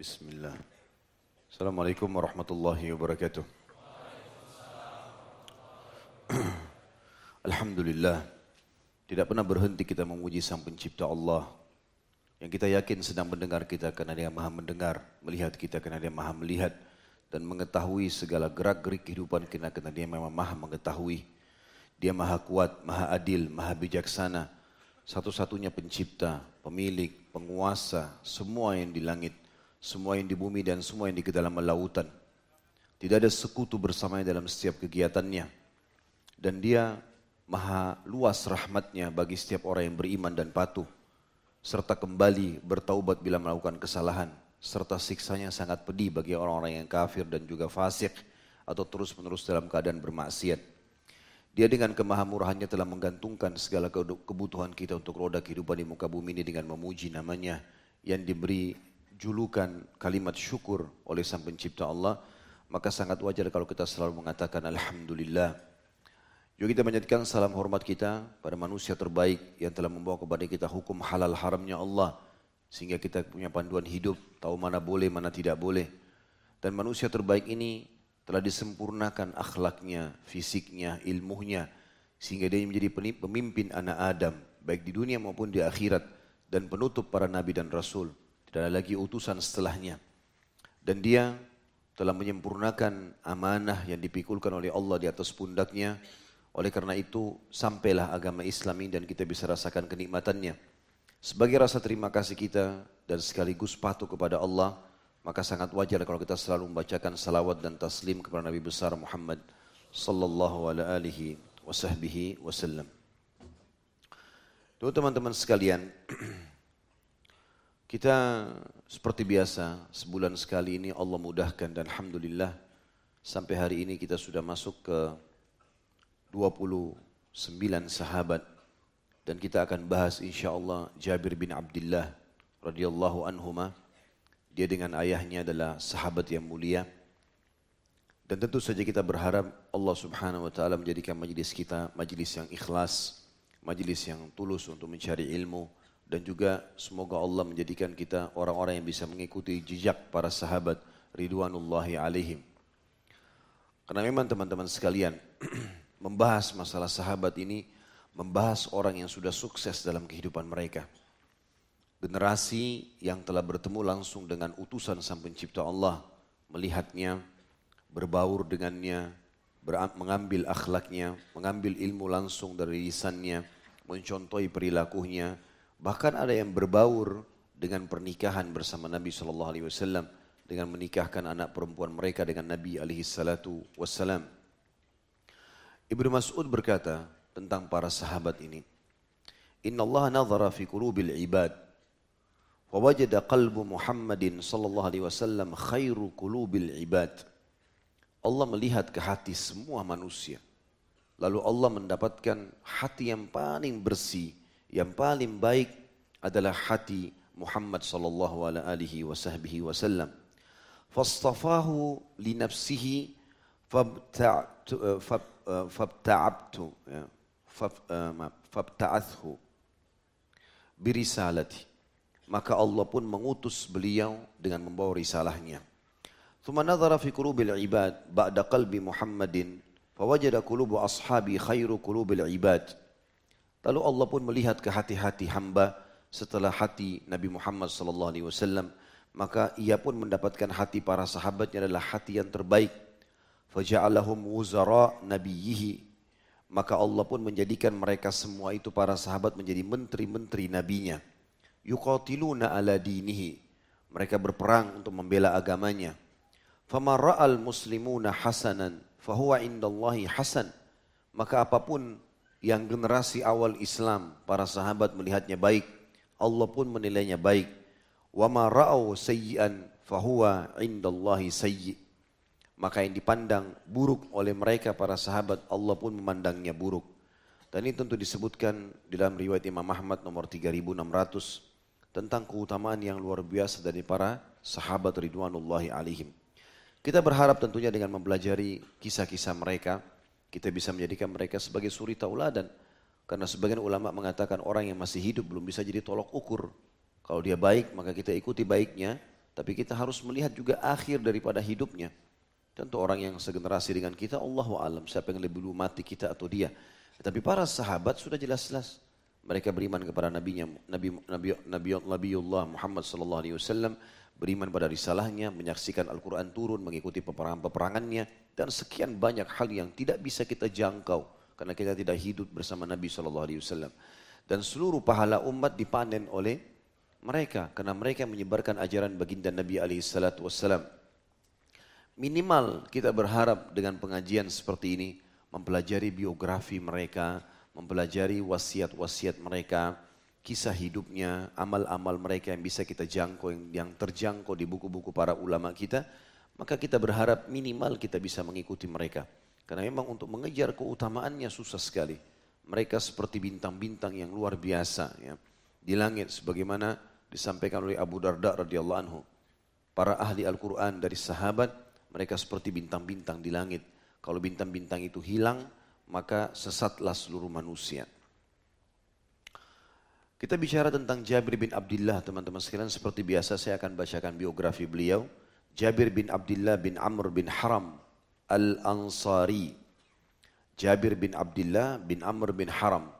Bismillah. Assalamualaikum warahmatullahi wabarakatuh. Alhamdulillah. Tidak pernah berhenti kita memuji Sang Pencipta Allah. Yang kita yakin sedang mendengar kita karena dia maha mendengar. Melihat kita karena dia maha melihat. Dan mengetahui segala gerak gerik kehidupan kita karena dia memang maha mengetahui. Dia maha kuat, maha adil, maha bijaksana. Satu-satunya pencipta, pemilik, penguasa, semua yang di langit, semua yang di bumi dan semua yang di kedalaman lautan. Tidak ada sekutu bersamanya dalam setiap kegiatannya. Dan dia maha luas rahmatnya bagi setiap orang yang beriman dan patuh. Serta kembali bertaubat bila melakukan kesalahan. Serta siksanya sangat pedih bagi orang-orang yang kafir dan juga fasik atau terus-menerus dalam keadaan bermaksiat. Dia dengan kemahamurahannya telah menggantungkan segala kebutuhan kita untuk roda kehidupan di muka bumi ini dengan memuji namanya yang diberi julukan kalimat syukur oleh sang pencipta Allah. Maka sangat wajar kalau kita selalu mengatakan Alhamdulillah. Juga kita menyatakan salam hormat kita pada manusia terbaik yang telah membawa kepada kita hukum halal haramnya Allah. Sehingga kita punya panduan hidup, tahu mana boleh, mana tidak boleh. Dan manusia terbaik ini telah disempurnakan akhlaknya, fisiknya, ilmunya, sehingga dia menjadi pemimpin anak Adam, baik di dunia maupun di akhirat, dan penutup para nabi dan rasul. Tidak ada lagi utusan setelahnya. Dan dia telah menyempurnakan amanah yang dipikulkan oleh Allah di atas pundaknya. Oleh karena itu, sampailah agama Islam ini dan kita bisa rasakan kenikmatannya. Sebagai rasa terima kasih kita dan sekaligus patuh kepada Allah, maka sangat wajar kalau kita selalu membacakan salawat dan taslim kepada Nabi besar Muhammad sallallahu alaihi wasallam. Tuh teman-teman sekalian, kita seperti biasa sebulan sekali ini Allah mudahkan dan alhamdulillah sampai hari ini kita sudah masuk ke 29 sahabat dan kita akan bahas insyaallah Jabir bin Abdullah radhiyallahu anhuma dia dengan ayahnya adalah sahabat yang mulia. Dan tentu saja kita berharap Allah subhanahu wa ta'ala menjadikan majlis kita majlis yang ikhlas, majlis yang tulus untuk mencari ilmu. Dan juga semoga Allah menjadikan kita orang-orang yang bisa mengikuti jejak para sahabat ridwanullahi alaihim. Karena memang teman-teman sekalian, membahas masalah sahabat ini, membahas orang yang sudah sukses dalam kehidupan mereka generasi yang telah bertemu langsung dengan utusan Sang Pencipta Allah, melihatnya, berbaur dengannya, mengambil akhlaknya, mengambil ilmu langsung dari lisannya, mencontohi perilakunya, Bahkan ada yang berbaur dengan pernikahan bersama Nabi Shallallahu Alaihi Wasallam dengan menikahkan anak perempuan mereka dengan Nabi Alaihi Salatu Wasallam. Ibnu Mas'ud berkata tentang para sahabat ini, Inna Allah nazara fi qulubil ibad, wa wajada qalbu Muhammadin sallallahu alaihi wasallam khairu qulubil ibad. Allah melihat ke hati semua manusia. Lalu Allah mendapatkan hati yang paling bersih yang paling baik adalah hati Muhammad sallallahu alaihi wasallam. Fastafahu li nafsihi fabta'abtu fabta'athu birisalati maka Allah pun mengutus beliau dengan membawa risalahnya. Nadhara fi qulubil ibad ba'da qalbi Muhammadin fawajada qulubu ashabi khairu qulubil ibad. Lalu Allah pun melihat ke hati-hati hamba setelah hati Nabi Muhammad sallallahu alaihi wasallam maka ia pun mendapatkan hati para sahabatnya adalah hati yang terbaik. Faja'alahum wuzara nabiyhi maka Allah pun menjadikan mereka semua itu para sahabat menjadi menteri-menteri nabinya yuqatiluna ala dinihi. Mereka berperang untuk membela agamanya. Fama ra'al muslimuna hasanan fahuwa indallahi hasan. Maka apa pun yang generasi awal Islam, para sahabat melihatnya baik, Allah pun menilainya baik. Wa ma ra'au sayyi'an fahuwa indallahi sayyi'. Maka yang dipandang buruk oleh mereka para sahabat, Allah pun memandangnya buruk. Dan ini tentu disebutkan dalam riwayat Imam Ahmad nomor 3600 tentang keutamaan yang luar biasa dari para sahabat ridwanullahi alaihim. Kita berharap tentunya dengan mempelajari kisah-kisah mereka, kita bisa menjadikan mereka sebagai suri tauladan. Karena sebagian ulama mengatakan orang yang masih hidup belum bisa jadi tolok ukur. Kalau dia baik maka kita ikuti baiknya, Tapi kita harus melihat juga akhir daripada hidupnya. Tentu orang yang segenerasi dengan kita, Allah alam siapa yang lebih dulu mati kita atau dia. Tapi para sahabat sudah jelas-jelas mereka beriman kepada nabinya Nabi Nabi Nabi Nabiullah Muhammad sallallahu alaihi wasallam, beriman pada risalahnya, menyaksikan Al-Qur'an turun, mengikuti peperangan-peperangannya dan sekian banyak hal yang tidak bisa kita jangkau karena kita tidak hidup bersama Nabi wasallam. Dan seluruh pahala umat dipanen oleh mereka karena mereka menyebarkan ajaran baginda Nabi wasallam. Minimal kita berharap dengan pengajian seperti ini mempelajari biografi mereka, mempelajari wasiat-wasiat mereka, kisah hidupnya, amal-amal mereka yang bisa kita jangkau, yang, yang terjangkau di buku-buku para ulama kita, maka kita berharap minimal kita bisa mengikuti mereka. Karena memang untuk mengejar keutamaannya susah sekali. Mereka seperti bintang-bintang yang luar biasa ya. di langit sebagaimana disampaikan oleh Abu Darda radhiyallahu anhu. Para ahli Al-Quran dari sahabat, mereka seperti bintang-bintang di langit. Kalau bintang-bintang itu hilang, maka sesatlah seluruh manusia. Kita bicara tentang Jabir bin Abdullah teman-teman sekalian seperti biasa saya akan bacakan biografi beliau. Jabir bin Abdullah bin Amr bin Haram Al-Ansari. Jabir bin Abdullah bin Amr bin Haram.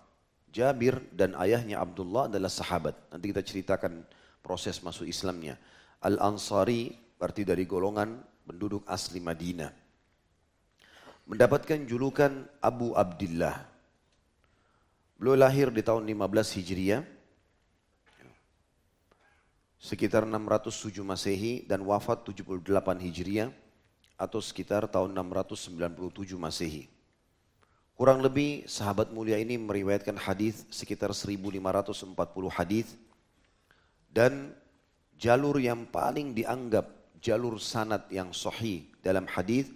Jabir dan ayahnya Abdullah adalah sahabat. Nanti kita ceritakan proses masuk Islamnya. Al-Ansari berarti dari golongan penduduk asli Madinah mendapatkan julukan Abu Abdullah. Beliau lahir di tahun 15 Hijriah, sekitar 607 Masehi dan wafat 78 Hijriah atau sekitar tahun 697 Masehi. Kurang lebih sahabat mulia ini meriwayatkan hadis sekitar 1540 hadis dan jalur yang paling dianggap jalur sanad yang sahih dalam hadis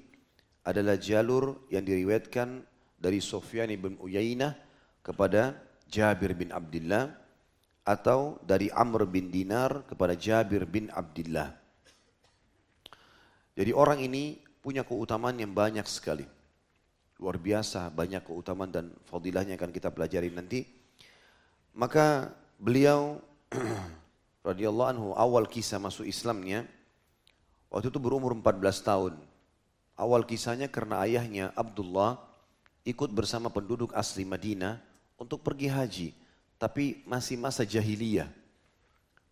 adalah jalur yang diriwayatkan dari Sufyan bin Uyainah kepada Jabir bin Abdullah atau dari Amr bin Dinar kepada Jabir bin Abdullah. Jadi orang ini punya keutamaan yang banyak sekali. Luar biasa banyak keutamaan dan fadilahnya akan kita pelajari nanti. Maka beliau radhiyallahu anhu awal kisah masuk Islamnya waktu itu berumur 14 tahun. Awal kisahnya karena ayahnya Abdullah ikut bersama penduduk asli Madinah untuk pergi haji. Tapi masih masa jahiliyah.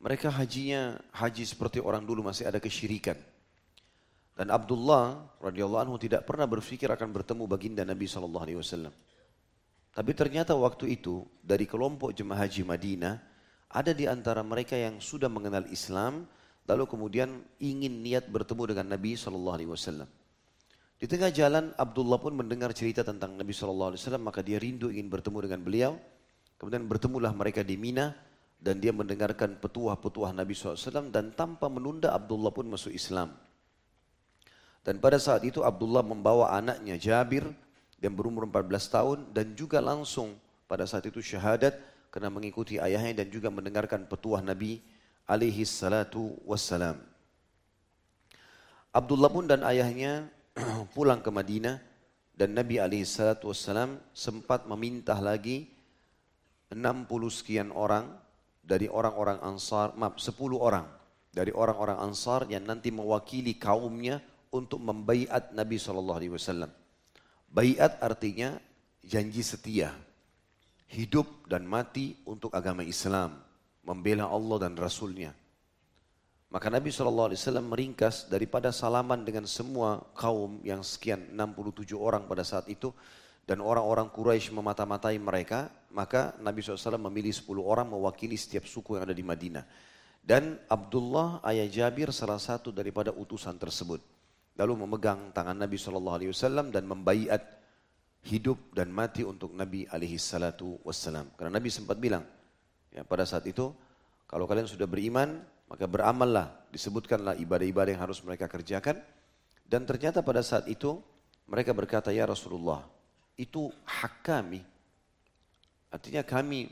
Mereka hajinya haji seperti orang dulu masih ada kesyirikan. Dan Abdullah radhiyallahu anhu tidak pernah berpikir akan bertemu baginda Nabi sallallahu alaihi wasallam. Tapi ternyata waktu itu dari kelompok jemaah haji Madinah ada di antara mereka yang sudah mengenal Islam lalu kemudian ingin niat bertemu dengan Nabi sallallahu alaihi wasallam. Di tengah jalan Abdullah pun mendengar cerita tentang Nabi SAW maka dia rindu ingin bertemu dengan beliau. Kemudian bertemulah mereka di Mina dan dia mendengarkan petuah-petuah Nabi SAW dan tanpa menunda Abdullah pun masuk Islam. Dan pada saat itu Abdullah membawa anaknya Jabir yang berumur 14 tahun dan juga langsung pada saat itu syahadat karena mengikuti ayahnya dan juga mendengarkan petuah Nabi alaihi salatu wassalam. Abdullah pun dan ayahnya pulang ke Madinah dan Nabi SAW sempat meminta lagi 60 sekian orang dari orang-orang Ansar, maaf 10 orang dari orang-orang Ansar yang nanti mewakili kaumnya untuk membaiat Nabi SAW. Baiat artinya janji setia, hidup dan mati untuk agama Islam, membela Allah dan Rasulnya. Maka Nabi SAW meringkas daripada salaman dengan semua kaum yang sekian 67 orang pada saat itu dan orang-orang Quraisy memata-matai mereka, maka Nabi SAW memilih 10 orang mewakili setiap suku yang ada di Madinah. Dan Abdullah ayah Jabir salah satu daripada utusan tersebut. Lalu memegang tangan Nabi SAW dan membaiat hidup dan mati untuk Nabi SAW. Karena Nabi sempat bilang, ya, pada saat itu, kalau kalian sudah beriman, maka beramallah, disebutkanlah ibadah-ibadah yang harus mereka kerjakan. Dan ternyata pada saat itu mereka berkata, Ya Rasulullah, itu hak kami. Artinya kami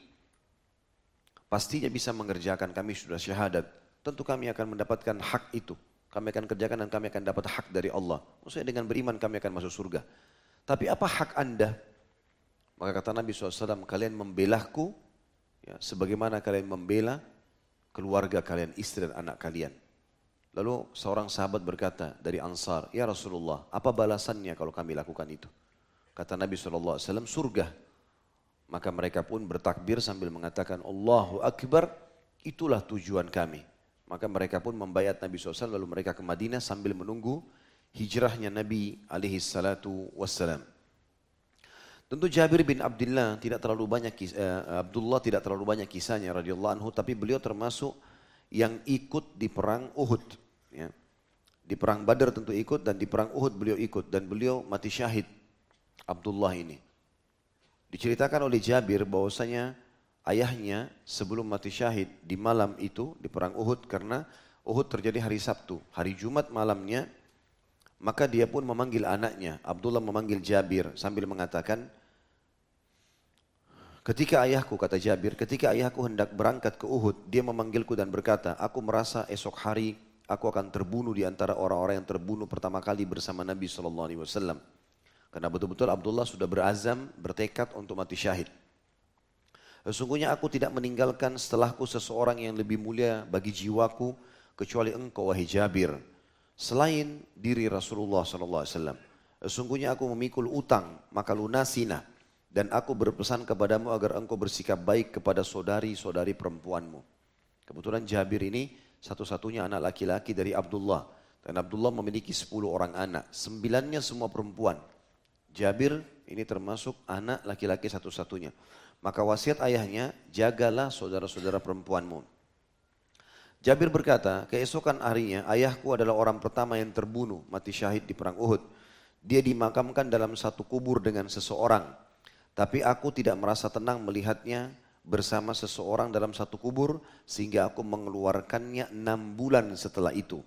pastinya bisa mengerjakan, kami sudah syahadat. Tentu kami akan mendapatkan hak itu. Kami akan kerjakan dan kami akan dapat hak dari Allah. Maksudnya dengan beriman kami akan masuk surga. Tapi apa hak anda? Maka kata Nabi SAW, kalian membelahku, ya, sebagaimana kalian membela keluarga kalian, istri dan anak kalian. Lalu seorang sahabat berkata dari Ansar, Ya Rasulullah, apa balasannya kalau kami lakukan itu? Kata Nabi SAW, surga. Maka mereka pun bertakbir sambil mengatakan, Allahu Akbar, itulah tujuan kami. Maka mereka pun membayat Nabi SAW lalu mereka ke Madinah sambil menunggu hijrahnya Nabi alaihi salatu wassalam. Tentu Jabir bin Abdullah tidak terlalu banyak uh, Abdullah tidak terlalu banyak kisahnya radhiyallahu anhu tapi beliau termasuk yang ikut di perang Uhud ya. Di perang Badar tentu ikut dan di perang Uhud beliau ikut dan beliau mati syahid Abdullah ini. Diceritakan oleh Jabir bahwasanya ayahnya sebelum mati syahid di malam itu di perang Uhud karena Uhud terjadi hari Sabtu. Hari Jumat malamnya maka dia pun memanggil anaknya. Abdullah memanggil Jabir sambil mengatakan, Ketika ayahku, kata Jabir, ketika ayahku hendak berangkat ke Uhud, dia memanggilku dan berkata, aku merasa esok hari aku akan terbunuh di antara orang-orang yang terbunuh pertama kali bersama Nabi SAW. Karena betul-betul Abdullah sudah berazam, bertekad untuk mati syahid. Sesungguhnya aku tidak meninggalkan setelahku seseorang yang lebih mulia bagi jiwaku kecuali engkau wahai Jabir. Selain diri Rasulullah SAW. Sesungguhnya aku memikul utang, maka lunasilah dan aku berpesan kepadamu agar engkau bersikap baik kepada saudari-saudari perempuanmu. Kebetulan Jabir ini satu-satunya anak laki-laki dari Abdullah. Dan Abdullah memiliki 10 orang anak. Sembilannya semua perempuan. Jabir ini termasuk anak laki-laki satu-satunya. Maka wasiat ayahnya, jagalah saudara-saudara perempuanmu. Jabir berkata, keesokan harinya ayahku adalah orang pertama yang terbunuh, mati syahid di perang Uhud. Dia dimakamkan dalam satu kubur dengan seseorang tapi aku tidak merasa tenang melihatnya bersama seseorang dalam satu kubur sehingga aku mengeluarkannya enam bulan setelah itu.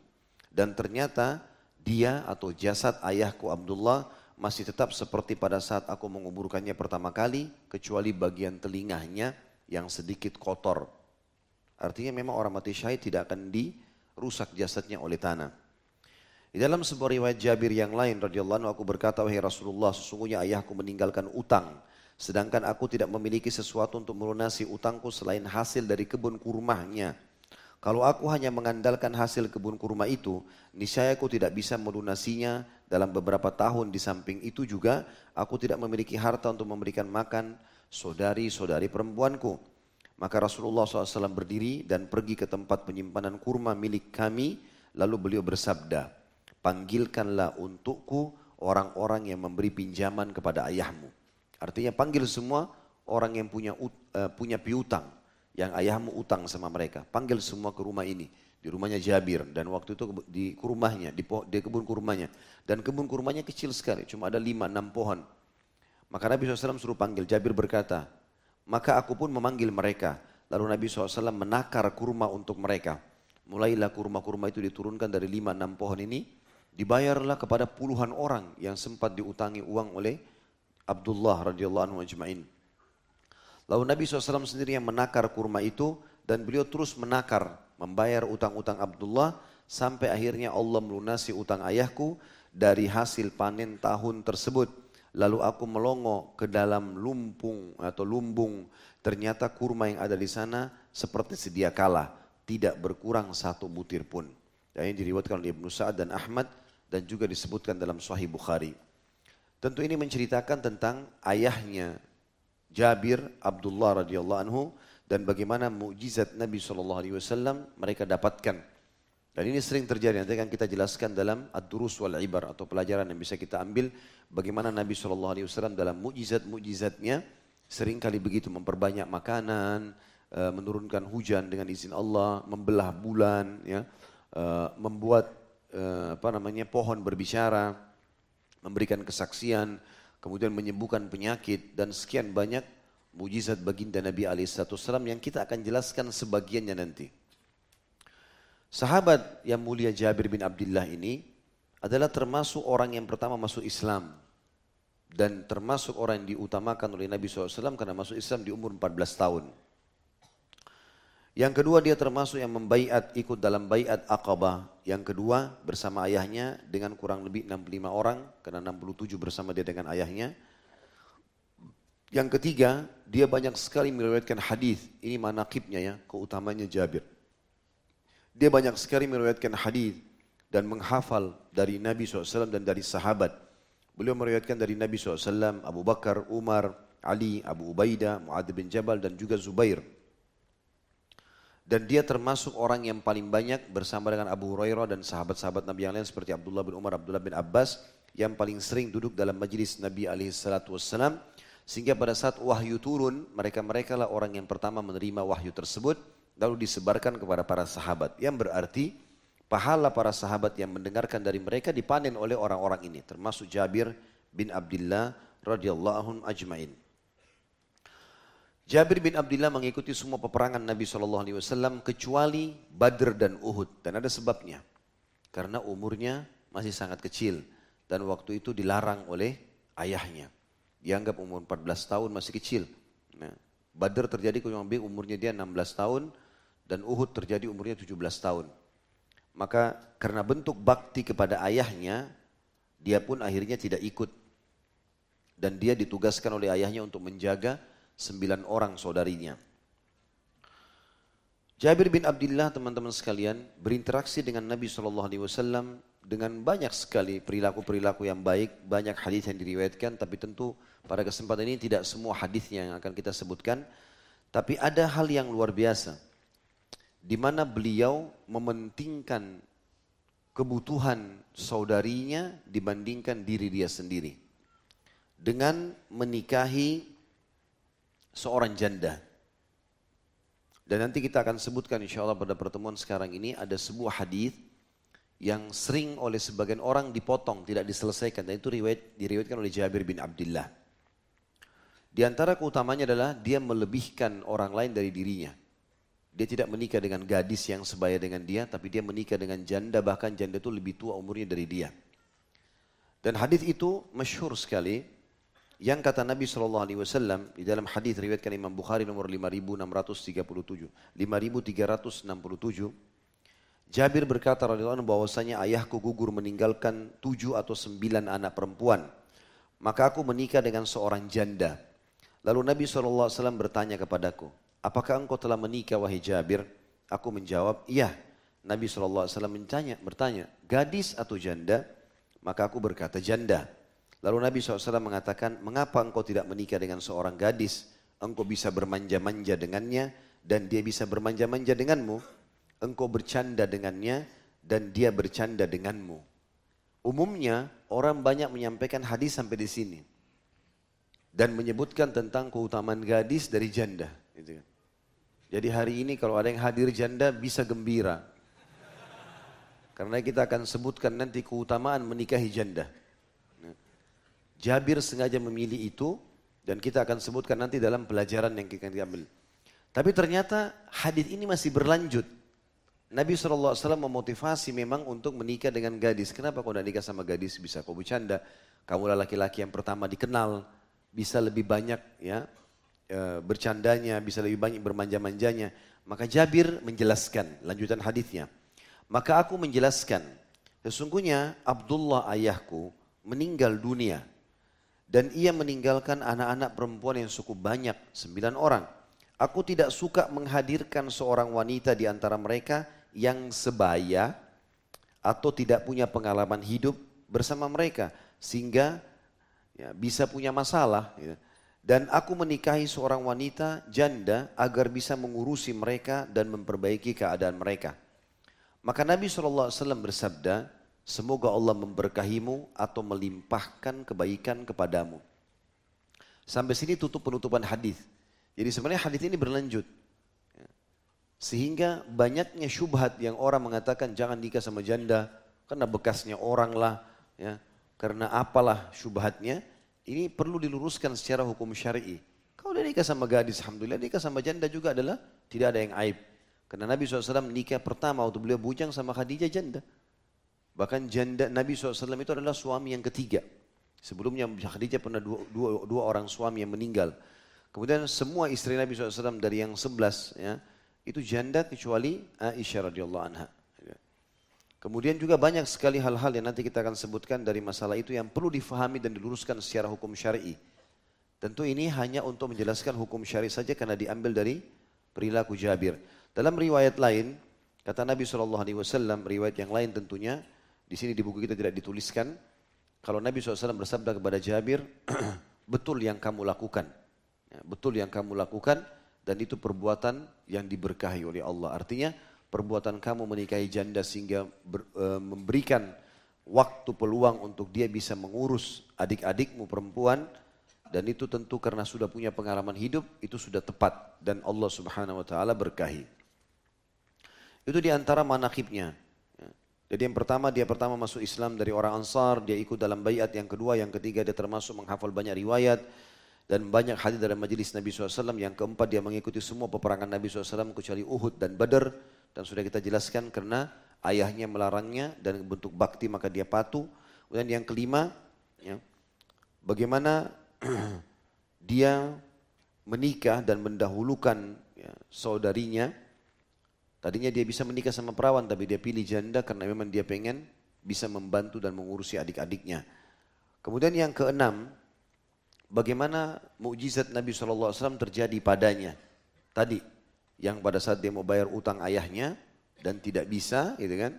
Dan ternyata dia atau jasad ayahku Abdullah masih tetap seperti pada saat aku menguburkannya pertama kali kecuali bagian telingahnya yang sedikit kotor. Artinya memang orang mati syahid tidak akan dirusak jasadnya oleh tanah. Di dalam sebuah riwayat Jabir yang lain radhiyallahu aku berkata wahai Rasulullah sesungguhnya ayahku meninggalkan utang Sedangkan aku tidak memiliki sesuatu untuk melunasi utangku selain hasil dari kebun kurmanya. Kalau aku hanya mengandalkan hasil kebun kurma itu, niscaya aku tidak bisa melunasinya dalam beberapa tahun. Di samping itu juga, aku tidak memiliki harta untuk memberikan makan saudari-saudari perempuanku. Maka Rasulullah SAW berdiri dan pergi ke tempat penyimpanan kurma milik kami, lalu beliau bersabda, panggilkanlah untukku orang-orang yang memberi pinjaman kepada ayahmu. Artinya panggil semua orang yang punya uh, punya piutang, yang ayahmu utang sama mereka. Panggil semua ke rumah ini. Di rumahnya Jabir dan waktu itu di rumahnya, di, di kebun kurmanya. Dan kebun kurmanya kecil sekali, cuma ada lima enam pohon. Maka Nabi SAW suruh panggil, Jabir berkata, maka aku pun memanggil mereka. Lalu Nabi SAW menakar kurma untuk mereka. Mulailah kurma-kurma itu diturunkan dari lima enam pohon ini. Dibayarlah kepada puluhan orang yang sempat diutangi uang oleh Abdullah radhiyallahu anhu ajma'in. Lalu Nabi SAW sendiri yang menakar kurma itu dan beliau terus menakar, membayar utang-utang Abdullah sampai akhirnya Allah melunasi utang ayahku dari hasil panen tahun tersebut. Lalu aku melongo ke dalam lumpung atau lumbung. Ternyata kurma yang ada di sana seperti sedia kala, tidak berkurang satu butir pun. Dan ini diriwayatkan oleh Ibnu Sa'ad dan Ahmad dan juga disebutkan dalam Sahih Bukhari. Tentu ini menceritakan tentang ayahnya Jabir Abdullah radhiyallahu anhu dan bagaimana mukjizat Nabi sallallahu alaihi wasallam mereka dapatkan. Dan ini sering terjadi nanti akan kita jelaskan dalam ad-durus wal ibar atau pelajaran yang bisa kita ambil bagaimana Nabi sallallahu alaihi wasallam dalam mukjizat-mukjizatnya sering kali begitu memperbanyak makanan, eh, menurunkan hujan dengan izin Allah, membelah bulan ya, eh, membuat eh, apa namanya pohon berbicara memberikan kesaksian, kemudian menyembuhkan penyakit dan sekian banyak mujizat baginda Nabi Alaihissalam yang kita akan jelaskan sebagiannya nanti. Sahabat yang mulia Jabir bin Abdullah ini adalah termasuk orang yang pertama masuk Islam dan termasuk orang yang diutamakan oleh Nabi SAW karena masuk Islam di umur 14 tahun. Yang kedua dia termasuk yang membaiat ikut dalam baiat Aqabah. Yang kedua bersama ayahnya dengan kurang lebih 65 orang karena 67 bersama dia dengan ayahnya. Yang ketiga, dia banyak sekali meriwayatkan hadis. Ini manakibnya ya, keutamanya Jabir. Dia banyak sekali meriwayatkan hadis dan menghafal dari Nabi SAW dan dari sahabat. Beliau meriwayatkan dari Nabi SAW, Abu Bakar, Umar, Ali, Abu Ubaidah, Muad bin Jabal dan juga Zubair. Dan dia termasuk orang yang paling banyak bersama dengan Abu Hurairah dan sahabat-sahabat Nabi yang lain seperti Abdullah bin Umar, Abdullah bin Abbas yang paling sering duduk dalam majlis Nabi alaihissalatu wassalam sehingga pada saat wahyu turun mereka-mereka lah orang yang pertama menerima wahyu tersebut lalu disebarkan kepada para sahabat yang berarti pahala para sahabat yang mendengarkan dari mereka dipanen oleh orang-orang ini termasuk Jabir bin Abdullah radhiyallahu ajmain. Jabir bin Abdullah mengikuti semua peperangan Nabi SAW kecuali Badr dan Uhud. Dan ada sebabnya. Karena umurnya masih sangat kecil. Dan waktu itu dilarang oleh ayahnya. Dianggap umur 14 tahun masih kecil. Nah, Badr terjadi kurang lebih umurnya dia 16 tahun. Dan Uhud terjadi umurnya 17 tahun. Maka karena bentuk bakti kepada ayahnya, dia pun akhirnya tidak ikut. Dan dia ditugaskan oleh ayahnya untuk menjaga sembilan orang saudarinya. Jabir bin Abdullah teman-teman sekalian berinteraksi dengan Nabi SAW dengan banyak sekali perilaku-perilaku yang baik, banyak hadis yang diriwayatkan, tapi tentu pada kesempatan ini tidak semua hadisnya yang akan kita sebutkan, tapi ada hal yang luar biasa, di mana beliau mementingkan kebutuhan saudarinya dibandingkan diri dia sendiri. Dengan menikahi seorang janda. Dan nanti kita akan sebutkan insya Allah pada pertemuan sekarang ini ada sebuah hadis yang sering oleh sebagian orang dipotong, tidak diselesaikan. Dan itu riwayat, diriwayatkan oleh Jabir bin Abdullah. Di antara keutamanya adalah dia melebihkan orang lain dari dirinya. Dia tidak menikah dengan gadis yang sebaya dengan dia, tapi dia menikah dengan janda, bahkan janda itu lebih tua umurnya dari dia. Dan hadis itu masyhur sekali, yang kata Nabi SAW di dalam hadis riwayatkan Imam Bukhari nomor 5637, 5367, Jabir berkata radhiyallahu anhu bahwasanya ayahku gugur meninggalkan tujuh atau sembilan anak perempuan. Maka aku menikah dengan seorang janda. Lalu Nabi SAW bertanya kepadaku, apakah engkau telah menikah wahai Jabir? Aku menjawab, iya. Nabi SAW bertanya, bertanya, gadis atau janda? Maka aku berkata, janda. Lalu Nabi SAW mengatakan, mengapa engkau tidak menikah dengan seorang gadis? Engkau bisa bermanja-manja dengannya dan dia bisa bermanja-manja denganmu. Engkau bercanda dengannya dan dia bercanda denganmu. Umumnya orang banyak menyampaikan hadis sampai di sini. Dan menyebutkan tentang keutamaan gadis dari janda. Gitu kan. Jadi hari ini kalau ada yang hadir janda bisa gembira. Karena kita akan sebutkan nanti keutamaan menikahi janda. Jabir sengaja memilih itu dan kita akan sebutkan nanti dalam pelajaran yang kita ambil. Tapi ternyata hadis ini masih berlanjut. Nabi SAW memotivasi memang untuk menikah dengan gadis. Kenapa kau tidak nikah sama gadis? Bisa kau bercanda. Kamu laki-laki yang pertama dikenal. Bisa lebih banyak ya e, bercandanya, bisa lebih banyak bermanja-manjanya. Maka Jabir menjelaskan lanjutan hadisnya. Maka aku menjelaskan, sesungguhnya Abdullah ayahku meninggal dunia dan ia meninggalkan anak-anak perempuan yang cukup banyak, sembilan orang. Aku tidak suka menghadirkan seorang wanita di antara mereka yang sebaya atau tidak punya pengalaman hidup bersama mereka sehingga ya, bisa punya masalah. Ya. Dan aku menikahi seorang wanita janda agar bisa mengurusi mereka dan memperbaiki keadaan mereka. Maka Nabi SAW bersabda, Semoga Allah memberkahimu atau melimpahkan kebaikan kepadamu. Sampai sini tutup penutupan hadis. Jadi sebenarnya hadis ini berlanjut. Sehingga banyaknya syubhat yang orang mengatakan jangan nikah sama janda karena bekasnya orang lah, ya. Karena apalah syubhatnya, ini perlu diluruskan secara hukum syar'i. Kalau dia nikah sama gadis, alhamdulillah nikah sama janda juga adalah tidak ada yang aib. Karena Nabi SAW nikah pertama waktu beliau bujang sama Khadijah janda. Bahkan janda Nabi SAW itu adalah suami yang ketiga. Sebelumnya Khadijah pernah dua, dua, dua orang suami yang meninggal. Kemudian semua istri Nabi SAW dari yang sebelas ya, itu janda kecuali Aisyah radhiyallahu anha. Kemudian juga banyak sekali hal-hal yang nanti kita akan sebutkan dari masalah itu yang perlu difahami dan diluruskan secara hukum syar'i. Tentu ini hanya untuk menjelaskan hukum syar'i saja karena diambil dari perilaku Jabir. Dalam riwayat lain, Kata Nabi SAW, riwayat yang lain tentunya, di sini di buku kita tidak dituliskan, kalau Nabi SAW bersabda kepada Jabir, betul yang kamu lakukan. Ya, betul yang kamu lakukan dan itu perbuatan yang diberkahi oleh Allah. Artinya perbuatan kamu menikahi janda sehingga ber, e, memberikan waktu peluang untuk dia bisa mengurus adik-adikmu perempuan dan itu tentu karena sudah punya pengalaman hidup itu sudah tepat dan Allah Subhanahu wa taala berkahi. Itu di antara manakibnya. Jadi yang pertama dia pertama masuk Islam dari orang Ansar, dia ikut dalam bayat yang kedua, yang ketiga dia termasuk menghafal banyak riwayat dan banyak hadis dari majelis Nabi SAW. Yang keempat dia mengikuti semua peperangan Nabi SAW kecuali Uhud dan Badar dan sudah kita jelaskan karena ayahnya melarangnya dan bentuk bakti maka dia patuh. Kemudian yang kelima, ya, bagaimana dia menikah dan mendahulukan ya, saudarinya Tadinya dia bisa menikah sama perawan tapi dia pilih janda karena memang dia pengen bisa membantu dan mengurusi adik-adiknya. Kemudian yang keenam, bagaimana mukjizat Nabi SAW terjadi padanya. Tadi, yang pada saat dia mau bayar utang ayahnya dan tidak bisa, gitu kan?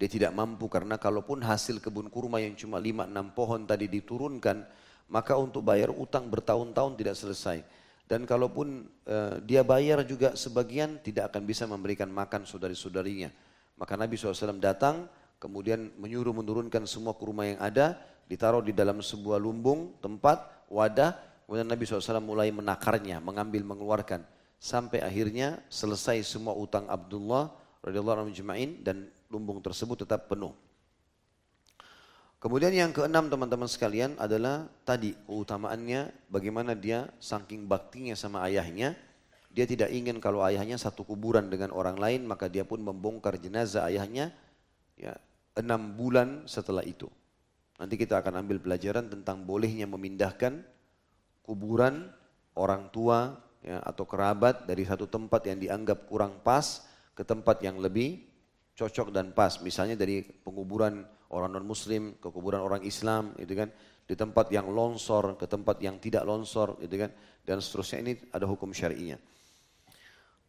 Dia tidak mampu karena kalaupun hasil kebun kurma yang cuma 5-6 pohon tadi diturunkan, maka untuk bayar utang bertahun-tahun tidak selesai. Dan kalaupun uh, dia bayar juga sebagian tidak akan bisa memberikan makan saudari-saudarinya. Maka Nabi SAW datang kemudian menyuruh menurunkan semua kurma yang ada, ditaruh di dalam sebuah lumbung, tempat, wadah, kemudian Nabi SAW mulai menakarnya, mengambil, mengeluarkan. Sampai akhirnya selesai semua utang Abdullah radhiyallahu anhu dan lumbung tersebut tetap penuh. Kemudian yang keenam teman-teman sekalian adalah tadi keutamaannya bagaimana dia saking baktinya sama ayahnya. Dia tidak ingin kalau ayahnya satu kuburan dengan orang lain maka dia pun membongkar jenazah ayahnya ya enam bulan setelah itu. Nanti kita akan ambil pelajaran tentang bolehnya memindahkan kuburan orang tua ya, atau kerabat dari satu tempat yang dianggap kurang pas ke tempat yang lebih cocok dan pas. Misalnya dari penguburan orang non muslim ke kuburan orang Islam gitu kan di tempat yang longsor ke tempat yang tidak longsor gitu kan dan seterusnya ini ada hukum syar'inya.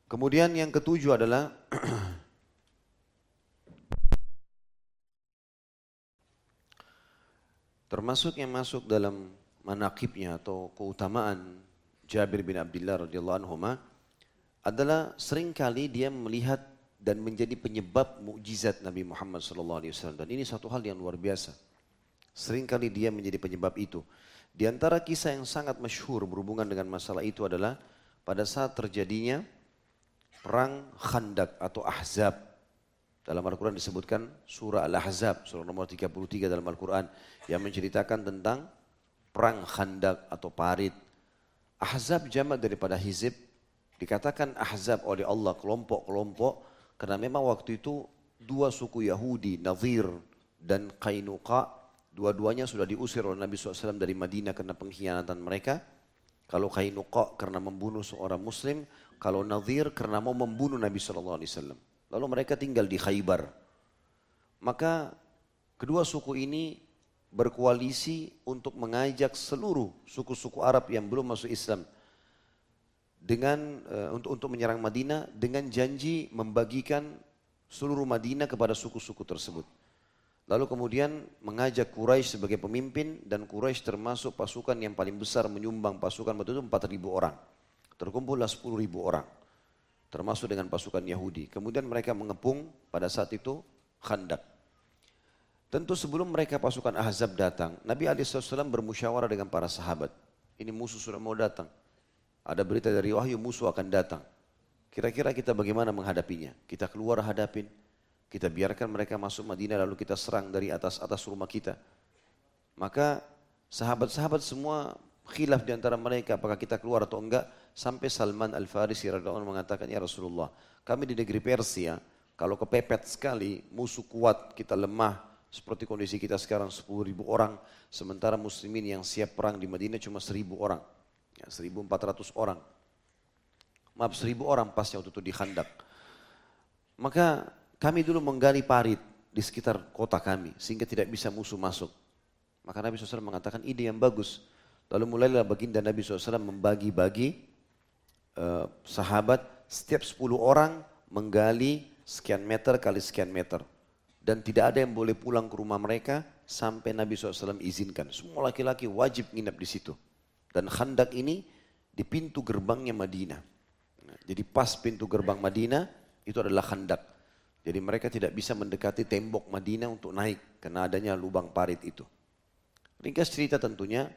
Kemudian yang ketujuh adalah termasuk yang masuk dalam manakibnya atau keutamaan Jabir bin Abdullah radhiyallahu anhu adalah sering kali dia melihat dan menjadi penyebab mukjizat Nabi Muhammad SAW. Dan ini satu hal yang luar biasa. Seringkali dia menjadi penyebab itu. Di antara kisah yang sangat masyhur berhubungan dengan masalah itu adalah pada saat terjadinya perang Khandak atau Ahzab. Dalam Al-Quran disebutkan surah Al-Ahzab, surah nomor 33 dalam Al-Quran yang menceritakan tentang perang Khandak atau parit. Ahzab jamak daripada hizib, dikatakan Ahzab oleh Allah kelompok-kelompok karena memang waktu itu dua suku Yahudi, Nazir dan Qainuqa, dua-duanya sudah diusir oleh Nabi SAW dari Madinah karena pengkhianatan mereka. Kalau Qainuqa karena membunuh seorang muslim, kalau Nazir karena mau membunuh Nabi SAW. Lalu mereka tinggal di Khaybar. Maka kedua suku ini berkoalisi untuk mengajak seluruh suku-suku Arab yang belum masuk Islam dengan uh, untuk untuk menyerang Madinah dengan janji membagikan seluruh Madinah kepada suku-suku tersebut. Lalu kemudian mengajak Quraisy sebagai pemimpin dan Quraisy termasuk pasukan yang paling besar menyumbang pasukan waktu itu 4.000 orang. Terkumpullah 10.000 orang. Termasuk dengan pasukan Yahudi. Kemudian mereka mengepung pada saat itu Khandak. Tentu sebelum mereka pasukan Ahzab datang, Nabi SAW bermusyawarah dengan para sahabat. Ini musuh sudah mau datang. Ada berita dari wahyu musuh akan datang. Kira-kira kita bagaimana menghadapinya? Kita keluar hadapin. Kita biarkan mereka masuk Madinah lalu kita serang dari atas-atas rumah kita. Maka sahabat-sahabat semua khilaf di antara mereka apakah kita keluar atau enggak sampai Salman Al-Farisi radhiyallahu mengatakan ya Rasulullah, kami di negeri Persia kalau kepepet sekali, musuh kuat, kita lemah seperti kondisi kita sekarang 10 ribu orang, sementara muslimin yang siap perang di Madinah cuma 1000 orang. Ya, 1.400 orang. Maaf, 1.000 orang pasnya waktu itu di Khandak. Maka kami dulu menggali parit di sekitar kota kami sehingga tidak bisa musuh masuk. Maka Nabi SAW mengatakan ide yang bagus. Lalu mulailah baginda Nabi SAW membagi-bagi uh, sahabat setiap 10 orang menggali sekian meter kali sekian meter. Dan tidak ada yang boleh pulang ke rumah mereka sampai Nabi SAW izinkan. Semua laki-laki wajib nginap di situ. Dan khandak ini di pintu gerbangnya Madinah. Jadi pas pintu gerbang Madinah itu adalah khandak. Jadi mereka tidak bisa mendekati tembok Madinah untuk naik karena adanya lubang parit itu. Ringkas cerita tentunya,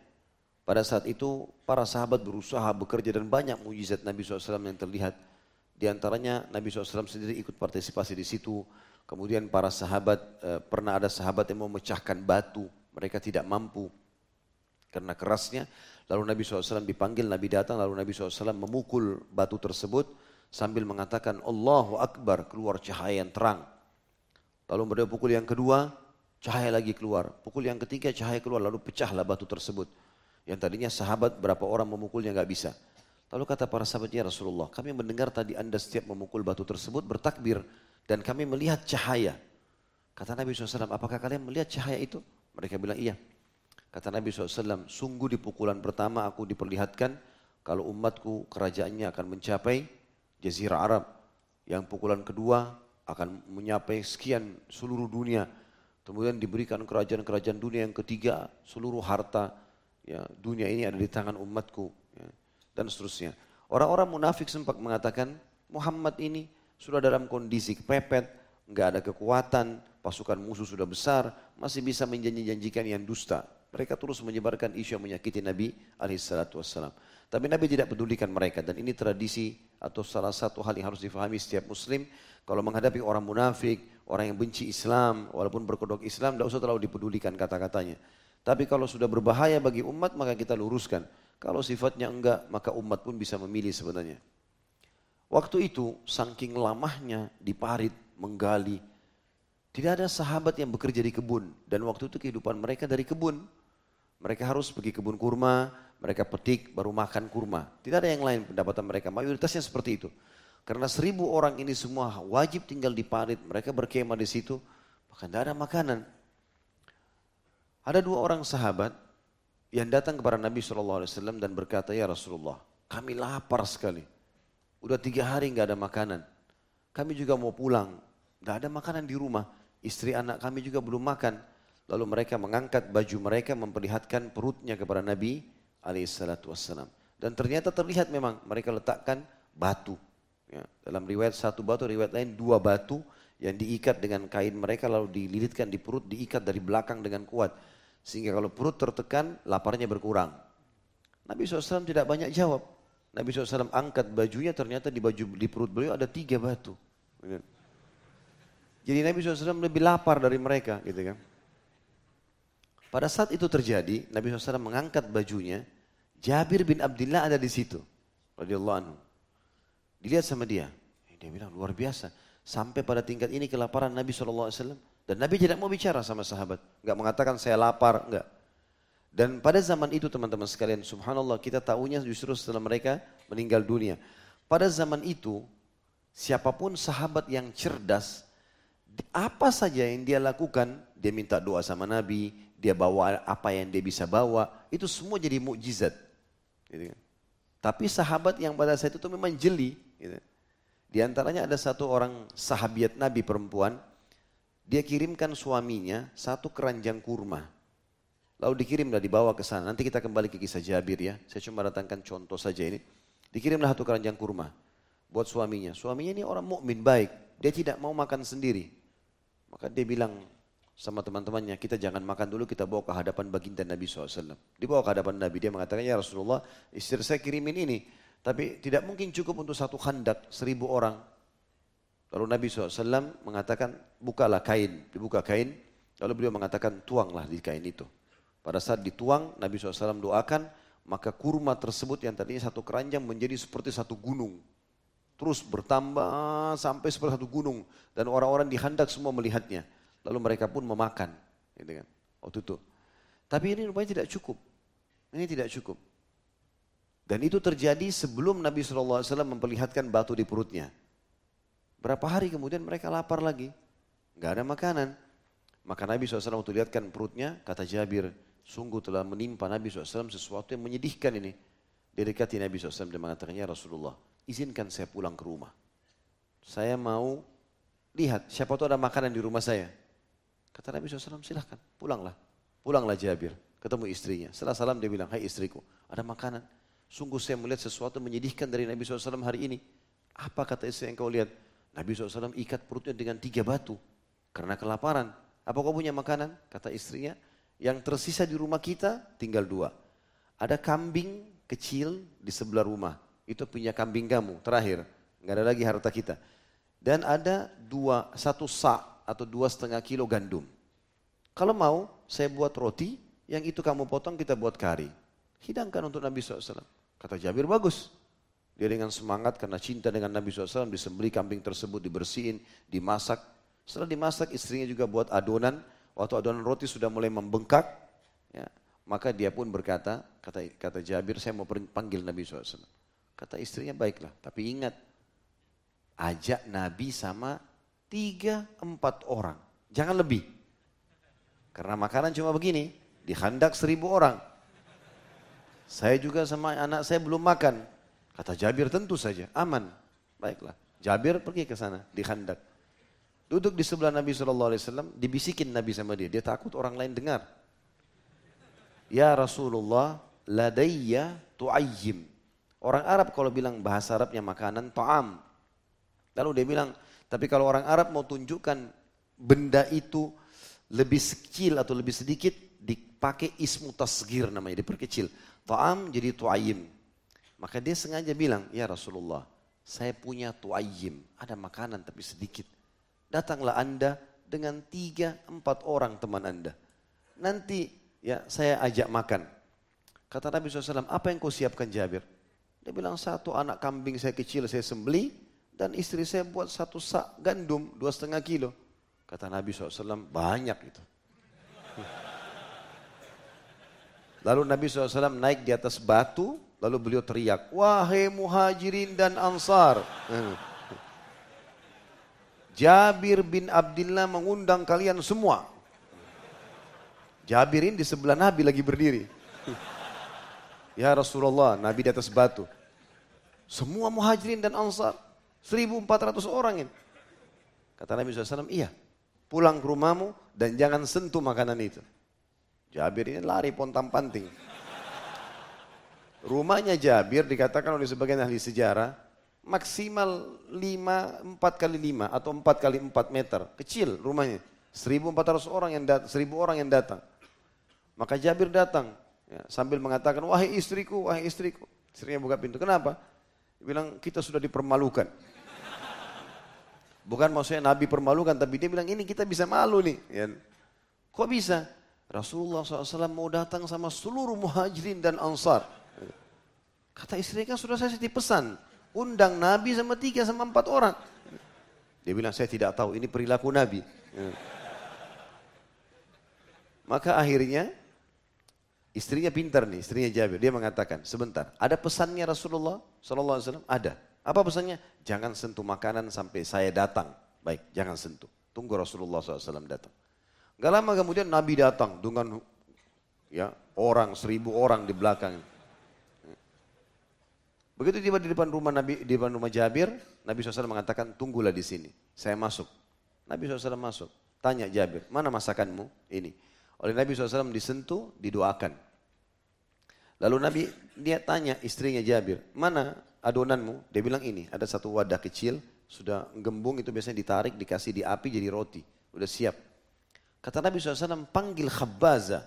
pada saat itu para sahabat berusaha bekerja dan banyak mujizat Nabi SAW yang terlihat. Di antaranya Nabi SAW sendiri ikut partisipasi di situ. Kemudian para sahabat, eh, pernah ada sahabat yang memecahkan batu. Mereka tidak mampu karena kerasnya. Lalu Nabi SAW dipanggil, Nabi datang, lalu Nabi SAW memukul batu tersebut sambil mengatakan Allahu Akbar, keluar cahaya yang terang. Lalu beliau pukul yang kedua, cahaya lagi keluar. Pukul yang ketiga, cahaya keluar, lalu pecahlah batu tersebut. Yang tadinya sahabat berapa orang memukulnya nggak bisa. Lalu kata para sahabatnya Rasulullah, kami mendengar tadi anda setiap memukul batu tersebut bertakbir dan kami melihat cahaya. Kata Nabi SAW, apakah kalian melihat cahaya itu? Mereka bilang iya. Kata Nabi SAW, sungguh di pukulan pertama aku diperlihatkan kalau umatku kerajaannya akan mencapai Jazirah Arab. Yang pukulan kedua akan mencapai sekian seluruh dunia. Kemudian diberikan kerajaan-kerajaan dunia yang ketiga, seluruh harta ya, dunia ini ada di tangan umatku. Ya, dan seterusnya. Orang-orang munafik sempat mengatakan, Muhammad ini sudah dalam kondisi kepepet, nggak ada kekuatan, pasukan musuh sudah besar, masih bisa menjanji-janjikan yang dusta. Mereka terus menyebarkan isu yang menyakiti Nabi wassalam. Tapi Nabi tidak pedulikan mereka dan ini tradisi atau salah satu hal yang harus difahami setiap muslim. Kalau menghadapi orang munafik, orang yang benci Islam, walaupun berkodok Islam, tidak usah terlalu dipedulikan kata-katanya. Tapi kalau sudah berbahaya bagi umat, maka kita luruskan. Kalau sifatnya enggak, maka umat pun bisa memilih sebenarnya. Waktu itu, saking lamahnya diparit, menggali, tidak ada sahabat yang bekerja di kebun. Dan waktu itu kehidupan mereka dari kebun. Mereka harus pergi kebun kurma, mereka petik baru makan kurma. Tidak ada yang lain pendapatan mereka. Mayoritasnya seperti itu. Karena seribu orang ini semua wajib tinggal di parit, mereka berkemah di situ, maka tidak ada makanan. Ada dua orang sahabat yang datang kepada Nabi SAW dan berkata, Ya Rasulullah, kami lapar sekali. Udah tiga hari nggak ada makanan. Kami juga mau pulang, nggak ada makanan di rumah. Istri anak kami juga belum makan. Lalu mereka mengangkat baju mereka memperlihatkan perutnya kepada Nabi alaihissalatu wassalam. Dan ternyata terlihat memang mereka letakkan batu. Ya, dalam riwayat satu batu, riwayat lain dua batu yang diikat dengan kain mereka lalu dililitkan di perut, diikat dari belakang dengan kuat. Sehingga kalau perut tertekan, laparnya berkurang. Nabi SAW tidak banyak jawab. Nabi SAW angkat bajunya, ternyata di baju di perut beliau ada tiga batu. Jadi Nabi SAW lebih lapar dari mereka gitu kan. Pada saat itu terjadi, Nabi SAW mengangkat bajunya, Jabir bin Abdullah ada di situ. Radiyallahu anhu. Dilihat sama dia. Dia bilang luar biasa. Sampai pada tingkat ini kelaparan Nabi SAW. Dan Nabi tidak mau bicara sama sahabat. Enggak mengatakan saya lapar, enggak. Dan pada zaman itu teman-teman sekalian, subhanallah kita tahunya justru setelah mereka meninggal dunia. Pada zaman itu, siapa pun sahabat yang cerdas, apa saja yang dia lakukan, dia minta doa sama Nabi, dia bawa apa yang dia bisa bawa, itu semua jadi mukjizat. Gitu kan. Tapi sahabat yang pada saat itu memang jeli. Gitu. Di antaranya ada satu orang sahabiat Nabi perempuan, dia kirimkan suaminya satu keranjang kurma. Lalu dikirimlah dibawa ke sana. Nanti kita kembali ke kisah Jabir ya. Saya cuma datangkan contoh saja ini. Dikirimlah satu keranjang kurma buat suaminya. Suaminya ini orang mukmin baik. Dia tidak mau makan sendiri. Maka dia bilang, sama teman-temannya, kita jangan makan dulu, kita bawa ke hadapan baginda Nabi SAW. Dibawa ke hadapan Nabi, dia mengatakan, ya Rasulullah, istri saya kirimin ini. Tapi tidak mungkin cukup untuk satu khandak, seribu orang. Lalu Nabi SAW mengatakan, bukalah kain, dibuka kain. Lalu beliau mengatakan, tuanglah di kain itu. Pada saat dituang, Nabi SAW doakan, maka kurma tersebut yang tadinya satu keranjang menjadi seperti satu gunung. Terus bertambah sampai seperti satu gunung. Dan orang-orang di handak semua melihatnya. Lalu mereka pun memakan. Gitu kan. Waktu itu. Tapi ini rupanya tidak cukup. Ini tidak cukup. Dan itu terjadi sebelum Nabi SAW memperlihatkan batu di perutnya. Berapa hari kemudian mereka lapar lagi. Gak ada makanan. Maka Nabi SAW waktu lihatkan perutnya, kata Jabir, sungguh telah menimpa Nabi SAW sesuatu yang menyedihkan ini. Dia dekati Nabi SAW dan mengatakannya Rasulullah, izinkan saya pulang ke rumah. Saya mau lihat siapa tahu ada makanan di rumah saya. Kata Nabi SAW, silahkan, pulanglah. Pulanglah Jabir, ketemu istrinya. Setelah salam dia bilang, hai istriku, ada makanan. Sungguh saya melihat sesuatu menyedihkan dari Nabi SAW hari ini. Apa kata istri yang kau lihat? Nabi SAW ikat perutnya dengan tiga batu. Karena kelaparan. Apa kau punya makanan? Kata istrinya, yang tersisa di rumah kita tinggal dua. Ada kambing kecil di sebelah rumah. Itu punya kambing kamu, terakhir. Nggak ada lagi harta kita. Dan ada dua, satu sak atau dua setengah kilo gandum. Kalau mau, saya buat roti, yang itu kamu potong kita buat kari. Hidangkan untuk Nabi SAW. Kata Jabir, bagus. Dia dengan semangat karena cinta dengan Nabi SAW disembeli kambing tersebut, dibersihin, dimasak. Setelah dimasak istrinya juga buat adonan. Waktu adonan roti sudah mulai membengkak, ya, maka dia pun berkata, kata, kata Jabir, saya mau panggil Nabi SAW. Kata istrinya, baiklah. Tapi ingat, ajak Nabi sama tiga, empat orang. Jangan lebih. Karena makanan cuma begini, dihandak seribu orang. Saya juga sama anak saya belum makan. Kata Jabir tentu saja, aman. Baiklah. Jabir pergi ke sana, di khandak. Duduk di sebelah Nabi SAW, dibisikin Nabi sama dia. Dia takut orang lain dengar. Ya Rasulullah, ladayya tu'ayyim. Orang Arab kalau bilang bahasa Arabnya makanan, ta'am. Lalu dia bilang, tapi kalau orang Arab mau tunjukkan benda itu lebih kecil atau lebih sedikit, dipakai ismu tasgir namanya, diperkecil. Ta'am jadi tu'ayyim. Maka dia sengaja bilang, ya Rasulullah, saya punya tu'ayyim, ada makanan tapi sedikit. Datanglah anda dengan tiga, empat orang teman anda. Nanti ya saya ajak makan. Kata Nabi SAW, apa yang kau siapkan Jabir? Dia bilang, satu anak kambing saya kecil saya sembeli, dan istri saya buat satu sak gandum dua setengah kilo. Kata Nabi SAW, banyak itu. Lalu Nabi SAW naik di atas batu, lalu beliau teriak, Wahai muhajirin dan ansar. Jabir bin Abdullah mengundang kalian semua. Jabirin di sebelah Nabi lagi berdiri. Ya Rasulullah, Nabi di atas batu. Semua muhajirin dan ansar. 1400 orang ini. Kata Nabi SAW, iya. Pulang ke rumahmu dan jangan sentuh makanan itu. Jabir ini lari pontang panting. Rumahnya Jabir dikatakan oleh sebagian ahli sejarah maksimal 5, 4 kali 5 atau 4 kali 4 meter. Kecil rumahnya. 1400 orang yang datang, 1000 orang yang datang. Maka Jabir datang ya, sambil mengatakan, wahai istriku, wahai istriku. Istrinya buka pintu. Kenapa? Dia bilang, kita sudah dipermalukan. Bukan maksudnya Nabi permalukan, tapi dia bilang ini kita bisa malu nih. Ya. Kok bisa? Rasulullah SAW mau datang sama seluruh muhajirin dan ansar. Kata istri kan sudah saya titip pesan. Undang Nabi sama tiga sama empat orang. Dia bilang saya tidak tahu ini perilaku Nabi. Ya. Maka akhirnya istrinya pintar nih, istrinya Jabir. Dia mengatakan, sebentar, ada pesannya Rasulullah SAW? Ada. Apa pesannya? Jangan sentuh makanan sampai saya datang. Baik, jangan sentuh. Tunggu Rasulullah SAW datang. Gak lama kemudian Nabi datang dengan ya orang seribu orang di belakang. Begitu tiba di depan rumah Nabi, di depan rumah Jabir, Nabi SAW mengatakan tunggulah di sini. Saya masuk. Nabi SAW masuk. Tanya Jabir, mana masakanmu? Ini. Oleh Nabi SAW disentuh, didoakan. Lalu Nabi dia tanya istrinya Jabir, mana adonanmu? Dia bilang ini, ada satu wadah kecil, sudah gembung itu biasanya ditarik, dikasih di api jadi roti. Udah siap. Kata Nabi SAW, panggil khabbaza.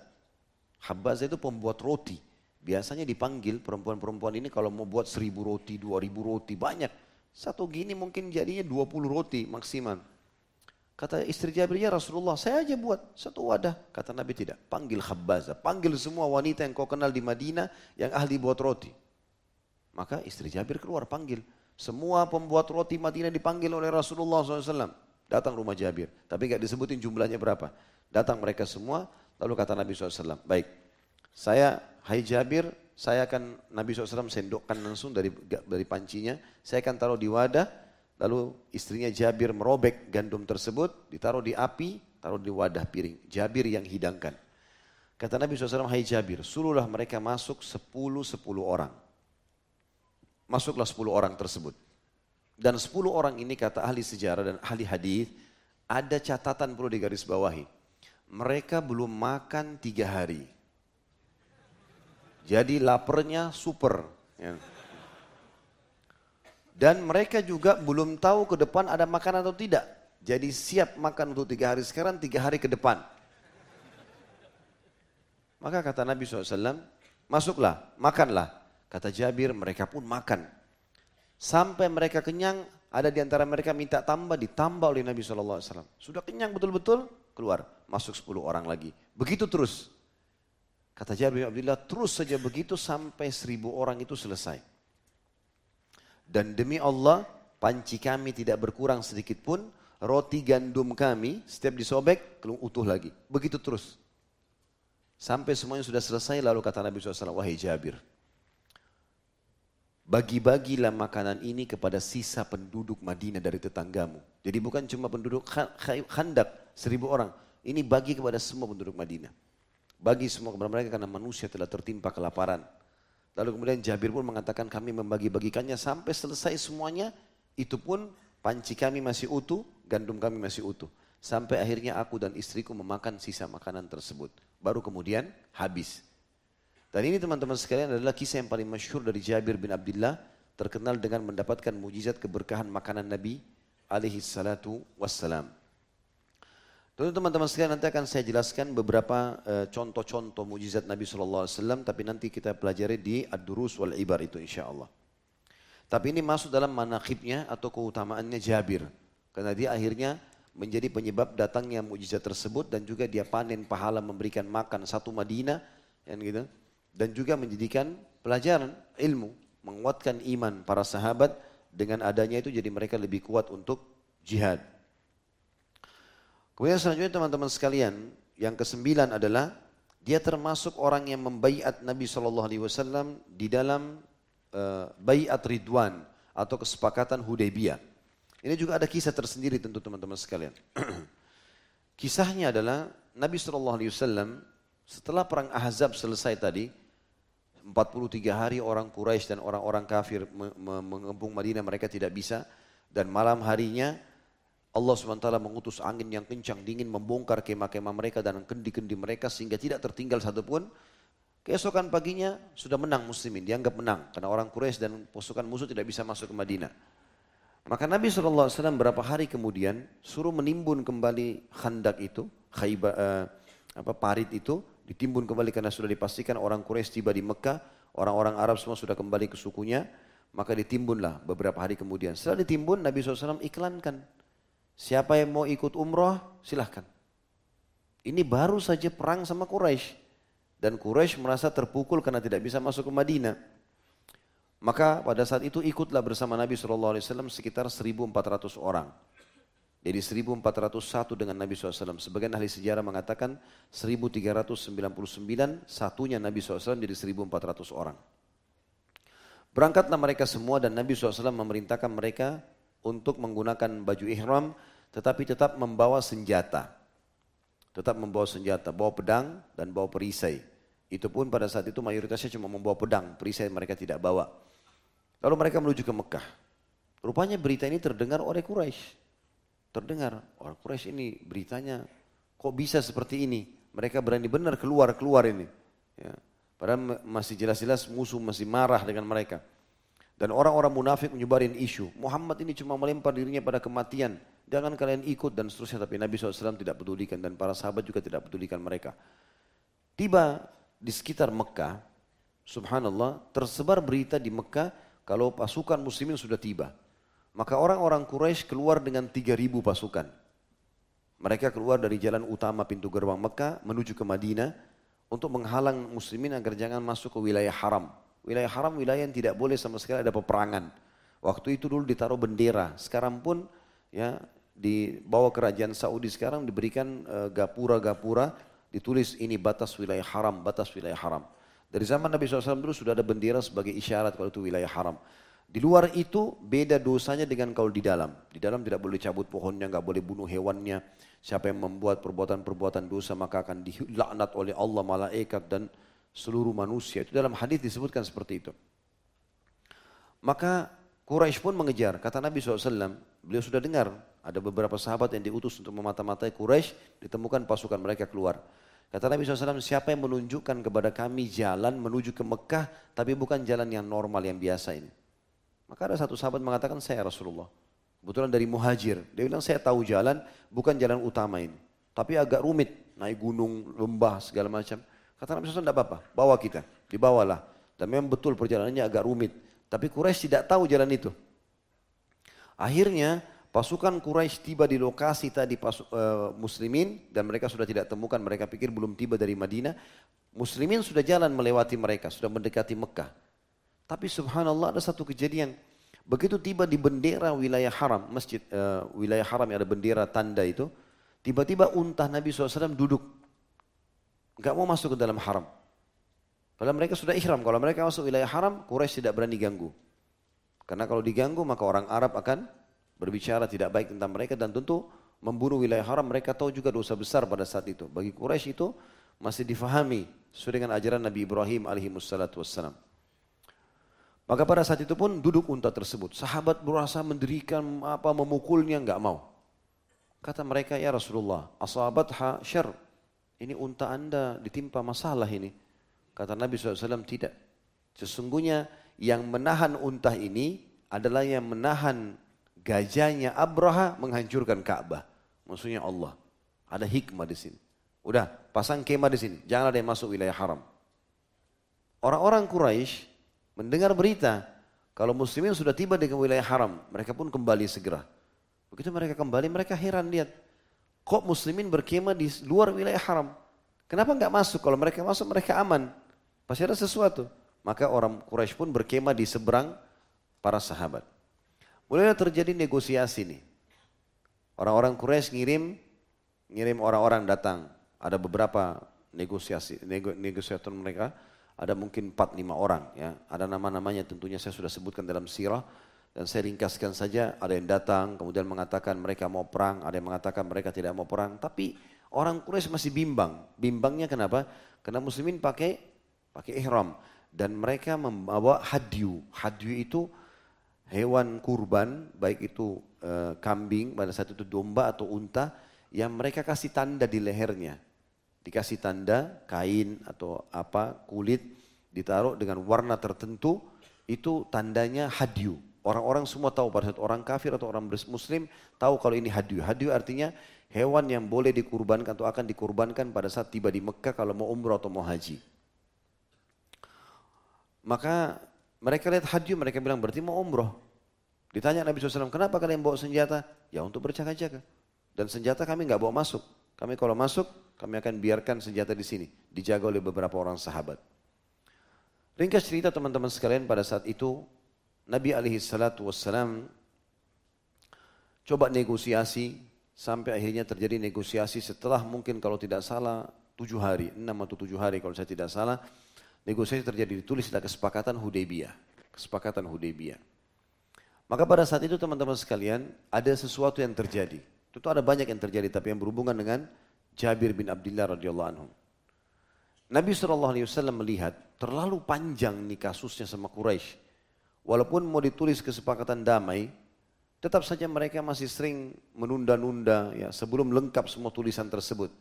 Khabbaza itu pembuat roti. Biasanya dipanggil perempuan-perempuan ini kalau mau buat seribu roti, dua ribu roti, banyak. Satu gini mungkin jadinya dua puluh roti maksimal. Kata istri Jabir, ya Rasulullah, saya aja buat satu wadah. Kata Nabi tidak, panggil khabbaza. Panggil semua wanita yang kau kenal di Madinah yang ahli buat roti. Maka istri Jabir keluar panggil. Semua pembuat roti Madinah dipanggil oleh Rasulullah SAW. Datang rumah Jabir. Tapi nggak disebutin jumlahnya berapa. Datang mereka semua. Lalu kata Nabi SAW, baik. Saya, hai Jabir, saya akan Nabi SAW sendokkan langsung dari dari pancinya. Saya akan taruh di wadah. Lalu istrinya Jabir merobek gandum tersebut. Ditaruh di api, taruh di wadah piring. Jabir yang hidangkan. Kata Nabi SAW, hai Jabir, suruhlah mereka masuk sepuluh sepuluh orang. Masuklah 10 orang tersebut. Dan 10 orang ini kata ahli sejarah dan ahli hadis ada catatan perlu digarisbawahi. Mereka belum makan tiga hari. Jadi laparnya super. Ya. Dan mereka juga belum tahu ke depan ada makan atau tidak. Jadi siap makan untuk tiga hari sekarang, tiga hari ke depan. Maka kata Nabi SAW, masuklah, makanlah. Kata Jabir, mereka pun makan. Sampai mereka kenyang, ada di antara mereka minta tambah, ditambah oleh Nabi SAW. Sudah kenyang betul-betul, keluar. Masuk 10 orang lagi. Begitu terus. Kata Jabir bin Abdullah, terus saja begitu sampai seribu orang itu selesai. Dan demi Allah, panci kami tidak berkurang sedikit pun, roti gandum kami setiap disobek, utuh lagi. Begitu terus. Sampai semuanya sudah selesai, lalu kata Nabi SAW, wahai Jabir, bagi-bagilah makanan ini kepada sisa penduduk Madinah dari tetanggamu. Jadi bukan cuma penduduk Khandak, seribu orang. Ini bagi kepada semua penduduk Madinah. Bagi semua kepada mereka karena manusia telah tertimpa kelaparan. Lalu kemudian Jabir pun mengatakan kami membagi-bagikannya sampai selesai semuanya. Itu pun panci kami masih utuh, gandum kami masih utuh. Sampai akhirnya aku dan istriku memakan sisa makanan tersebut. Baru kemudian habis. Dan ini teman-teman sekalian adalah kisah yang paling masyhur dari Jabir bin Abdullah terkenal dengan mendapatkan mujizat keberkahan makanan Nabi alaihi salatu wassalam. Tentu teman-teman sekalian nanti akan saya jelaskan beberapa uh, contoh-contoh mujizat Nabi SAW, tapi nanti kita pelajari di Ad-Durus wal Ibar itu insya Allah. Tapi ini masuk dalam manakibnya atau keutamaannya Jabir. Karena dia akhirnya menjadi penyebab datangnya mujizat tersebut dan juga dia panen pahala memberikan makan satu Madinah. Kan gitu dan juga menjadikan pelajaran ilmu, menguatkan iman para sahabat dengan adanya itu jadi mereka lebih kuat untuk jihad. Kemudian selanjutnya teman-teman sekalian, yang kesembilan adalah dia termasuk orang yang membaiat Nabi Shallallahu Alaihi Wasallam di dalam uh, baiat Ridwan atau kesepakatan Hudaybiyah. Ini juga ada kisah tersendiri tentu teman-teman sekalian. Kisahnya adalah Nabi Shallallahu Alaihi Wasallam setelah perang Ahzab selesai tadi, 43 hari orang Quraisy dan orang-orang kafir mengepung Madinah mereka tidak bisa dan malam harinya Allah SWT mengutus angin yang kencang dingin membongkar kemah-kemah mereka dan kendi-kendi mereka sehingga tidak tertinggal satupun. Keesokan paginya sudah menang muslimin, dianggap menang karena orang Quraisy dan pasukan musuh tidak bisa masuk ke Madinah. Maka Nabi SAW berapa hari kemudian suruh menimbun kembali khandak itu, khayba, uh, apa parit itu ditimbun kembali karena sudah dipastikan orang Quraisy tiba di Mekah, orang-orang Arab semua sudah kembali ke sukunya, maka ditimbunlah beberapa hari kemudian. Setelah ditimbun, Nabi SAW iklankan, siapa yang mau ikut umroh, silahkan. Ini baru saja perang sama Quraisy. Dan Quraisy merasa terpukul karena tidak bisa masuk ke Madinah. Maka pada saat itu ikutlah bersama Nabi SAW sekitar 1.400 orang. Jadi 1401 dengan Nabi SAW. Sebagian ahli sejarah mengatakan 1399 satunya Nabi SAW jadi 1400 orang. Berangkatlah mereka semua dan Nabi SAW memerintahkan mereka untuk menggunakan baju ihram tetapi tetap membawa senjata. Tetap membawa senjata, bawa pedang dan bawa perisai. Itu pun pada saat itu mayoritasnya cuma membawa pedang, perisai mereka tidak bawa. Lalu mereka menuju ke Mekah. Rupanya berita ini terdengar oleh Quraisy terdengar orang Quraisy ini beritanya kok bisa seperti ini? Mereka berani benar keluar keluar ini. Ya. padahal masih jelas-jelas musuh masih marah dengan mereka. Dan orang-orang munafik menyebarin isu Muhammad ini cuma melempar dirinya pada kematian. Jangan kalian ikut dan seterusnya. Tapi Nabi SAW tidak pedulikan dan para sahabat juga tidak pedulikan mereka. Tiba di sekitar Mekah subhanallah tersebar berita di Mekah kalau pasukan muslimin sudah tiba maka orang-orang Quraisy keluar dengan 3.000 pasukan. Mereka keluar dari jalan utama pintu gerbang Mekah menuju ke Madinah untuk menghalang muslimin agar jangan masuk ke wilayah haram. Wilayah haram wilayah yang tidak boleh sama sekali ada peperangan. Waktu itu dulu ditaruh bendera. Sekarang pun ya di bawah kerajaan Saudi sekarang diberikan eh, gapura-gapura ditulis ini batas wilayah haram, batas wilayah haram. Dari zaman Nabi SAW dulu sudah ada bendera sebagai isyarat kalau itu wilayah haram. Di luar itu beda dosanya dengan kalau di dalam. Di dalam tidak boleh cabut pohonnya, nggak boleh bunuh hewannya. Siapa yang membuat perbuatan-perbuatan dosa maka akan dilaknat oleh Allah, malaikat dan seluruh manusia. Itu dalam hadis disebutkan seperti itu. Maka Quraisy pun mengejar. Kata Nabi SAW, beliau sudah dengar ada beberapa sahabat yang diutus untuk memata-matai Quraisy, ditemukan pasukan mereka keluar. Kata Nabi SAW, siapa yang menunjukkan kepada kami jalan menuju ke Mekah, tapi bukan jalan yang normal, yang biasa ini. Maka ada satu sahabat mengatakan, saya Rasulullah. Kebetulan dari muhajir. Dia bilang, saya tahu jalan, bukan jalan utama ini. Tapi agak rumit, naik gunung, lembah, segala macam. Kata Nabi SAW, tidak apa-apa, bawa kita. Dibawalah. Dan memang betul perjalanannya agak rumit. Tapi Quraisy tidak tahu jalan itu. Akhirnya pasukan Quraisy tiba di lokasi tadi pasu, uh, muslimin dan mereka sudah tidak temukan, mereka pikir belum tiba dari Madinah. Muslimin sudah jalan melewati mereka, sudah mendekati Mekah. Tapi subhanallah ada satu kejadian. Begitu tiba di bendera wilayah haram, masjid uh, wilayah haram yang ada bendera tanda itu, tiba-tiba unta Nabi SAW duduk. Gak mau masuk ke dalam haram. Padahal mereka sudah ihram. Kalau mereka masuk wilayah haram, Quraisy tidak berani ganggu. Karena kalau diganggu maka orang Arab akan berbicara tidak baik tentang mereka dan tentu membunuh wilayah haram mereka tahu juga dosa besar pada saat itu. Bagi Quraisy itu masih difahami sesuai dengan ajaran Nabi Ibrahim alaihi wassalam. Maka pada saat itu pun duduk unta tersebut. Sahabat berusaha mendirikan apa memukulnya enggak mau. Kata mereka ya Rasulullah, asabatha syar. Ini unta anda ditimpa masalah ini. Kata Nabi SAW tidak. Sesungguhnya yang menahan unta ini adalah yang menahan gajahnya Abraha menghancurkan Ka'bah. Maksudnya Allah. Ada hikmah di sini. Udah, pasang kemah di sini. Jangan ada yang masuk wilayah haram. Orang-orang Quraisy mendengar berita kalau muslimin sudah tiba di wilayah haram, mereka pun kembali segera. Begitu mereka kembali, mereka heran lihat. Kok muslimin berkemah di luar wilayah haram? Kenapa nggak masuk? Kalau mereka masuk, mereka aman. Pasti ada sesuatu. Maka orang Quraisy pun berkemah di seberang para sahabat. Mulailah terjadi negosiasi nih. Orang-orang Quraisy ngirim ngirim orang-orang datang. Ada beberapa negosiasi nego, negosiator mereka. Ada mungkin 4-5 orang ya. Ada nama-namanya tentunya saya sudah sebutkan dalam sirah. Dan saya ringkaskan saja, ada yang datang kemudian mengatakan mereka mau perang, ada yang mengatakan mereka tidak mau perang. Tapi orang Quraisy masih bimbang. Bimbangnya kenapa? Karena muslimin pakai pakai ihram dan mereka membawa hadyu. Hadyu itu hewan kurban, baik itu e, kambing, pada saat itu domba atau unta yang mereka kasih tanda di lehernya. Dikasih tanda kain atau apa kulit ditaruh dengan warna tertentu itu tandanya hadyu. Orang-orang semua tahu pada saat orang kafir atau orang muslim tahu kalau ini hadyu. Hadyu artinya hewan yang boleh dikurbankan atau akan dikurbankan pada saat tiba di Mekah kalau mau umroh atau mau haji. Maka mereka lihat haji, mereka bilang berarti mau umroh. Ditanya Nabi SAW, kenapa kalian bawa senjata? Ya untuk berjaga-jaga. Dan senjata kami nggak bawa masuk. Kami kalau masuk, kami akan biarkan senjata di sini. Dijaga oleh beberapa orang sahabat. Ringkas cerita teman-teman sekalian pada saat itu, Nabi alaihi salatu wassalam coba negosiasi sampai akhirnya terjadi negosiasi setelah mungkin kalau tidak salah tujuh hari, enam atau tujuh hari kalau saya tidak salah negosiasi terjadi ditulis ada kesepakatan Hudaybiyah. Kesepakatan Hudaybiyah. Maka pada saat itu teman-teman sekalian ada sesuatu yang terjadi. Tentu ada banyak yang terjadi tapi yang berhubungan dengan Jabir bin Abdullah radhiyallahu anhu. Nabi SAW melihat terlalu panjang nih kasusnya sama Quraisy. Walaupun mau ditulis kesepakatan damai, tetap saja mereka masih sering menunda-nunda ya sebelum lengkap semua tulisan tersebut.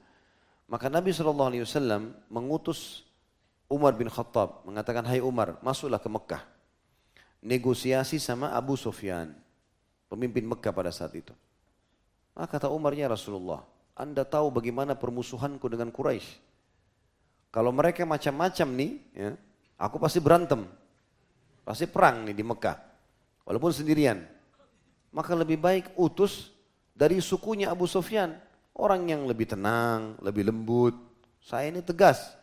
Maka Nabi SAW mengutus Umar bin Khattab mengatakan, Hai Umar, masuklah ke Mekah. Negosiasi sama Abu Sufyan, pemimpin Mekah pada saat itu. Maka kata Umar, ya Rasulullah, Anda tahu bagaimana permusuhanku dengan Quraisy. Kalau mereka macam-macam nih, ya, aku pasti berantem. Pasti perang nih di Mekah. Walaupun sendirian. Maka lebih baik utus dari sukunya Abu Sufyan. Orang yang lebih tenang, lebih lembut. Saya ini tegas.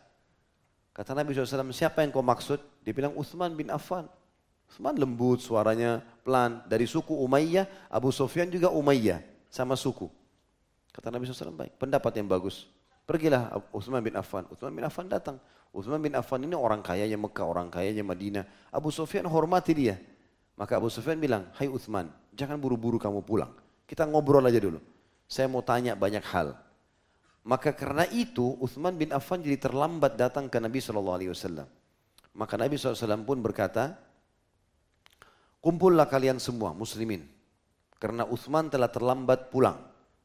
Kata Nabi SAW, siapa yang kau maksud? Dia bilang Uthman bin Affan. Uthman lembut, suaranya pelan. Dari suku Umayyah, Abu Sufyan juga Umayyah. Sama suku. Kata Nabi SAW, baik. Pendapat yang bagus. Pergilah Uthman bin Affan. Uthman bin Affan datang. Uthman bin Affan ini orang kayanya Mekah, orang kayanya Madinah. Abu Sufyan hormati dia. Maka Abu Sufyan bilang, hai Uthman, jangan buru-buru kamu pulang. Kita ngobrol aja dulu. Saya mau tanya banyak hal. Maka karena itu Uthman bin Affan jadi terlambat datang ke Nabi SAW. Maka Nabi SAW pun berkata, Kumpullah kalian semua muslimin. Karena Uthman telah terlambat pulang.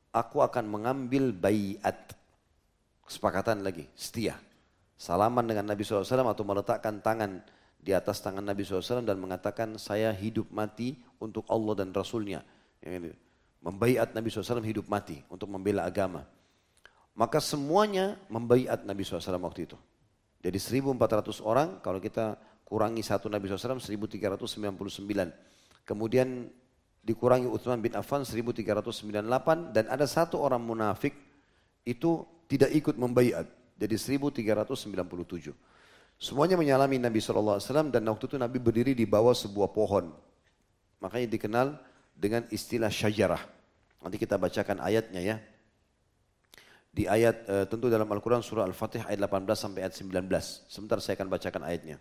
Aku akan mengambil bayat. Kesepakatan lagi, setia. Salaman dengan Nabi SAW atau meletakkan tangan di atas tangan Nabi SAW dan mengatakan saya hidup mati untuk Allah dan Rasulnya. Membaiat Nabi SAW hidup mati untuk membela agama. Maka semuanya membaiat Nabi SAW waktu itu. Jadi 1400 orang, kalau kita kurangi satu Nabi SAW 1399. Kemudian dikurangi Uthman bin Affan 1398 dan ada satu orang munafik itu tidak ikut membaiat jadi 1397. Semuanya menyalami Nabi SAW dan waktu itu Nabi berdiri di bawah sebuah pohon. Makanya dikenal dengan istilah syajarah. Nanti kita bacakan ayatnya ya. Di ayat e, tentu dalam Al-Quran surah Al-Fatih ayat 18 sampai ayat 19. Sebentar saya akan bacakan ayatnya.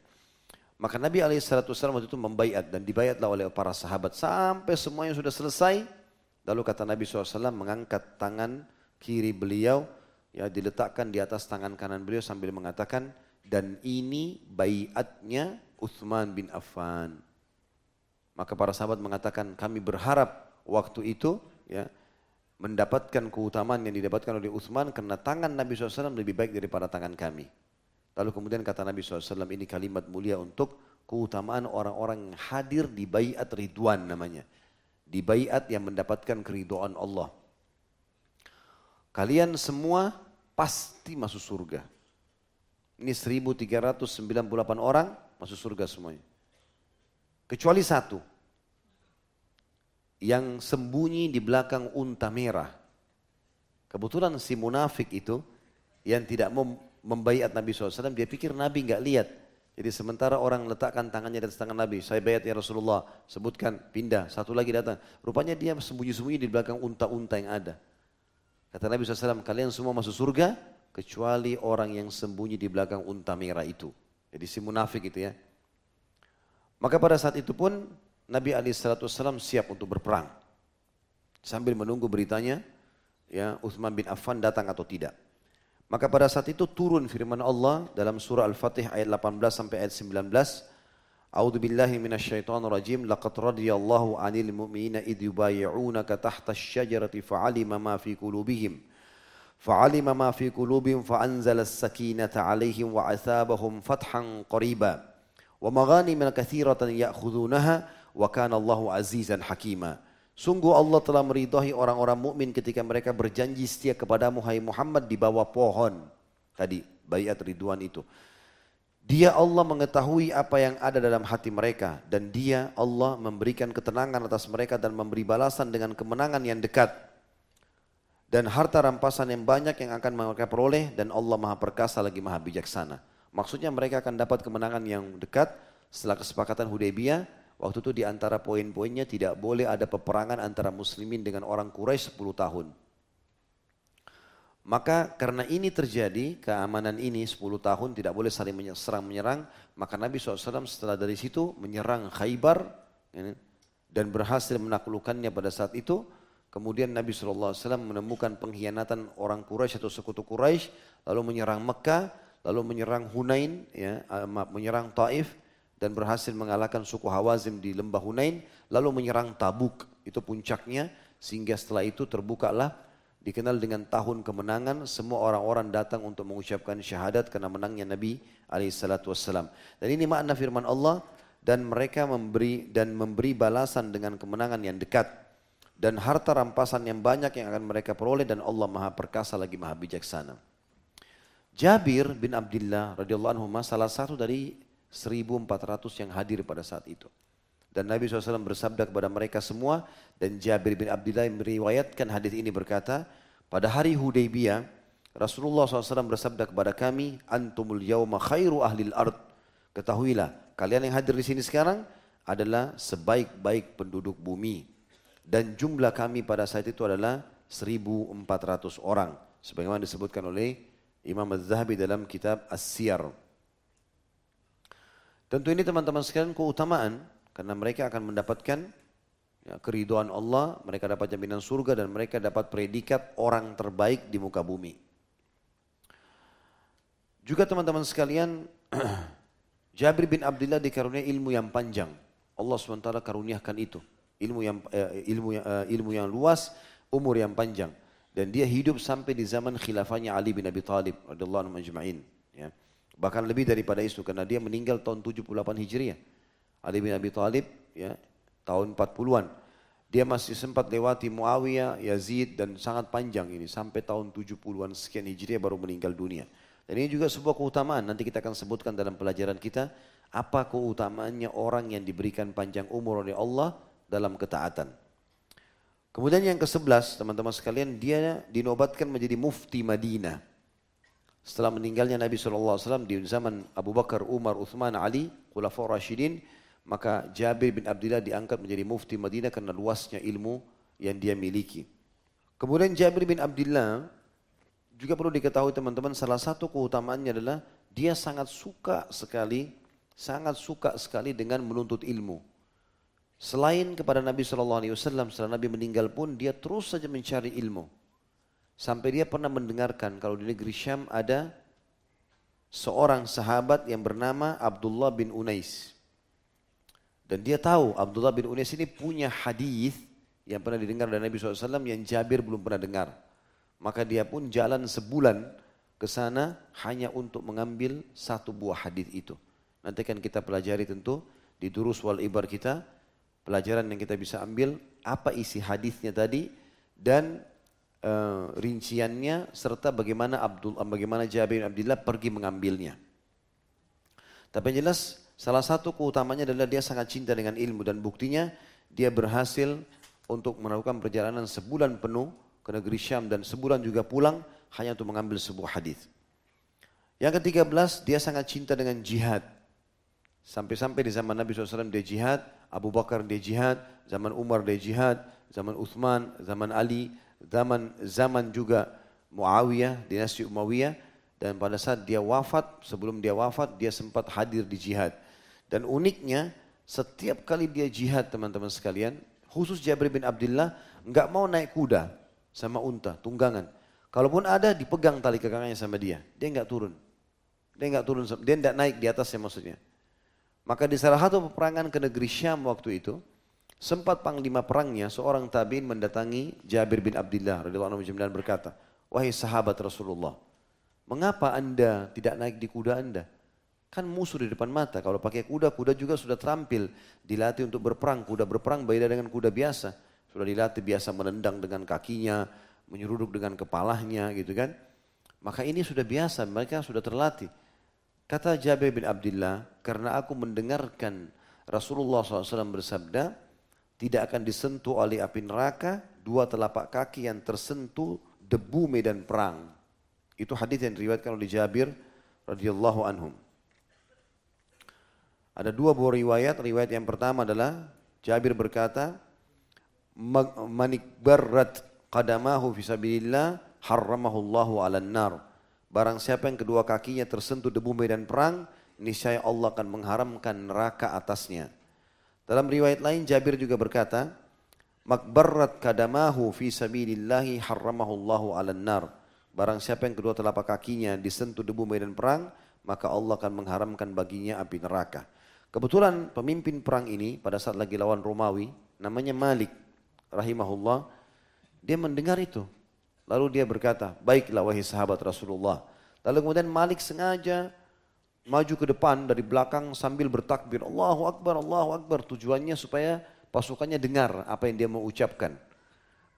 Maka Nabi SAW waktu itu membaiat dan dibayatlah oleh para sahabat sampai semuanya sudah selesai. Lalu kata Nabi SAW mengangkat tangan kiri beliau ya diletakkan di atas tangan kanan beliau sambil mengatakan dan ini bayatnya Uthman bin Affan. Maka para sahabat mengatakan kami berharap waktu itu ya mendapatkan keutamaan yang didapatkan oleh Uthman karena tangan Nabi SAW lebih baik daripada tangan kami. Lalu kemudian kata Nabi SAW ini kalimat mulia untuk keutamaan orang-orang yang hadir di bayat ridwan namanya. Di bayat yang mendapatkan keridoan Allah. Kalian semua pasti masuk surga. Ini 1398 orang masuk surga semuanya. Kecuali satu. Yang sembunyi di belakang unta merah. Kebetulan si munafik itu yang tidak mau membaiat Nabi SAW, dia pikir Nabi nggak lihat. Jadi sementara orang letakkan tangannya di atas tangan Nabi, saya bayat ya Rasulullah, sebutkan, pindah, satu lagi datang. Rupanya dia sembunyi-sembunyi di belakang unta-unta yang ada. Kata Nabi SAW, kalian semua masuk surga, kecuali orang yang sembunyi di belakang unta merah itu. Jadi si munafik itu ya. Maka pada saat itu pun Nabi SAW siap untuk berperang. Sambil menunggu beritanya, ya Uthman bin Affan datang atau tidak. Maka pada saat itu turun firman Allah dalam surah Al-Fatih ayat 18 sampai ayat 19. A'udzu billahi minasyaitonir rajim. Laqad radiyallahu 'anil mu'minina idh yubayyi'unaka tahta asy-syajarati fa'alima ma fi qulubihim. Fa'alima ma fi qulubihim fa'anzala as-sakinata 'alaihim wa 'atsabahum fathan qariba. Wa maghanim katsiratan ya'khudunaha wa kana Allahu 'azizan hakima. Sungguh Allah telah meridhai orang-orang mukmin ketika mereka berjanji setia kepada Hai Muhammad di bawah pohon. Tadi bayat ridwan itu. Dia Allah mengetahui apa yang ada dalam hati mereka dan dia Allah memberikan ketenangan atas mereka dan memberi balasan dengan kemenangan yang dekat dan harta rampasan yang banyak yang akan mereka peroleh dan Allah Maha Perkasa lagi Maha Bijaksana. Maksudnya mereka akan dapat kemenangan yang dekat setelah kesepakatan Hudaybiyah Waktu itu di antara poin-poinnya tidak boleh ada peperangan antara muslimin dengan orang Quraisy 10 tahun. Maka karena ini terjadi, keamanan ini 10 tahun tidak boleh saling serang menyerang, maka Nabi SAW setelah dari situ menyerang Khaybar dan berhasil menaklukkannya pada saat itu. Kemudian Nabi SAW menemukan pengkhianatan orang Quraisy atau sekutu Quraisy, lalu menyerang Mekah, lalu menyerang Hunain, ya, menyerang Taif, dan berhasil mengalahkan suku Hawazim di lembah Hunain lalu menyerang Tabuk itu puncaknya sehingga setelah itu terbukalah dikenal dengan tahun kemenangan semua orang-orang datang untuk mengucapkan syahadat karena menangnya Nabi alaihissalatu wassalam. Dan ini makna firman Allah dan mereka memberi dan memberi balasan dengan kemenangan yang dekat. Dan harta rampasan yang banyak yang akan mereka peroleh dan Allah maha perkasa lagi maha bijaksana. Jabir bin Abdullah radhiyallahu anhu salah satu dari 1400 yang hadir pada saat itu. Dan Nabi SAW bersabda kepada mereka semua dan Jabir bin Abdullah meriwayatkan hadis ini berkata, pada hari Hudaybiyah Rasulullah SAW bersabda kepada kami, antumul yawma khairu ahlil ard. Ketahuilah, kalian yang hadir di sini sekarang adalah sebaik-baik penduduk bumi. Dan jumlah kami pada saat itu adalah 1400 orang. Sebagaimana disebutkan oleh Imam Az-Zahabi dalam kitab As-Siyar. Tentu ini teman-teman sekalian keutamaan karena mereka akan mendapatkan ya, keriduan Allah, mereka dapat jaminan surga dan mereka dapat predikat orang terbaik di muka bumi. Juga teman-teman sekalian, Jabir bin Abdullah dikaruniai ilmu yang panjang. Allah SWT karuniakan itu. Ilmu yang eh, ilmu eh, ilmu yang luas, umur yang panjang dan dia hidup sampai di zaman khilafahnya Ali bin Abi Thalib radhiyallahu anhu majma'in ya. Bahkan lebih daripada itu karena dia meninggal tahun 78 Hijriah. Ali bin Abi Thalib ya tahun 40-an. Dia masih sempat lewati Muawiyah, Yazid dan sangat panjang ini sampai tahun 70-an sekian Hijriah baru meninggal dunia. Dan ini juga sebuah keutamaan nanti kita akan sebutkan dalam pelajaran kita apa keutamaannya orang yang diberikan panjang umur oleh Allah dalam ketaatan. Kemudian yang ke-11, teman-teman sekalian, dia dinobatkan menjadi mufti Madinah. Setelah meninggalnya Nabi SAW di zaman Abu Bakar, Umar, Uthman, Ali, Khulafaur Rashidin, maka Jabir bin Abdullah diangkat menjadi mufti Madinah karena luasnya ilmu yang dia miliki. Kemudian Jabir bin Abdullah juga perlu diketahui teman-teman salah satu keutamaannya adalah dia sangat suka sekali, sangat suka sekali dengan menuntut ilmu. Selain kepada Nabi Wasallam setelah Nabi meninggal pun dia terus saja mencari ilmu. Sampai dia pernah mendengarkan kalau di negeri Syam ada seorang sahabat yang bernama Abdullah bin Unais. Dan dia tahu Abdullah bin Unais ini punya hadis yang pernah didengar dari Nabi SAW yang Jabir belum pernah dengar. Maka dia pun jalan sebulan ke sana hanya untuk mengambil satu buah hadis itu. Nanti akan kita pelajari tentu di durus wal ibar kita pelajaran yang kita bisa ambil apa isi hadisnya tadi dan uh, rinciannya serta bagaimana Abdul bagaimana Jabir bin Abdullah pergi mengambilnya. Tapi yang jelas salah satu keutamanya adalah dia sangat cinta dengan ilmu dan buktinya dia berhasil untuk melakukan perjalanan sebulan penuh ke negeri Syam dan sebulan juga pulang hanya untuk mengambil sebuah hadis. Yang ketiga belas dia sangat cinta dengan jihad. Sampai-sampai di zaman Nabi SAW dia jihad, Abu Bakar dia jihad, zaman Umar dia jihad, zaman Uthman, zaman Ali, zaman zaman juga Muawiyah, dinasti Umayyah dan pada saat dia wafat, sebelum dia wafat dia sempat hadir di jihad. Dan uniknya setiap kali dia jihad teman-teman sekalian, khusus Jabir bin Abdullah nggak mau naik kuda sama unta, tunggangan. Kalaupun ada dipegang tali kekangannya sama dia, dia nggak turun. Dia nggak turun, dia nggak naik di atasnya maksudnya. Maka di salah satu peperangan ke negeri Syam waktu itu, sempat panglima perangnya seorang tabiin mendatangi Jabir bin Abdullah radhiyallahu anhu dan berkata, "Wahai sahabat Rasulullah, mengapa Anda tidak naik di kuda Anda? Kan musuh di depan mata. Kalau pakai kuda, kuda juga sudah terampil dilatih untuk berperang. Kuda berperang beda dengan kuda biasa. Sudah dilatih biasa menendang dengan kakinya, menyeruduk dengan kepalanya gitu kan. Maka ini sudah biasa, mereka sudah terlatih. Kata Jabir bin Abdullah, karena aku mendengarkan Rasulullah SAW bersabda, tidak akan disentuh oleh api neraka dua telapak kaki yang tersentuh debu medan perang. Itu hadis yang diriwayatkan oleh Jabir radhiyallahu anhum. Ada dua buah riwayat. Riwayat yang pertama adalah Jabir berkata, "Manikbarat qadamahu fi sabilillah harramahullahu 'alan nar." Barang siapa yang kedua kakinya tersentuh debu medan perang, niscaya Allah akan mengharamkan neraka atasnya. Dalam riwayat lain Jabir juga berkata, Makbarat kadamahu fi sabilillahi harramahullahu ala nar. Barang siapa yang kedua telapak kakinya disentuh debu medan perang, maka Allah akan mengharamkan baginya api neraka. Kebetulan pemimpin perang ini pada saat lagi lawan Romawi, namanya Malik rahimahullah, dia mendengar itu. Lalu dia berkata, baiklah wahai sahabat Rasulullah. Lalu kemudian Malik sengaja maju ke depan dari belakang sambil bertakbir. Allahu Akbar, Allahu Akbar. Tujuannya supaya pasukannya dengar apa yang dia mau ucapkan.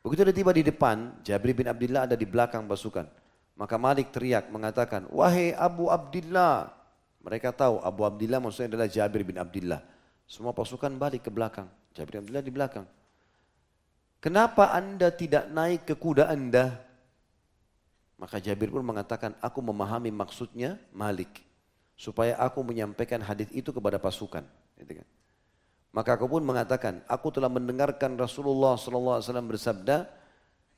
Begitu dia tiba di depan, Jabir bin Abdullah ada di belakang pasukan. Maka Malik teriak mengatakan, wahai Abu Abdullah. Mereka tahu Abu Abdullah maksudnya adalah Jabir bin Abdullah. Semua pasukan balik ke belakang. Jabir bin Abdullah di belakang. Kenapa anda tidak naik ke kuda anda? Maka Jabir pun mengatakan, aku memahami maksudnya Malik. Supaya aku menyampaikan hadis itu kepada pasukan. Gitu kan. Maka aku pun mengatakan, aku telah mendengarkan Rasulullah SAW bersabda,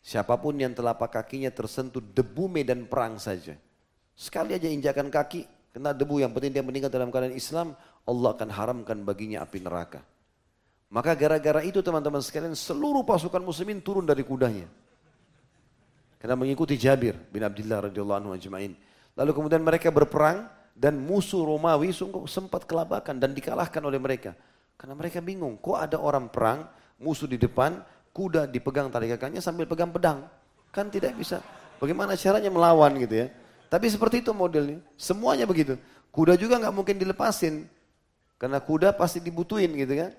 siapa pun yang telapak kakinya tersentuh debu medan perang saja. Sekali aja injakan kaki, kena debu yang penting dia meninggal dalam keadaan Islam, Allah akan haramkan baginya api neraka. Maka gara-gara itu teman-teman sekalian seluruh pasukan muslimin turun dari kudanya. Karena mengikuti Jabir bin Abdullah radhiyallahu anhu ajma'in. Lalu kemudian mereka berperang dan musuh Romawi sungguh sempat kelabakan dan dikalahkan oleh mereka. Karena mereka bingung, kok ada orang perang, musuh di depan, kuda dipegang tali kakaknya sambil pegang pedang. Kan tidak bisa. Bagaimana caranya melawan gitu ya. Tapi seperti itu modelnya. Semuanya begitu. Kuda juga nggak mungkin dilepasin. Karena kuda pasti dibutuhin gitu kan.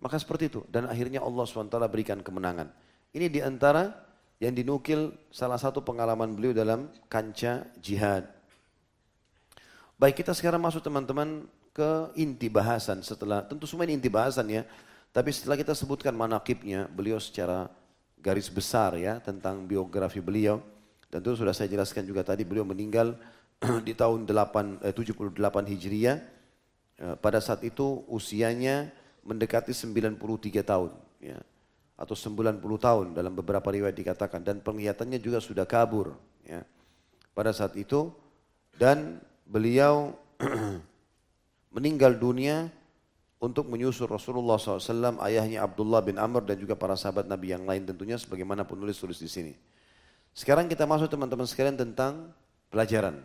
Maka seperti itu. Dan akhirnya Allah SWT berikan kemenangan. Ini di antara yang dinukil salah satu pengalaman beliau dalam kancah jihad. Baik kita sekarang masuk teman-teman ke inti bahasan setelah, tentu semua ini inti bahasan ya. Tapi setelah kita sebutkan manakibnya, beliau secara garis besar ya tentang biografi beliau. Dan itu sudah saya jelaskan juga tadi beliau meninggal di tahun 8, eh, 78 Hijriah. Eh, pada saat itu usianya mendekati 93 tahun. Ya atau 90 tahun dalam beberapa riwayat dikatakan dan penglihatannya juga sudah kabur ya. Pada saat itu dan beliau meninggal dunia untuk menyusul Rasulullah SAW, ayahnya Abdullah bin Amr dan juga para sahabat Nabi yang lain tentunya sebagaimana penulis tulis di sini. Sekarang kita masuk teman-teman sekalian tentang pelajaran.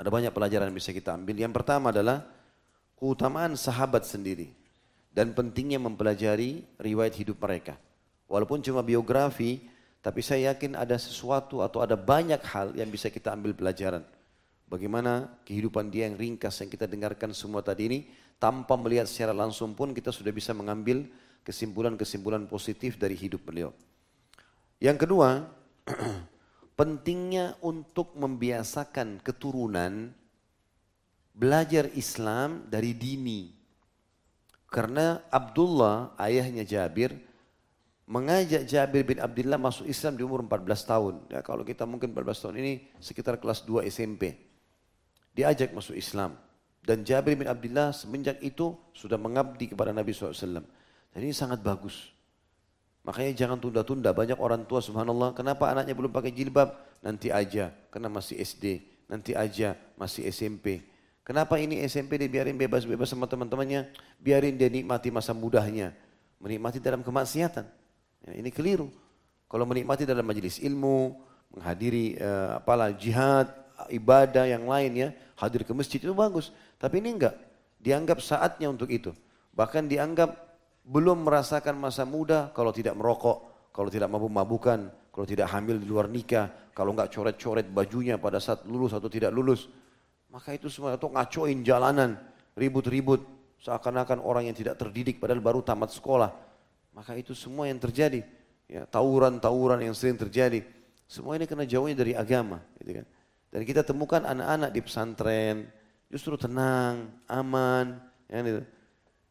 Ada banyak pelajaran yang bisa kita ambil. Yang pertama adalah keutamaan sahabat sendiri dan pentingnya mempelajari riwayat hidup mereka. Walaupun cuma biografi, tapi saya yakin ada sesuatu atau ada banyak hal yang bisa kita ambil pelajaran. Bagaimana kehidupan dia yang ringkas yang kita dengarkan semua tadi ini, tanpa melihat secara langsung pun kita sudah bisa mengambil kesimpulan-kesimpulan positif dari hidup beliau. Yang kedua, pentingnya untuk membiasakan keturunan belajar Islam dari dini. Karena Abdullah, ayahnya Jabir, mengajak Jabir bin Abdullah masuk Islam di umur 14 tahun. Ya, kalau kita mungkin 14 tahun ini sekitar kelas 2 SMP. Diajak masuk Islam. Dan Jabir bin Abdullah semenjak itu sudah mengabdi kepada Nabi SAW. Dan ini sangat bagus. Makanya jangan tunda-tunda. Banyak orang tua subhanallah. Kenapa anaknya belum pakai jilbab? Nanti aja. Karena masih SD. Nanti aja. Masih SMP. Kenapa ini SMP dibiarin bebas-bebas sama teman-temannya? Biarin dia nikmati masa mudahnya. Menikmati dalam kemaksiatan. Ya, ini keliru. Kalau menikmati dalam majelis ilmu, menghadiri uh, apalah jihad, ibadah yang lain ya, hadir ke masjid itu bagus. Tapi ini enggak. Dianggap saatnya untuk itu. Bahkan dianggap belum merasakan masa muda kalau tidak merokok, kalau tidak mabuk-mabukan, kalau tidak hamil di luar nikah, kalau enggak coret-coret bajunya pada saat lulus atau tidak lulus. Maka itu semua itu ngacoin jalanan, ribut-ribut, seakan-akan orang yang tidak terdidik padahal baru tamat sekolah. Maka itu semua yang terjadi. Ya, tawuran-tawuran yang sering terjadi. Semua ini kena jauhnya dari agama. Gitu kan. Dan kita temukan anak-anak di pesantren, justru tenang, aman. Ya, gitu.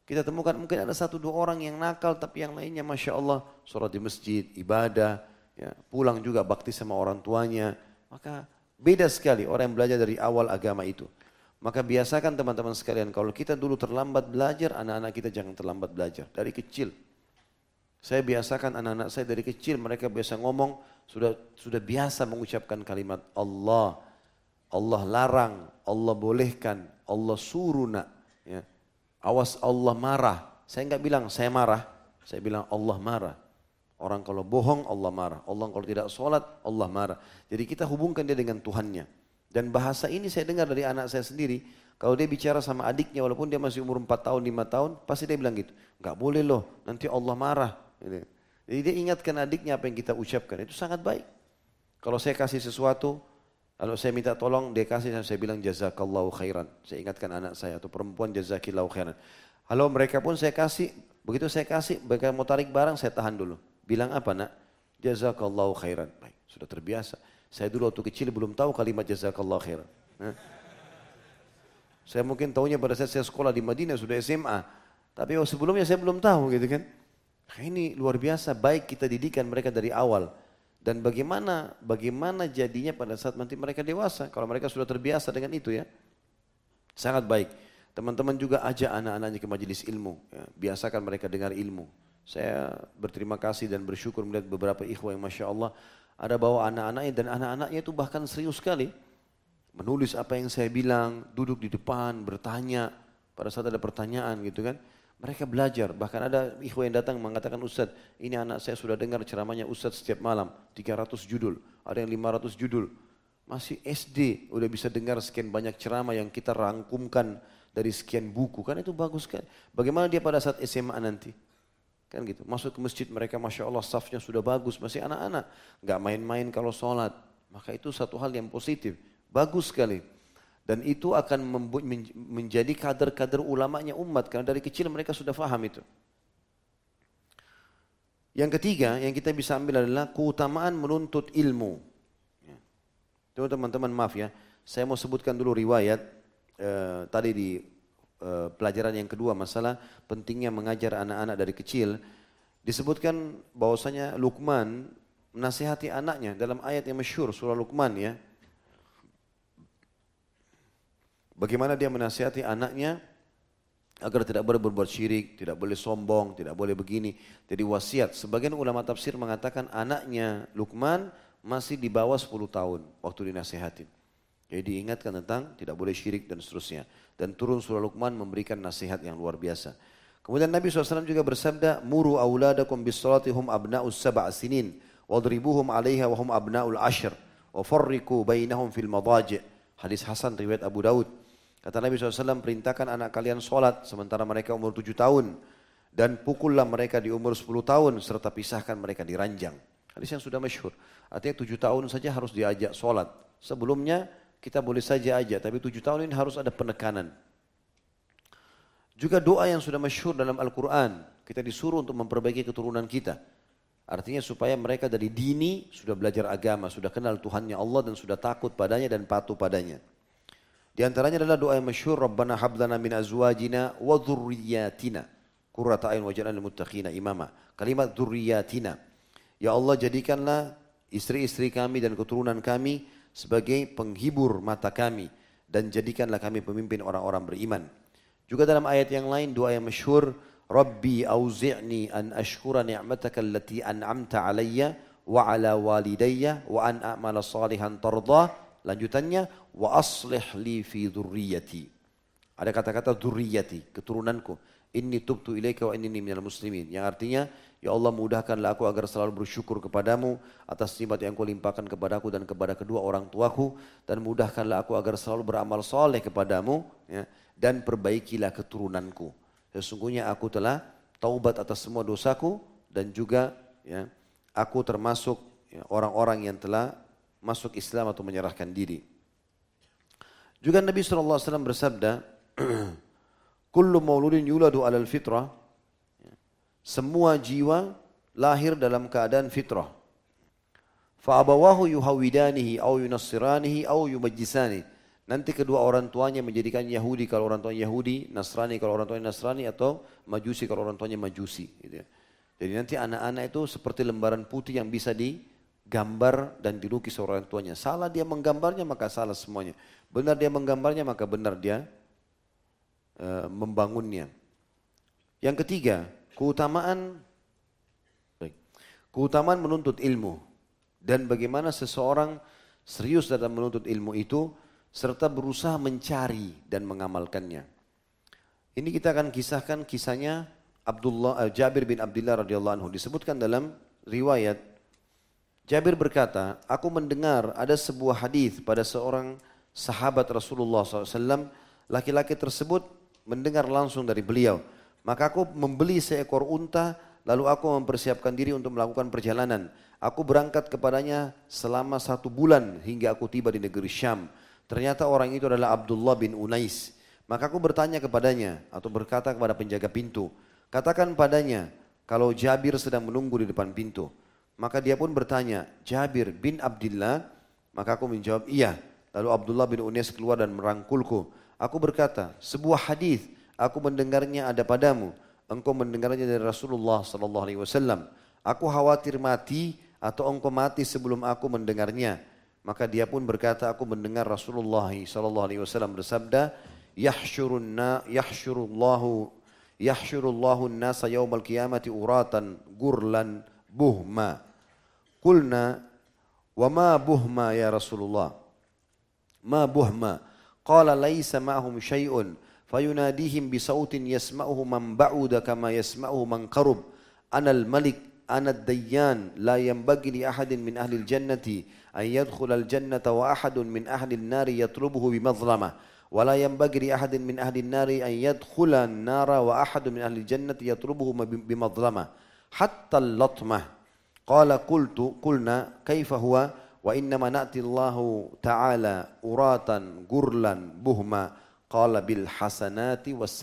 Kita temukan mungkin ada satu dua orang yang nakal, tapi yang lainnya Masya Allah, sholat di masjid, ibadah, ya, pulang juga bakti sama orang tuanya. Maka Beda sekali orang yang belajar dari awal agama itu. Maka biasakan teman-teman sekalian, kalau kita dulu terlambat belajar, anak-anak kita jangan terlambat belajar. Dari kecil. Saya biasakan anak-anak saya dari kecil, mereka biasa ngomong, sudah sudah biasa mengucapkan kalimat Allah. Allah larang, Allah bolehkan, Allah suruh nak. Ya. Awas Allah marah. Saya nggak bilang saya marah, saya bilang Allah marah. Orang kalau bohong Allah marah. Allah kalau tidak sholat Allah marah. Jadi kita hubungkan dia dengan Tuhannya. Dan bahasa ini saya dengar dari anak saya sendiri. Kalau dia bicara sama adiknya walaupun dia masih umur 4 tahun, 5 tahun. Pasti dia bilang gitu. Gak boleh loh nanti Allah marah. Gitu. Jadi dia ingatkan adiknya apa yang kita ucapkan. Itu sangat baik. Kalau saya kasih sesuatu, kalau saya minta tolong, dia kasih, saya bilang jazakallahu khairan. Saya ingatkan anak saya atau perempuan jazakillahu khairan. Halo mereka pun saya kasih, begitu saya kasih, mereka mau tarik barang, saya tahan dulu. Bilang apa nak? Jazakallahu khairan. Baik, sudah terbiasa. Saya dulu waktu kecil belum tahu kalimat jazakallahu khairan. Saya mungkin tahunya pada saat saya sekolah di Madinah sudah SMA. Tapi sebelumnya saya belum tahu gitu kan. Nah, ini luar biasa baik kita didikan mereka dari awal. Dan bagaimana bagaimana jadinya pada saat nanti mereka dewasa. Kalau mereka sudah terbiasa dengan itu ya. Sangat baik. Teman-teman juga ajak anak-anaknya ke majelis ilmu. Ya. Biasakan mereka dengar ilmu. Saya berterima kasih dan bersyukur melihat beberapa ikhwah yang Masya Allah ada bawa anak-anaknya dan anak-anaknya itu bahkan serius sekali. Menulis apa yang saya bilang, duduk di depan, bertanya. Pada saat ada pertanyaan gitu kan. Mereka belajar, bahkan ada ikhwah yang datang mengatakan Ustaz, ini anak saya sudah dengar ceramahnya Ustaz setiap malam, 300 judul, ada yang 500 judul. masih SD udah bisa dengar sekian banyak ceramah yang kita rangkumkan dari sekian buku kan itu bagus kan. Bagaimana dia pada saat SMA nanti? Kan gitu. Masuk ke masjid mereka Masya Allah safnya sudah bagus. Masih anak-anak. Gak main-main kalau sholat. Maka itu satu hal yang positif. Bagus sekali. Dan itu akan menjadi kader-kader ulamanya umat. Karena dari kecil mereka sudah faham itu. Yang ketiga yang kita bisa ambil adalah keutamaan menuntut ilmu. Ya. Teman-teman maaf ya, saya mau sebutkan dulu riwayat eh, tadi di eh, pelajaran yang kedua masalah pentingnya mengajar anak-anak dari kecil disebutkan bahwasanya Luqman menasihati anaknya dalam ayat yang masyhur surah Luqman ya. Bagaimana dia menasihati anaknya agar tidak boleh berbuat syirik, tidak boleh sombong, tidak boleh begini. Jadi wasiat. Sebagian ulama tafsir mengatakan anaknya Luqman masih di bawah 10 tahun waktu dinasihatin. Jadi diingatkan tentang tidak boleh syirik dan seterusnya. Dan turun surah Luqman memberikan nasihat yang luar biasa. Kemudian Nabi SAW juga bersabda, Muru awladakum bis salatihum abna'us sab'a sinin, wadribuhum alaiha wahum abna'ul ashir, wa farriku bainahum fil madaji' Hadis Hasan riwayat Abu Daud. Kata Nabi SAW, perintahkan anak kalian sholat sementara mereka umur tujuh tahun. Dan pukullah mereka di umur sepuluh tahun serta pisahkan mereka di ranjang. Hadis yang sudah masyhur. Artinya tujuh tahun saja harus diajak sholat. Sebelumnya kita boleh saja aja, tapi tujuh tahun ini harus ada penekanan. Juga doa yang sudah masyhur dalam Al-Quran, kita disuruh untuk memperbaiki keturunan kita. Artinya supaya mereka dari dini sudah belajar agama, sudah kenal Tuhannya Allah dan sudah takut padanya dan patuh padanya. Di antaranya adalah doa yang masyhur, Rabbana hablana min azwajina wa dhurriyyatina. Qurrata ayun waj'alna muttaqina imama. Kalimat dhurriyyatina. Ya Allah jadikanlah istri-istri kami dan keturunan kami sebagai penghibur mata kami dan jadikanlah kami pemimpin orang-orang beriman. Juga dalam ayat yang lain doa yang masyhur, Rabbi auzi'ni an ashkura ni'mataka allati an'amta alayya wa ala walidayya wa an a'mala salihan tardah. Lanjutannya wa aslih li fi dzurriyyati. Ada kata-kata dzurriyyati, keturunanku. Inni tubtu ilaika wa inni minal muslimin. Yang artinya Ya Allah mudahkanlah aku agar selalu bersyukur kepadamu atas nikmat yang kau limpahkan kepadaku dan kepada kedua orang tuaku dan mudahkanlah aku agar selalu beramal soleh kepadamu ya, dan perbaikilah keturunanku. Sesungguhnya aku telah taubat atas semua dosaku dan juga ya, aku termasuk ya, orang-orang ya, yang telah masuk Islam atau menyerahkan diri. Juga Nabi SAW bersabda, Kullu mauludin yuladu alal fitrah semua jiwa lahir dalam keadaan fitrah. Fa'abawahu yuhawidanihi au yunassiranihi au yumajjisani. Nanti kedua orang tuanya menjadikan Yahudi kalau orang tuanya Yahudi, Nasrani kalau orang tuanya Nasrani atau Majusi kalau orang tuanya Majusi. Gitu ya. Jadi nanti anak-anak itu seperti lembaran putih yang bisa digambar dan dilukis orang tuanya. Salah dia menggambarnya maka salah semuanya. Benar dia menggambarnya maka benar dia uh, membangunnya. Yang ketiga, Keutamaan keutamaan menuntut ilmu dan bagaimana seseorang serius dalam menuntut ilmu itu serta berusaha mencari dan mengamalkannya. Ini kita akan kisahkan kisahnya Abdullah uh, Jabir bin Abdullah radhiyallahu anhu disebutkan dalam riwayat Jabir berkata, aku mendengar ada sebuah hadis pada seorang sahabat Rasulullah SAW, laki-laki tersebut mendengar langsung dari beliau. Maka aku membeli seekor unta, lalu aku mempersiapkan diri untuk melakukan perjalanan. Aku berangkat kepadanya selama satu bulan hingga aku tiba di negeri Syam. Ternyata orang itu adalah Abdullah bin Unais. Maka aku bertanya kepadanya atau berkata kepada penjaga pintu. Katakan padanya kalau Jabir sedang menunggu di depan pintu. Maka dia pun bertanya, Jabir bin Abdullah? Maka aku menjawab, iya. Lalu Abdullah bin Unais keluar dan merangkulku. Aku berkata, sebuah hadis Aku mendengarnya ada padamu. Engkau mendengarnya dari Rasulullah sallallahu alaihi wasallam. Aku khawatir mati atau engkau mati sebelum aku mendengarnya. Maka dia pun berkata, aku mendengar Rasulullah sallallahu alaihi wasallam bersabda, "Yahsyurun na yahsyurullahu yahsyurullahu an-nasa yaumal qiyamati uratan gurlan بهما. قلنا وما بهما يا رسول الله؟ ما بهما؟ قال ليس معهم شيء فيناديهم بصوت يسمعه من بعد كما يسمعه من قرب. أنا الملك أنا الديان لا ينبغي لأحد من أهل الجنة أن يدخل الجنة وأحد من أهل النار يطلبه بمظلمة. ولا ينبغي لأحد من أهل النار أن يدخل النار وأحد من أهل الجنة يطلبه بمظلمة. hatta latmah. Qala qultu qulna kaifa huwa wa innama na'ti Allahu ta'ala uratan gurlan buhma qala bil hasanati was.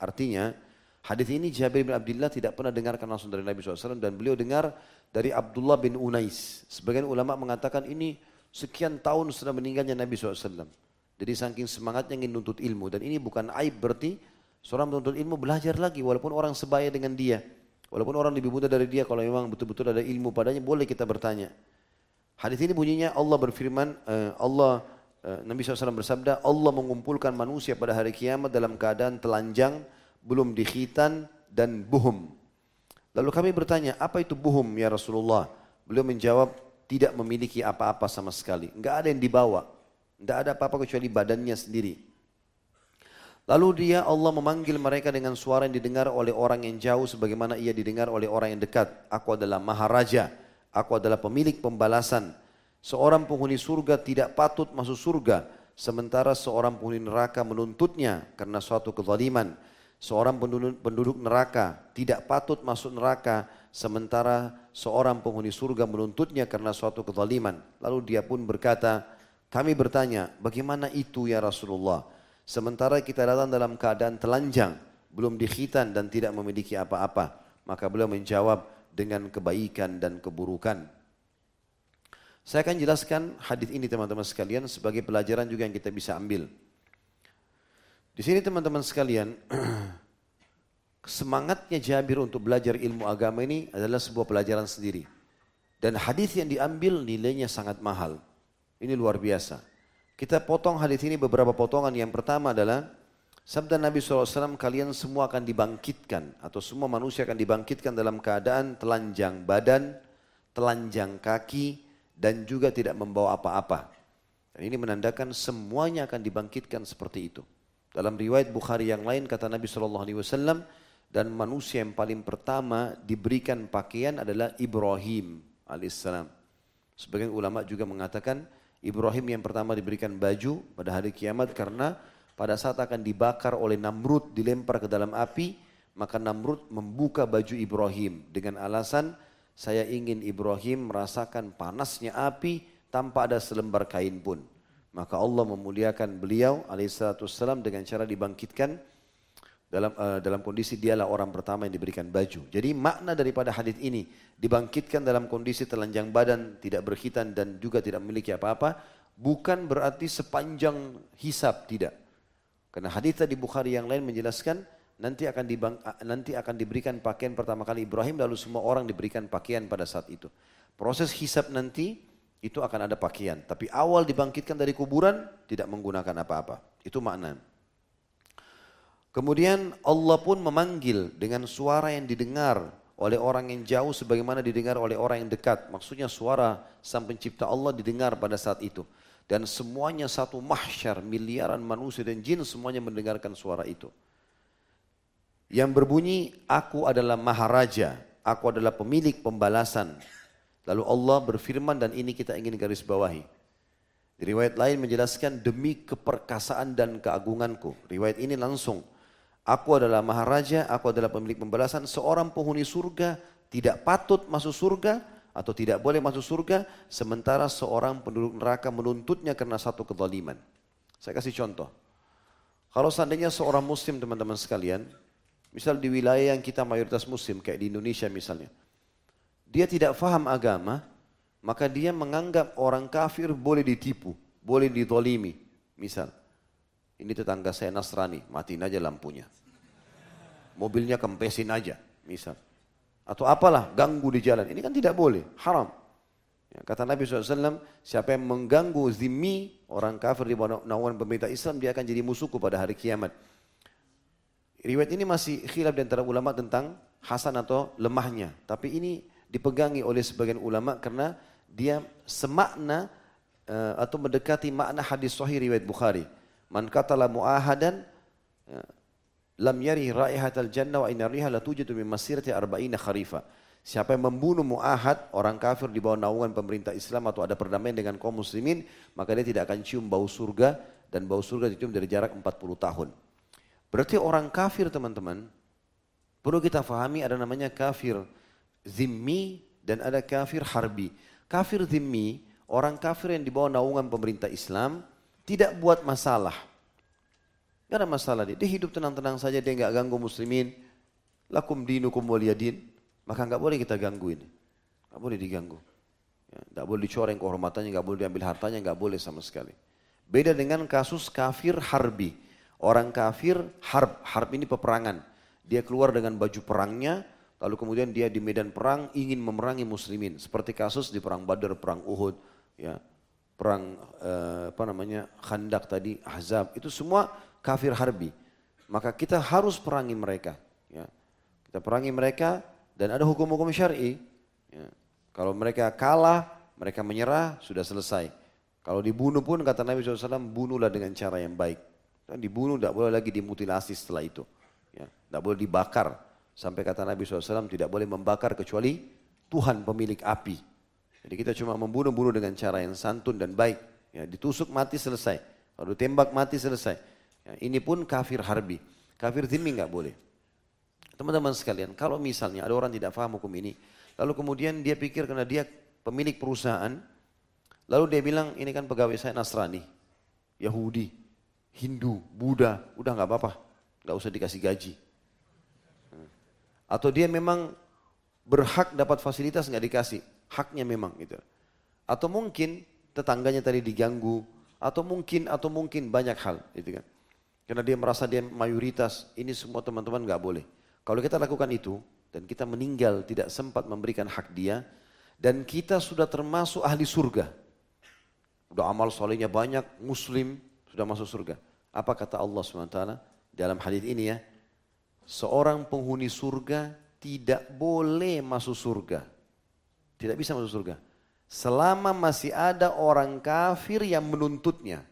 Artinya hadis ini Jabir bin Abdullah tidak pernah dengarkan langsung dari Nabi SAW dan beliau dengar dari Abdullah bin Unais. Sebagian ulama mengatakan ini sekian tahun setelah meninggalnya Nabi SAW. Jadi saking semangatnya ingin nuntut ilmu dan ini bukan aib berarti seorang menuntut ilmu belajar lagi walaupun orang sebaya dengan dia. Walaupun orang lebih muda dari dia kalau memang betul-betul ada ilmu padanya boleh kita bertanya. Hadis ini bunyinya Allah berfirman uh, Allah uh, Nabi SAW bersabda Allah mengumpulkan manusia pada hari kiamat dalam keadaan telanjang belum dikhitan dan buhum. Lalu kami bertanya, apa itu buhum ya Rasulullah? Beliau menjawab, tidak memiliki apa-apa sama sekali. Enggak ada yang dibawa. Tidak ada apa-apa kecuali badannya sendiri. Lalu dia Allah memanggil mereka dengan suara yang didengar oleh orang yang jauh sebagaimana ia didengar oleh orang yang dekat. Aku adalah maharaja, aku adalah pemilik pembalasan. Seorang penghuni surga tidak patut masuk surga, sementara seorang penghuni neraka menuntutnya karena suatu kezaliman. Seorang penduduk, neraka tidak patut masuk neraka, sementara seorang penghuni surga menuntutnya karena suatu kezaliman. Lalu dia pun berkata, kami bertanya, bagaimana itu ya Rasulullah? Sementara kita datang dalam keadaan telanjang, belum dikhitan dan tidak memiliki apa-apa. Maka beliau menjawab dengan kebaikan dan keburukan. Saya akan jelaskan hadis ini teman-teman sekalian sebagai pelajaran juga yang kita bisa ambil. Di sini teman-teman sekalian, semangatnya Jabir untuk belajar ilmu agama ini adalah sebuah pelajaran sendiri. Dan hadis yang diambil nilainya sangat mahal. Ini luar biasa. Kita potong hadis ini beberapa potongan. Yang pertama adalah sabda Nabi SAW kalian semua akan dibangkitkan atau semua manusia akan dibangkitkan dalam keadaan telanjang badan, telanjang kaki dan juga tidak membawa apa-apa. Dan ini menandakan semuanya akan dibangkitkan seperti itu. Dalam riwayat Bukhari yang lain kata Nabi SAW dan manusia yang paling pertama diberikan pakaian adalah Ibrahim alaihissalam. Sebagian ulama juga mengatakan Ibrahim yang pertama diberikan baju pada hari kiamat karena pada saat akan dibakar oleh Namrud dilempar ke dalam api maka Namrud membuka baju Ibrahim dengan alasan saya ingin Ibrahim merasakan panasnya api tanpa ada selembar kain pun. Maka Allah memuliakan beliau alaihissalam dengan cara dibangkitkan dalam uh, dalam kondisi dialah orang pertama yang diberikan baju. Jadi makna daripada hadis ini dibangkitkan dalam kondisi telanjang badan, tidak berkhitan dan juga tidak memiliki apa-apa, bukan berarti sepanjang hisap tidak. Karena hadis tadi Bukhari yang lain menjelaskan nanti akan dibang, nanti akan diberikan pakaian pertama kali Ibrahim lalu semua orang diberikan pakaian pada saat itu. Proses hisap nanti itu akan ada pakaian, tapi awal dibangkitkan dari kuburan tidak menggunakan apa-apa. Itu makna. Kemudian Allah pun memanggil dengan suara yang didengar oleh orang yang jauh sebagaimana didengar oleh orang yang dekat. Maksudnya suara sang pencipta Allah didengar pada saat itu. Dan semuanya satu mahsyar, miliaran manusia dan jin semuanya mendengarkan suara itu. Yang berbunyi, aku adalah maharaja, aku adalah pemilik pembalasan. Lalu Allah berfirman dan ini kita ingin garis bawahi. Riwayat lain menjelaskan demi keperkasaan dan keagunganku. Riwayat ini langsung Aku adalah maharaja, aku adalah pemilik pembalasan. Seorang penghuni surga tidak patut masuk surga atau tidak boleh masuk surga sementara seorang penduduk neraka menuntutnya karena satu kezaliman. Saya kasih contoh. Kalau seandainya seorang muslim teman-teman sekalian, misal di wilayah yang kita mayoritas muslim kayak di Indonesia misalnya, dia tidak faham agama, maka dia menganggap orang kafir boleh ditipu, boleh ditolimi. Misal, ini tetangga saya Nasrani, matiin aja lampunya. Mobilnya kempesin aja, misal. Atau apalah, ganggu di jalan. Ini kan tidak boleh, haram. Ya, kata Nabi SAW, siapa yang mengganggu zimmi, orang kafir di bawah naungan pemerintah Islam, dia akan jadi musuhku pada hari kiamat. Riwayat ini masih khilaf di antara ulama tentang hasan atau lemahnya. Tapi ini dipegangi oleh sebagian ulama karena dia semakna uh, atau mendekati makna hadis sahih riwayat Bukhari. Man qatala muahadan ya, lam yari raihatal jannah wa inna riha la tujidu min masirati arba'ina kharifa. Siapa yang membunuh mu'ahad, orang kafir di bawah naungan pemerintah Islam atau ada perdamaian dengan kaum muslimin, maka dia tidak akan cium bau surga dan bau surga dicium dari jarak 40 tahun. Berarti orang kafir teman-teman, perlu kita fahami ada namanya kafir zimmi dan ada kafir harbi. Kafir zimmi, orang kafir yang di bawah naungan pemerintah Islam, tidak buat masalah. Gak ada masalah dia, dia hidup tenang-tenang saja, dia nggak ganggu muslimin. Lakum dinukum waliyadin maka nggak boleh kita ganggu ini. Nggak boleh diganggu. Ya, boleh dicoreng kehormatannya, nggak boleh diambil hartanya, nggak boleh sama sekali. Beda dengan kasus kafir harbi. Orang kafir harb, harb ini peperangan. Dia keluar dengan baju perangnya, lalu kemudian dia di medan perang ingin memerangi muslimin. Seperti kasus di perang Badar, perang Uhud, ya, perang eh, apa namanya Khandak tadi, Ahzab, itu semua kafir harbi. Maka kita harus perangi mereka. Ya. Kita perangi mereka dan ada hukum-hukum syari. Ya. Kalau mereka kalah, mereka menyerah, sudah selesai. Kalau dibunuh pun kata Nabi SAW, bunuhlah dengan cara yang baik. Dan dibunuh tidak boleh lagi dimutilasi setelah itu. Ya. Tidak boleh dibakar. Sampai kata Nabi SAW tidak boleh membakar kecuali Tuhan pemilik api. Jadi kita cuma membunuh-bunuh dengan cara yang santun dan baik. Ya, ditusuk mati selesai. Kalau ditembak mati selesai. Ya, ini pun kafir harbi. Kafir zimmi nggak boleh. Teman-teman sekalian, kalau misalnya ada orang tidak paham hukum ini, lalu kemudian dia pikir karena dia pemilik perusahaan, lalu dia bilang ini kan pegawai saya Nasrani, Yahudi, Hindu, Buddha, udah nggak apa-apa, nggak usah dikasih gaji. Atau dia memang berhak dapat fasilitas nggak dikasih, haknya memang gitu. Atau mungkin tetangganya tadi diganggu, atau mungkin atau mungkin banyak hal, gitu kan. Karena dia merasa dia mayoritas, ini semua teman-teman nggak boleh. Kalau kita lakukan itu dan kita meninggal tidak sempat memberikan hak dia dan kita sudah termasuk ahli surga. Sudah amal solehnya banyak, muslim, sudah masuk surga. Apa kata Allah SWT dalam hadis ini ya? Seorang penghuni surga tidak boleh masuk surga. Tidak bisa masuk surga. Selama masih ada orang kafir yang menuntutnya.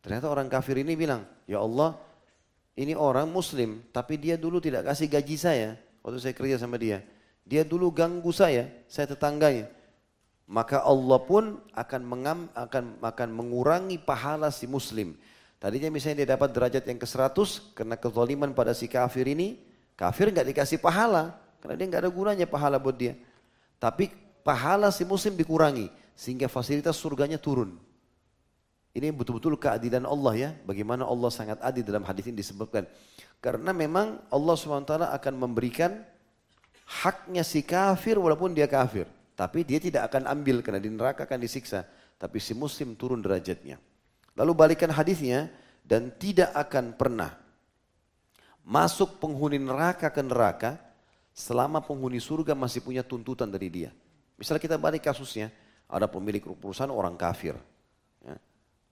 Ternyata orang kafir ini bilang, Ya Allah, ini orang muslim, tapi dia dulu tidak kasih gaji saya waktu saya kerja sama dia. Dia dulu ganggu saya, saya tetangganya. Maka Allah pun akan mengam, akan akan mengurangi pahala si muslim. Tadinya misalnya dia dapat derajat yang ke-100 karena kezaliman pada si kafir ini, kafir nggak dikasih pahala karena dia nggak ada gunanya pahala buat dia. Tapi pahala si muslim dikurangi sehingga fasilitas surganya turun. Ini betul-betul keadilan Allah ya. Bagaimana Allah sangat adil dalam hadis ini disebutkan. Karena memang Allah SWT akan memberikan haknya si kafir walaupun dia kafir. Tapi dia tidak akan ambil karena di neraka akan disiksa. Tapi si muslim turun derajatnya. Lalu balikan hadisnya dan tidak akan pernah masuk penghuni neraka ke neraka selama penghuni surga masih punya tuntutan dari dia. Misalnya kita balik kasusnya, ada pemilik perusahaan orang kafir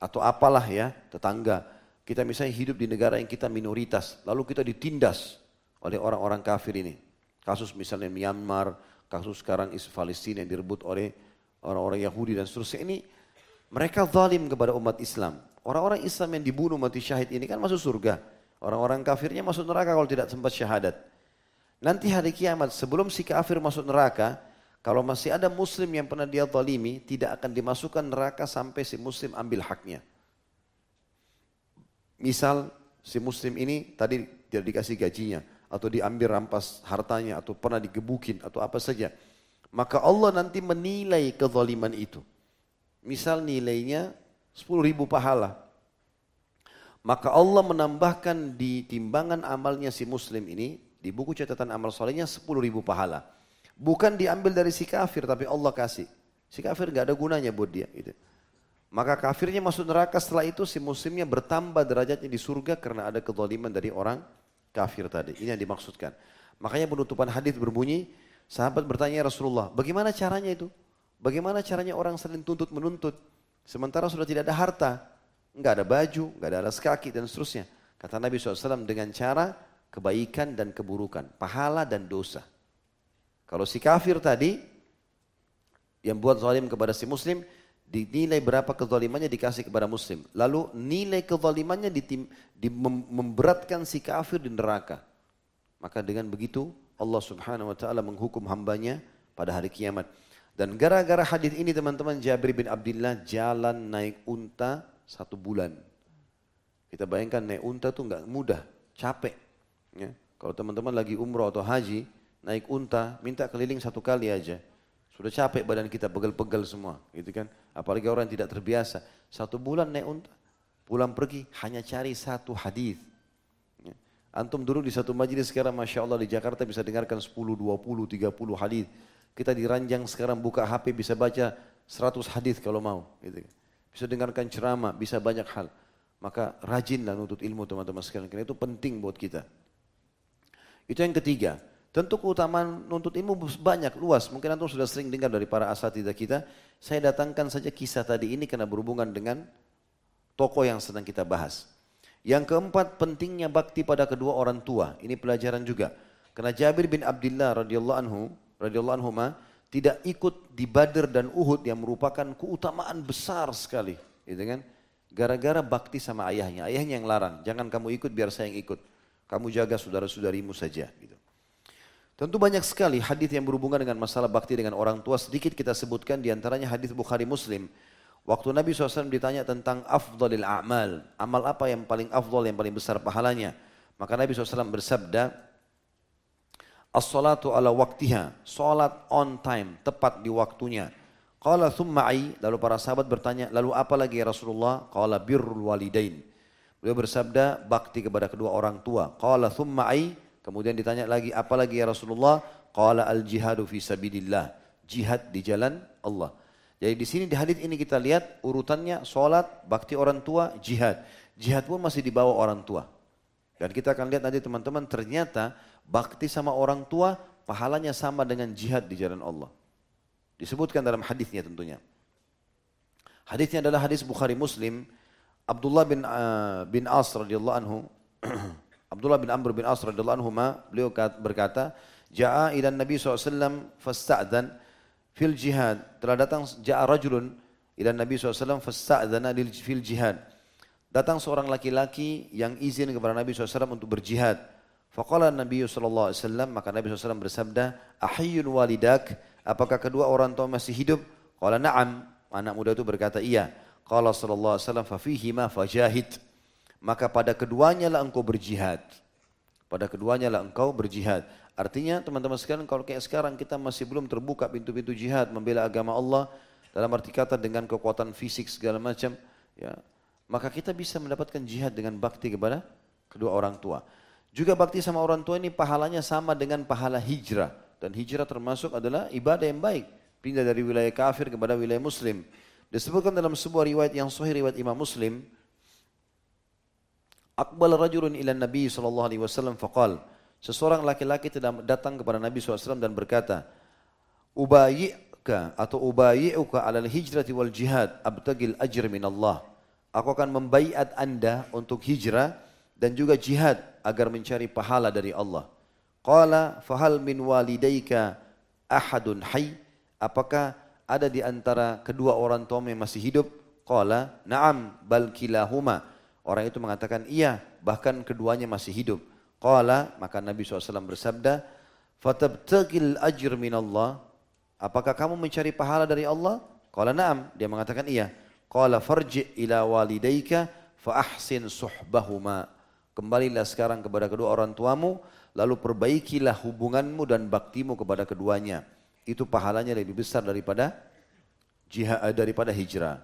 atau apalah ya tetangga. Kita misalnya hidup di negara yang kita minoritas, lalu kita ditindas oleh orang-orang kafir ini. Kasus misalnya Myanmar, kasus sekarang Palestina yang direbut oleh orang-orang Yahudi dan seterusnya ini mereka zalim kepada umat Islam. Orang-orang Islam yang dibunuh mati syahid ini kan masuk surga. Orang-orang kafirnya masuk neraka kalau tidak sempat syahadat. Nanti hari kiamat sebelum si kafir masuk neraka, kalau masih ada muslim yang pernah dia zalimi, tidak akan dimasukkan neraka sampai si muslim ambil haknya. Misal si muslim ini tadi tidak dikasih gajinya, atau diambil rampas hartanya, atau pernah digebukin, atau apa saja. Maka Allah nanti menilai kezaliman itu. Misal nilainya 10 ribu pahala. Maka Allah menambahkan di timbangan amalnya si muslim ini, di buku catatan amal solehnya 10 ribu pahala. Bukan diambil dari si kafir tapi Allah kasih. Si kafir gak ada gunanya buat dia. Gitu. Maka kafirnya masuk neraka setelah itu si muslimnya bertambah derajatnya di surga karena ada kezaliman dari orang kafir tadi. Ini yang dimaksudkan. Makanya penutupan hadis berbunyi, sahabat bertanya ya Rasulullah, bagaimana caranya itu? Bagaimana caranya orang saling tuntut menuntut? Sementara sudah tidak ada harta, nggak ada baju, nggak ada alas kaki dan seterusnya. Kata Nabi SAW dengan cara kebaikan dan keburukan, pahala dan dosa. Kalau si kafir tadi yang buat zalim kepada si muslim, dinilai berapa kezalimannya dikasih kepada muslim. Lalu nilai kezalimannya ditim, di, mem, memberatkan si kafir di neraka. Maka dengan begitu Allah subhanahu wa ta'ala menghukum hambanya pada hari kiamat. Dan gara-gara hadis ini teman-teman Jabir bin Abdullah jalan naik unta satu bulan. Kita bayangkan naik unta tuh nggak mudah, capek. Ya. Kalau teman-teman lagi umroh atau haji, naik unta, minta keliling satu kali aja. Sudah capek badan kita pegel-pegel semua, gitu kan. Apalagi orang yang tidak terbiasa. Satu bulan naik unta, pulang pergi hanya cari satu hadis. Ya. Antum dulu di satu majlis sekarang Masya Allah di Jakarta bisa dengarkan 10, 20, 30 hadis. Kita diranjang sekarang buka HP bisa baca 100 hadis kalau mau. Gitu. Bisa dengarkan ceramah, bisa banyak hal. Maka rajinlah nuntut ilmu teman-teman sekalian. Karena itu penting buat kita. Itu yang ketiga. Tentu keutamaan nuntut ilmu banyak, luas. Mungkin antum sudah sering dengar dari para asatidah kita. Saya datangkan saja kisah tadi ini karena berhubungan dengan tokoh yang sedang kita bahas. Yang keempat, pentingnya bakti pada kedua orang tua. Ini pelajaran juga. Karena Jabir bin Abdullah radhiyallahu anhu radhiyallahu anhu tidak ikut di Badr dan Uhud yang merupakan keutamaan besar sekali, gitu kan? Gara-gara bakti sama ayahnya, ayahnya yang larang, jangan kamu ikut biar saya yang ikut. Kamu jaga saudara-saudarimu saja, gitu. Tentu banyak sekali hadis yang berhubungan dengan masalah bakti dengan orang tua. Sedikit kita sebutkan di antaranya hadis Bukhari Muslim. Waktu Nabi SAW ditanya tentang afdalil a'mal. Amal apa yang paling afdal, yang paling besar pahalanya. Maka Nabi SAW bersabda, As-salatu ala waktiha, salat on time, tepat di waktunya. Qala thumma ai, lalu para sahabat bertanya, lalu apa lagi ya Rasulullah? Qala birrul walidain. Beliau bersabda, bakti kepada kedua orang tua. Qala thumma ai, kemudian ditanya lagi, apa lagi ya Rasulullah? Qala al jihadu fi sabidillah, jihad di jalan Allah. Jadi di sini di hadis ini kita lihat urutannya salat, bakti orang tua, jihad. Jihad pun masih di bawah orang tua. Dan kita akan lihat nanti teman-teman ternyata bakti sama orang tua pahalanya sama dengan jihad di jalan Allah. Disebutkan dalam hadisnya tentunya. Hadisnya adalah hadis Bukhari Muslim. Abdullah bin uh, bin As radhiyallahu anhu Abdullah bin Amr bin As radhiyallahu anhu beliau berkata, "Ja'a ila Nabi SAW fasta'dzan fil jihad." Telah datang ja'a rajulun ila Nabi SAW fasta'dzana fil jihad. Datang seorang laki-laki yang izin kepada Nabi SAW untuk berjihad. Faqala Nabi wasallam maka Nabi SAW bersabda, "Ahayyun walidak?" Apakah kedua orang tua masih hidup? Qala na'am. Anak muda itu berkata, "Iya." Qala sallallahu alaihi wasallam, "Fa fihima fajahid." Maka pada keduanya lah engkau berjihad. Pada keduanya lah engkau berjihad. Artinya teman-teman sekalian kalau kayak sekarang kita masih belum terbuka pintu-pintu jihad membela agama Allah dalam arti kata dengan kekuatan fisik segala macam ya maka kita bisa mendapatkan jihad dengan bakti kepada kedua orang tua. Juga bakti sama orang tua ini pahalanya sama dengan pahala hijrah. Dan hijrah termasuk adalah ibadah yang baik. Pindah dari wilayah kafir kepada wilayah muslim. Disebutkan dalam sebuah riwayat yang sahih riwayat Imam Muslim. Akbal rajulun ila Nabi SAW faqal. Seseorang laki-laki datang kepada Nabi SAW dan berkata, Ubayi'ka atau ubayi'uka alal hijrati wal jihad abtagil ajr min Allah. Aku akan membaiat anda untuk hijrah dan juga jihad agar mencari pahala dari Allah. Qala fahal min walidayka ahadun hayy? Apakah ada di antara kedua orang tua yang masih hidup? Qala na'am bal kilahuma. Orang itu mengatakan iya, bahkan keduanya masih hidup. Qala maka Nabi SAW bersabda, fatabtagil ajr min Allah. Apakah kamu mencari pahala dari Allah? Qala na'am. Dia mengatakan iya. Qala farji ila walidayka fa ahsin suhbahuma Kembalilah sekarang kepada kedua orang tuamu, lalu perbaikilah hubunganmu dan baktimu kepada keduanya. Itu pahalanya lebih besar daripada jihad eh, daripada hijrah.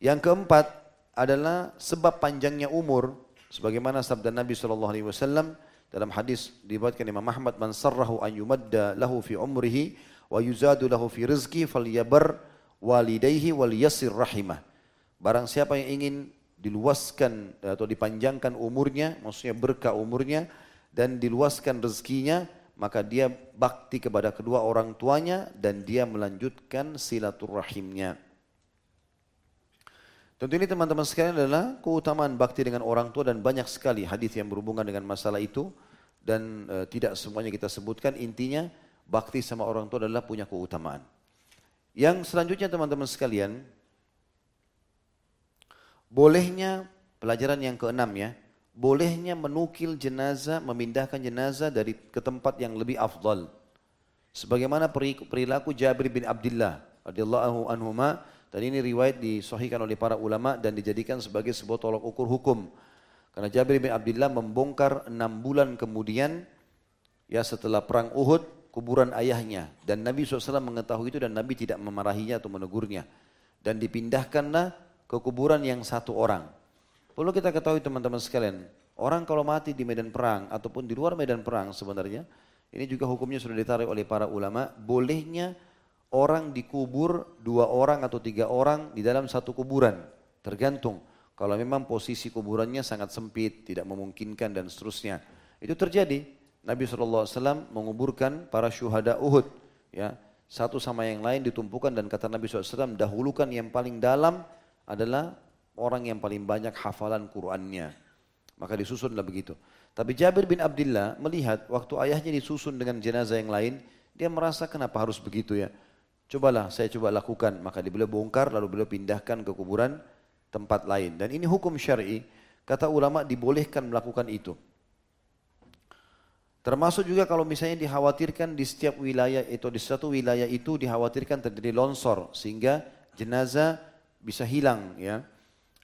Yang keempat adalah sebab panjangnya umur sebagaimana sabda Nabi sallallahu alaihi wasallam dalam hadis diriwayatkan Imam Ahmad man sarrahu an yumadda lahu fi umrihi wa yuzadu lahu fi rizqi falyabar walidayhi wal yasir rahimah. Barang siapa yang ingin diluaskan atau dipanjangkan umurnya, maksudnya berkah umurnya dan diluaskan rezekinya, maka dia bakti kepada kedua orang tuanya dan dia melanjutkan silaturahimnya. Tentu ini teman-teman sekalian adalah keutamaan bakti dengan orang tua dan banyak sekali hadis yang berhubungan dengan masalah itu dan e, tidak semuanya kita sebutkan intinya bakti sama orang tua adalah punya keutamaan. Yang selanjutnya teman-teman sekalian, Bolehnya pelajaran yang keenam ya, bolehnya menukil jenazah, memindahkan jenazah dari ke tempat yang lebih afdal. Sebagaimana perilaku Jabir bin Abdullah radhiyallahu anhuma dan ini riwayat disahihkan oleh para ulama dan dijadikan sebagai sebuah tolak ukur hukum. Karena Jabir bin Abdullah membongkar enam bulan kemudian ya setelah perang Uhud kuburan ayahnya dan Nabi SAW mengetahui itu dan Nabi tidak memarahinya atau menegurnya dan dipindahkanlah ke kuburan yang satu orang. Perlu kita ketahui teman-teman sekalian, orang kalau mati di medan perang ataupun di luar medan perang sebenarnya, ini juga hukumnya sudah ditarik oleh para ulama, bolehnya orang dikubur dua orang atau tiga orang di dalam satu kuburan, tergantung. Kalau memang posisi kuburannya sangat sempit, tidak memungkinkan dan seterusnya. Itu terjadi. Nabi SAW menguburkan para syuhada Uhud. Ya, satu sama yang lain ditumpukan dan kata Nabi SAW, dahulukan yang paling dalam adalah orang yang paling banyak hafalan Qur'annya. Maka disusunlah begitu. Tapi Jabir bin Abdullah melihat waktu ayahnya disusun dengan jenazah yang lain, dia merasa kenapa harus begitu ya. Cobalah saya coba lakukan. Maka beliau bongkar lalu beliau pindahkan ke kuburan tempat lain. Dan ini hukum syar'i. Kata ulama dibolehkan melakukan itu. Termasuk juga kalau misalnya dikhawatirkan di setiap wilayah itu di satu wilayah itu dikhawatirkan terjadi longsor sehingga jenazah bisa hilang ya.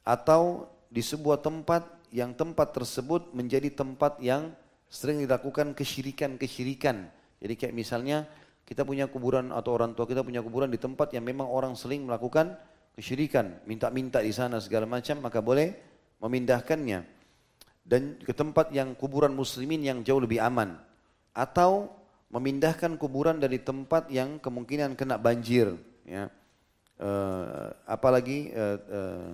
Atau di sebuah tempat yang tempat tersebut menjadi tempat yang sering dilakukan kesyirikan-kesyirikan. Jadi kayak misalnya kita punya kuburan atau orang tua kita punya kuburan di tempat yang memang orang sering melakukan kesyirikan, minta-minta di sana segala macam, maka boleh memindahkannya. Dan ke tempat yang kuburan muslimin yang jauh lebih aman. Atau memindahkan kuburan dari tempat yang kemungkinan kena banjir ya. Uh, apalagi uh, uh,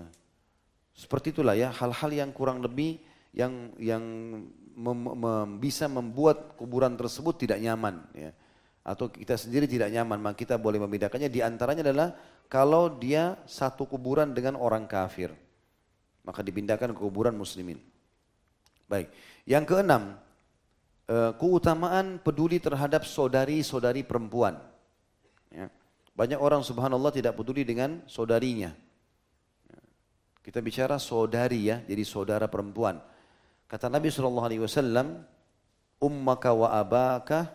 seperti itulah ya hal-hal yang kurang lebih yang yang mem, mem, bisa membuat kuburan tersebut tidak nyaman ya atau kita sendiri tidak nyaman maka kita boleh memindahkannya di antaranya adalah kalau dia satu kuburan dengan orang kafir maka dipindahkan ke kuburan muslimin Baik. Yang keenam, eh, keutamaan peduli terhadap saudari-saudari perempuan. Ya. Banyak orang subhanallah tidak peduli dengan saudarinya. Kita bicara saudari ya, jadi saudara perempuan. Kata Nabi Shallallahu Alaihi Wasallam, ummaka wa abaka,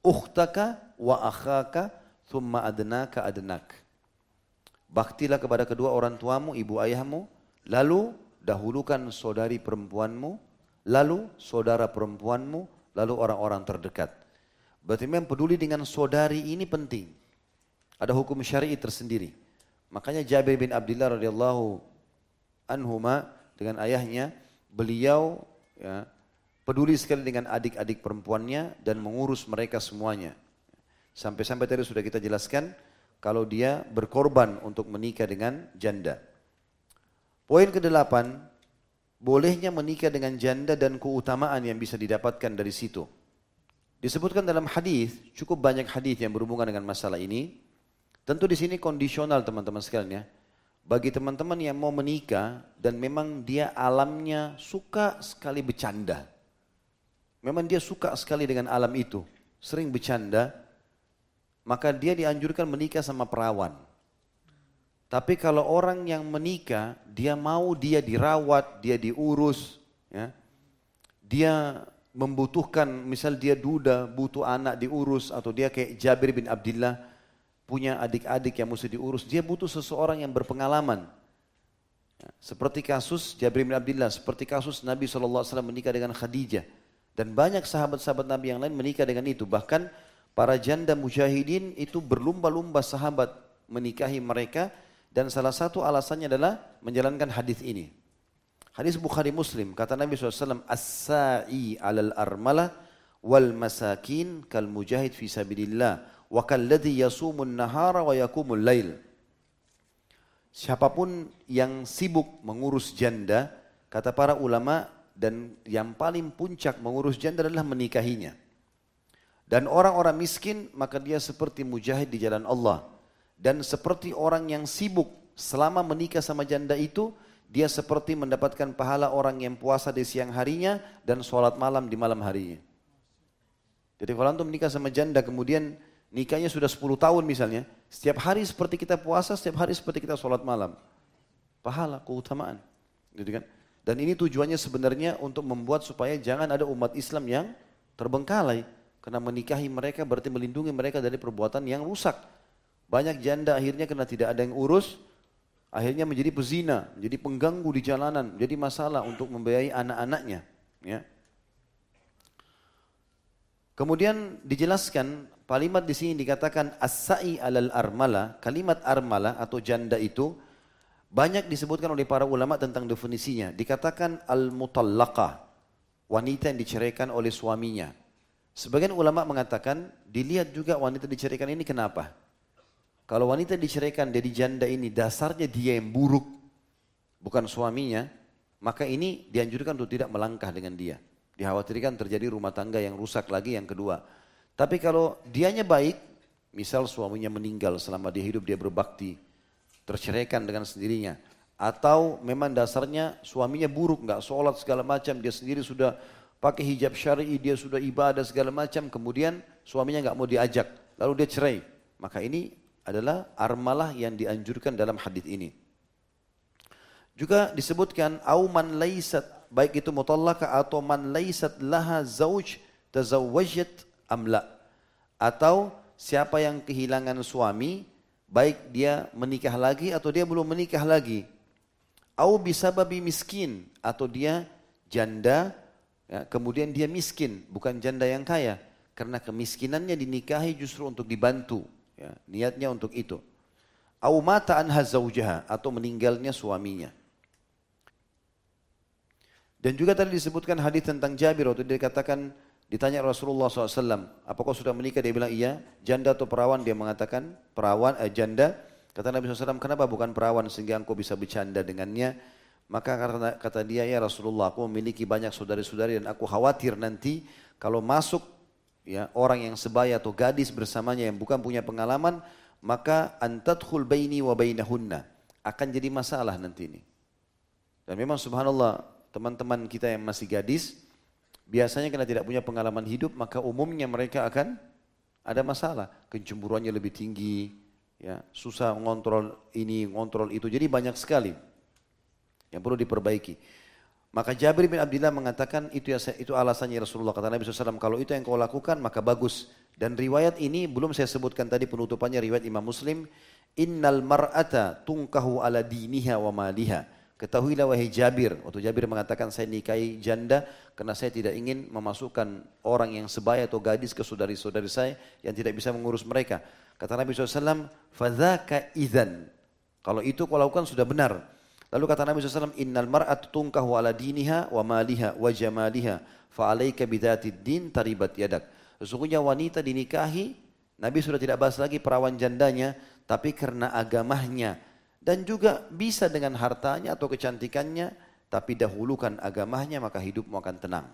ukhtaka wa akhaka, thumma adnaka adnak. Baktilah kepada kedua orang tuamu, ibu ayahmu, lalu dahulukan saudari perempuanmu, lalu saudara perempuanmu, lalu orang-orang terdekat. Berarti memang peduli dengan saudari ini penting. Ada hukum syar'i tersendiri. Makanya Jabir bin Abdullah radhiyallahu anhuma dengan ayahnya, beliau ya, peduli sekali dengan adik-adik perempuannya dan mengurus mereka semuanya. Sampai-sampai tadi sudah kita jelaskan kalau dia berkorban untuk menikah dengan janda. Poin kedelapan, bolehnya menikah dengan janda dan keutamaan yang bisa didapatkan dari situ. Disebutkan dalam hadis, cukup banyak hadis yang berhubungan dengan masalah ini. Tentu di sini kondisional teman-teman sekalian ya. Bagi teman-teman yang mau menikah dan memang dia alamnya suka sekali bercanda. Memang dia suka sekali dengan alam itu, sering bercanda, maka dia dianjurkan menikah sama perawan. Tapi kalau orang yang menikah, dia mau dia dirawat, dia diurus, ya. dia membutuhkan, misal dia duda, butuh anak diurus, atau dia kayak Jabir bin Abdullah, punya adik-adik yang mesti diurus, dia butuh seseorang yang berpengalaman. Ya. Seperti kasus Jabir bin Abdullah, seperti kasus Nabi SAW menikah dengan Khadijah. Dan banyak sahabat-sahabat Nabi yang lain menikah dengan itu. Bahkan para janda mujahidin itu berlumba-lumba sahabat menikahi mereka dan salah satu alasannya adalah menjalankan hadis ini. Hadis Bukhari Muslim, kata Nabi SAW, As-sa'i alal armala wal masakin kal mujahid fi sabilillah wa yasumun nahara wa yakumul lail. Siapa pun yang sibuk mengurus janda, kata para ulama, dan yang paling puncak mengurus janda adalah menikahinya. Dan orang-orang miskin, maka dia seperti mujahid di jalan Allah dan seperti orang yang sibuk selama menikah sama janda itu, dia seperti mendapatkan pahala orang yang puasa di siang harinya dan sholat malam di malam harinya. Jadi kalau antum menikah sama janda kemudian nikahnya sudah 10 tahun misalnya, setiap hari seperti kita puasa, setiap hari seperti kita sholat malam. Pahala, keutamaan. Gitu kan? Dan ini tujuannya sebenarnya untuk membuat supaya jangan ada umat Islam yang terbengkalai. Karena menikahi mereka berarti melindungi mereka dari perbuatan yang rusak. Banyak janda akhirnya karena tidak ada yang urus, akhirnya menjadi pezina, menjadi pengganggu di jalanan, menjadi masalah untuk membiayai anak-anaknya. Ya. Kemudian dijelaskan kalimat di sini dikatakan as-sa'i alal armala, kalimat armala atau janda itu banyak disebutkan oleh para ulama tentang definisinya. Dikatakan al-mutallaqah, wanita yang diceraikan oleh suaminya. Sebagian ulama mengatakan dilihat juga wanita diceraikan ini kenapa? Kalau wanita diceraikan dari janda ini dasarnya dia yang buruk, bukan suaminya, maka ini dianjurkan untuk tidak melangkah dengan dia. Dikhawatirkan terjadi rumah tangga yang rusak lagi yang kedua. Tapi kalau dianya baik, misal suaminya meninggal selama dia hidup dia berbakti, terceraikan dengan sendirinya. Atau memang dasarnya suaminya buruk, nggak sholat segala macam, dia sendiri sudah pakai hijab syari, dia sudah ibadah segala macam, kemudian suaminya nggak mau diajak, lalu dia cerai. Maka ini adalah armalah yang dianjurkan dalam hadis ini. Juga disebutkan auman laisat baik itu mutallaka atau man laisat laha zauj tazawwajat amla atau siapa yang kehilangan suami baik dia menikah lagi atau dia belum menikah lagi. Au bisababi miskin atau dia janda ya, kemudian dia miskin bukan janda yang kaya. Karena kemiskinannya dinikahi justru untuk dibantu ya, niatnya untuk itu. Au mata anha zaujaha atau meninggalnya suaminya. Dan juga tadi disebutkan hadis tentang Jabir waktu dia dikatakan ditanya Rasulullah SAW, apakah sudah menikah? Dia bilang iya. Janda atau perawan? Dia mengatakan perawan, eh, janda. Kata Nabi SAW, kenapa bukan perawan sehingga engkau bisa bercanda dengannya? Maka kata, kata dia, ya Rasulullah, aku memiliki banyak saudari-saudari dan aku khawatir nanti kalau masuk ya orang yang sebaya atau gadis bersamanya yang bukan punya pengalaman, maka antadkhul baini wa bainahunna. Akan jadi masalah nanti ini. Dan memang subhanallah teman-teman kita yang masih gadis, biasanya karena tidak punya pengalaman hidup, maka umumnya mereka akan ada masalah. Kencemburuannya lebih tinggi, ya susah mengontrol ini, mengontrol itu. Jadi banyak sekali yang perlu diperbaiki. Maka Jabir bin Abdullah mengatakan itu ya, itu alasannya Rasulullah kata Nabi SAW kalau itu yang kau lakukan maka bagus dan riwayat ini belum saya sebutkan tadi penutupannya riwayat Imam Muslim innal mar'ata tungkahu ala diniha wa maliha Ketahuilah wahai Jabir, waktu Jabir mengatakan saya nikahi janda karena saya tidak ingin memasukkan orang yang sebaya atau gadis ke saudari-saudari saya yang tidak bisa mengurus mereka. Kata Nabi SAW, fadzaka idzan. Kalau itu kau lakukan sudah benar. Lalu kata Nabi SAW, innal mar'at tunkahu ala diniha wa maliha wa jamaliha fa'alaika bidatid din taribat yadak. Sesungguhnya wanita dinikahi, Nabi sudah tidak bahas lagi perawan jandanya, tapi karena agamanya, dan juga bisa dengan hartanya atau kecantikannya, tapi dahulukan agamanya maka hidupmu akan tenang.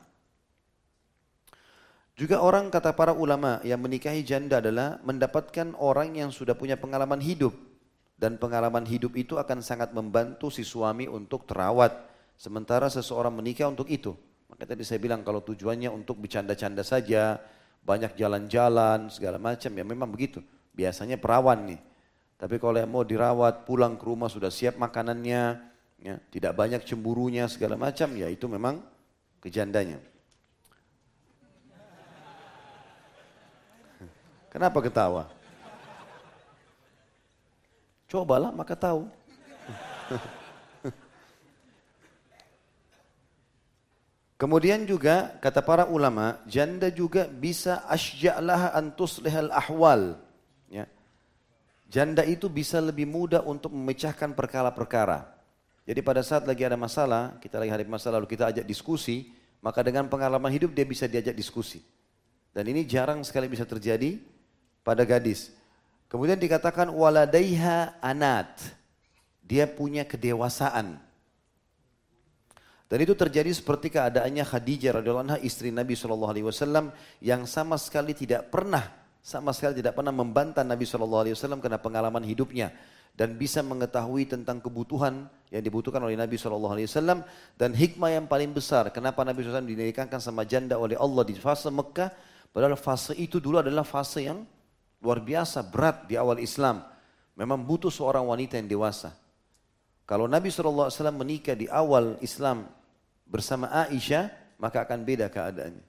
Juga orang kata para ulama yang menikahi janda adalah mendapatkan orang yang sudah punya pengalaman hidup. Dan pengalaman hidup itu akan sangat membantu si suami untuk terawat. Sementara seseorang menikah untuk itu. Maka tadi saya bilang kalau tujuannya untuk bercanda-canda saja, banyak jalan-jalan, segala macam, ya memang begitu. Biasanya perawan nih. Tapi kalau yang mau dirawat, pulang ke rumah sudah siap makanannya, ya, tidak banyak cemburunya segala macam, ya itu memang kejandanya. Kenapa ketawa? Cobalah maka tahu. Kemudian juga kata para ulama, janda juga bisa asyja'laha an tuslihal ahwal. Janda itu bisa lebih mudah untuk memecahkan perkara-perkara. Jadi pada saat lagi ada masalah, kita lagi hari masalah lalu kita ajak diskusi, maka dengan pengalaman hidup dia bisa diajak diskusi. Dan ini jarang sekali bisa terjadi pada gadis. Kemudian dikatakan waladaiha anat. Dia punya kedewasaan. Dan itu terjadi seperti keadaannya Khadijah radhiyallahu anha istri Nabi saw yang sama sekali tidak pernah sama sekali tidak pernah membantah Nabi SAW karena pengalaman hidupnya dan bisa mengetahui tentang kebutuhan yang dibutuhkan oleh Nabi SAW dan hikmah yang paling besar kenapa Nabi SAW dinikahkan sama janda oleh Allah di fase Mekah. Padahal fase itu dulu adalah fase yang luar biasa berat di awal Islam. Memang butuh seorang wanita yang dewasa. Kalau Nabi SAW menikah di awal Islam bersama Aisyah, maka akan beda keadaannya.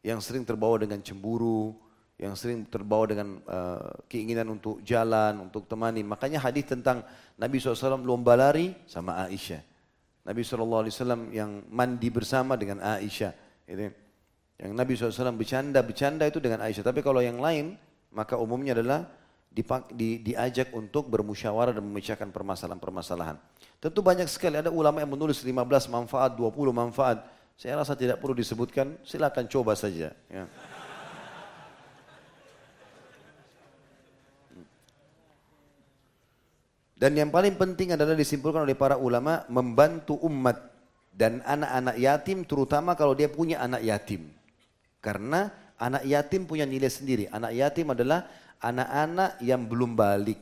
Yang sering terbawa dengan cemburu, yang sering terbawa dengan uh, keinginan untuk jalan, untuk temani. Makanya hadis tentang Nabi SAW lomba lari sama Aisyah. Nabi SAW yang mandi bersama dengan Aisyah. Gitu. Yang Nabi SAW bercanda-bercanda itu dengan Aisyah. Tapi kalau yang lain, maka umumnya adalah dipak, di, diajak untuk bermusyawarah dan memecahkan permasalahan-permasalahan. Tentu banyak sekali, ada ulama yang menulis 15 manfaat, 20 manfaat. Saya rasa tidak perlu disebutkan, silakan coba saja. Ya. Dan yang paling penting adalah disimpulkan oleh para ulama membantu umat dan anak-anak yatim terutama kalau dia punya anak yatim. Karena anak yatim punya nilai sendiri. Anak yatim adalah anak-anak yang belum balik.